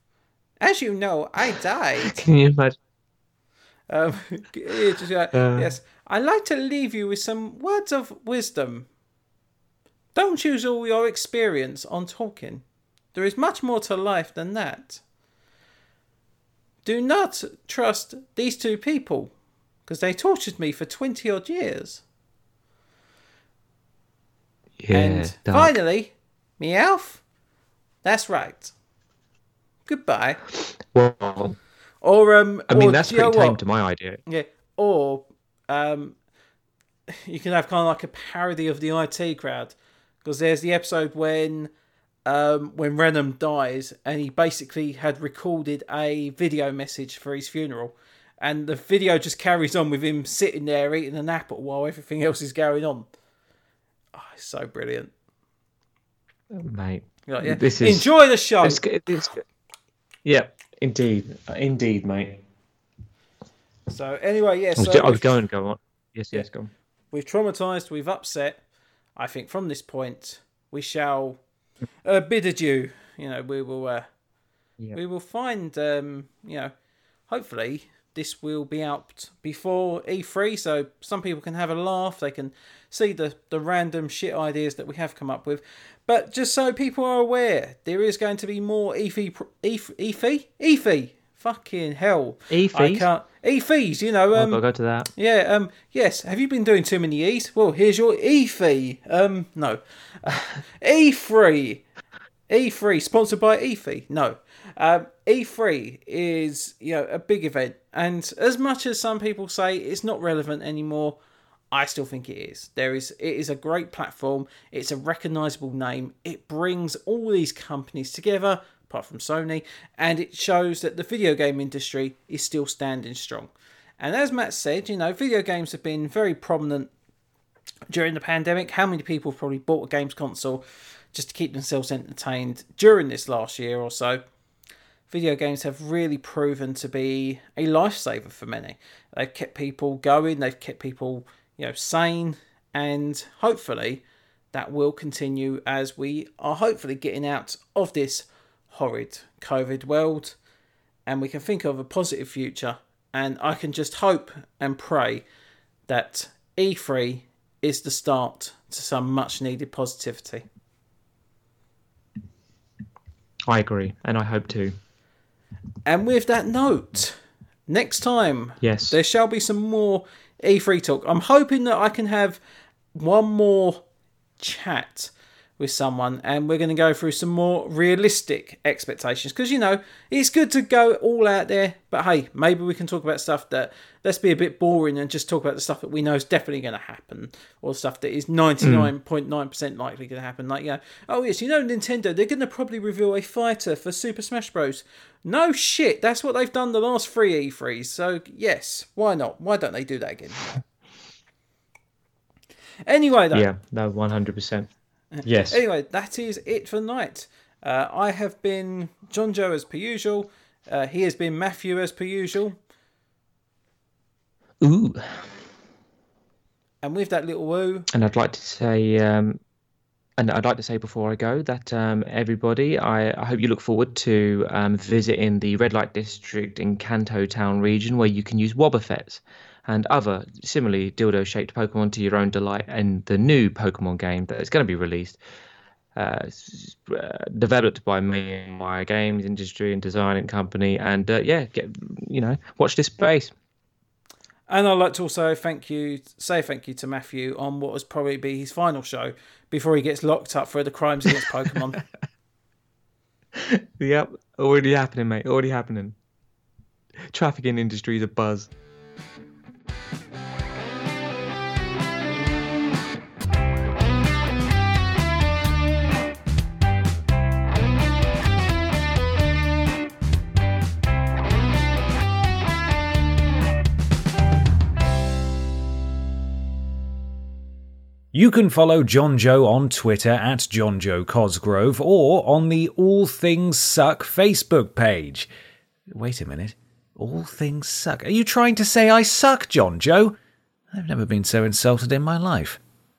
As you know, I died. can you imagine? Um, just, uh, yes, I'd like to leave you with some words of wisdom. Don't use all your experience on talking. There is much more to life than that. do not trust these two people because they tortured me for 20 odd years. Yeah. and dark. finally, Meowth, that's right. Goodbye. Well, Or, um, I mean, or, that's do you know pretty tame what? to my idea. Yeah, or um, you can have kind of like a parody of the IT crowd because there's the episode when um, when Reynholm dies and he basically had recorded a video message for his funeral, and the video just carries on with him sitting there eating an apple while everything else is going on. Oh, it's so brilliant. Mate. Like, yeah, This is- enjoy the show. It's, it's, yeah, indeed. Indeed, mate. So anyway, yeah. I was, So I was going, go on. Yes, yes, go on. we've traumatized, we've upset. I think from this point we shall uh, bid adieu. You know, we will uh, Yeah. we will find. Um, you know, hopefully this will be out before E3, so some people can have a laugh. They can see the the random shit ideas that we have come up with. But just so people are aware, there is going to be more E EFI, pr- EF, EFI, EFI. Fucking hell! Can't. EFIs, you know. I've Um, got to go to that. yeah, um, yes. Have you been doing too many E's? Well, here's your E fee. Um, no. E3. E3, sponsored by E3. No. Um, E3 is, you know, a big event. And as much as some people say it's not relevant anymore, I still think it is. There is it is a great platform. It's a recognizable name. It brings all these companies together, apart from Sony, and it shows that the video game industry is still standing strong. And as Matt said, you know, video games have been very prominent during the pandemic. How many people have probably bought a games console just to keep themselves entertained during this last year or so? Video games have really proven to be a lifesaver for many. They've kept people going, they've kept people, you know, sane, and hopefully that will continue as we are hopefully getting out of this horrid COVID world and we can think of a positive future. And I can just hope and pray that E3 is the start to some much needed positivity. I agree, and I hope to. And with that note, next time Yes. there shall be some more E3 talk. I'm hoping that I can have one more chat with someone and we're going to go through some more realistic expectations. Because you know it's good to go all out there but hey maybe we can talk about stuff that let's be a bit boring and just talk about the stuff that we know is definitely going to happen or stuff that is 99.9% likely going to happen. Like you know oh yes you know nintendo they're going to probably reveal a fighter for super smash bros. No shit that's what they've done the last three e3s so yes why not? Why don't they do that again? Anyway though Yeah, no, 100%. Yes. Anyway, that is it for night. Uh, I have been John Joe as per usual. Uh, he has been Matthew as per usual. Ooh. And with that little woo, And I'd like to say, um, and I'd like to say before I go that um, everybody, I, I hope you look forward to um, visiting the red light district in Kanto Town region, where you can use Wobbuffets and other similarly dildo-shaped Pokemon to your own delight in the new Pokemon game that is going to be released. Uh, uh, developed by me and my games industry and designing company, and uh, yeah, get you know, watch this space. and I'd like to also thank you, say thank you to Matthew on what was probably be his final show before he gets locked up for the crimes against Pokemon. Yep, already happening, mate. Already happening. Trafficking industry is a buzz. You can follow John Joe on Twitter at John Joe Cosgrove or on the All Things Suck Facebook page. Wait a minute. All Things Suck? Are you trying to say I suck, John Joe? I've never been so insulted in my life.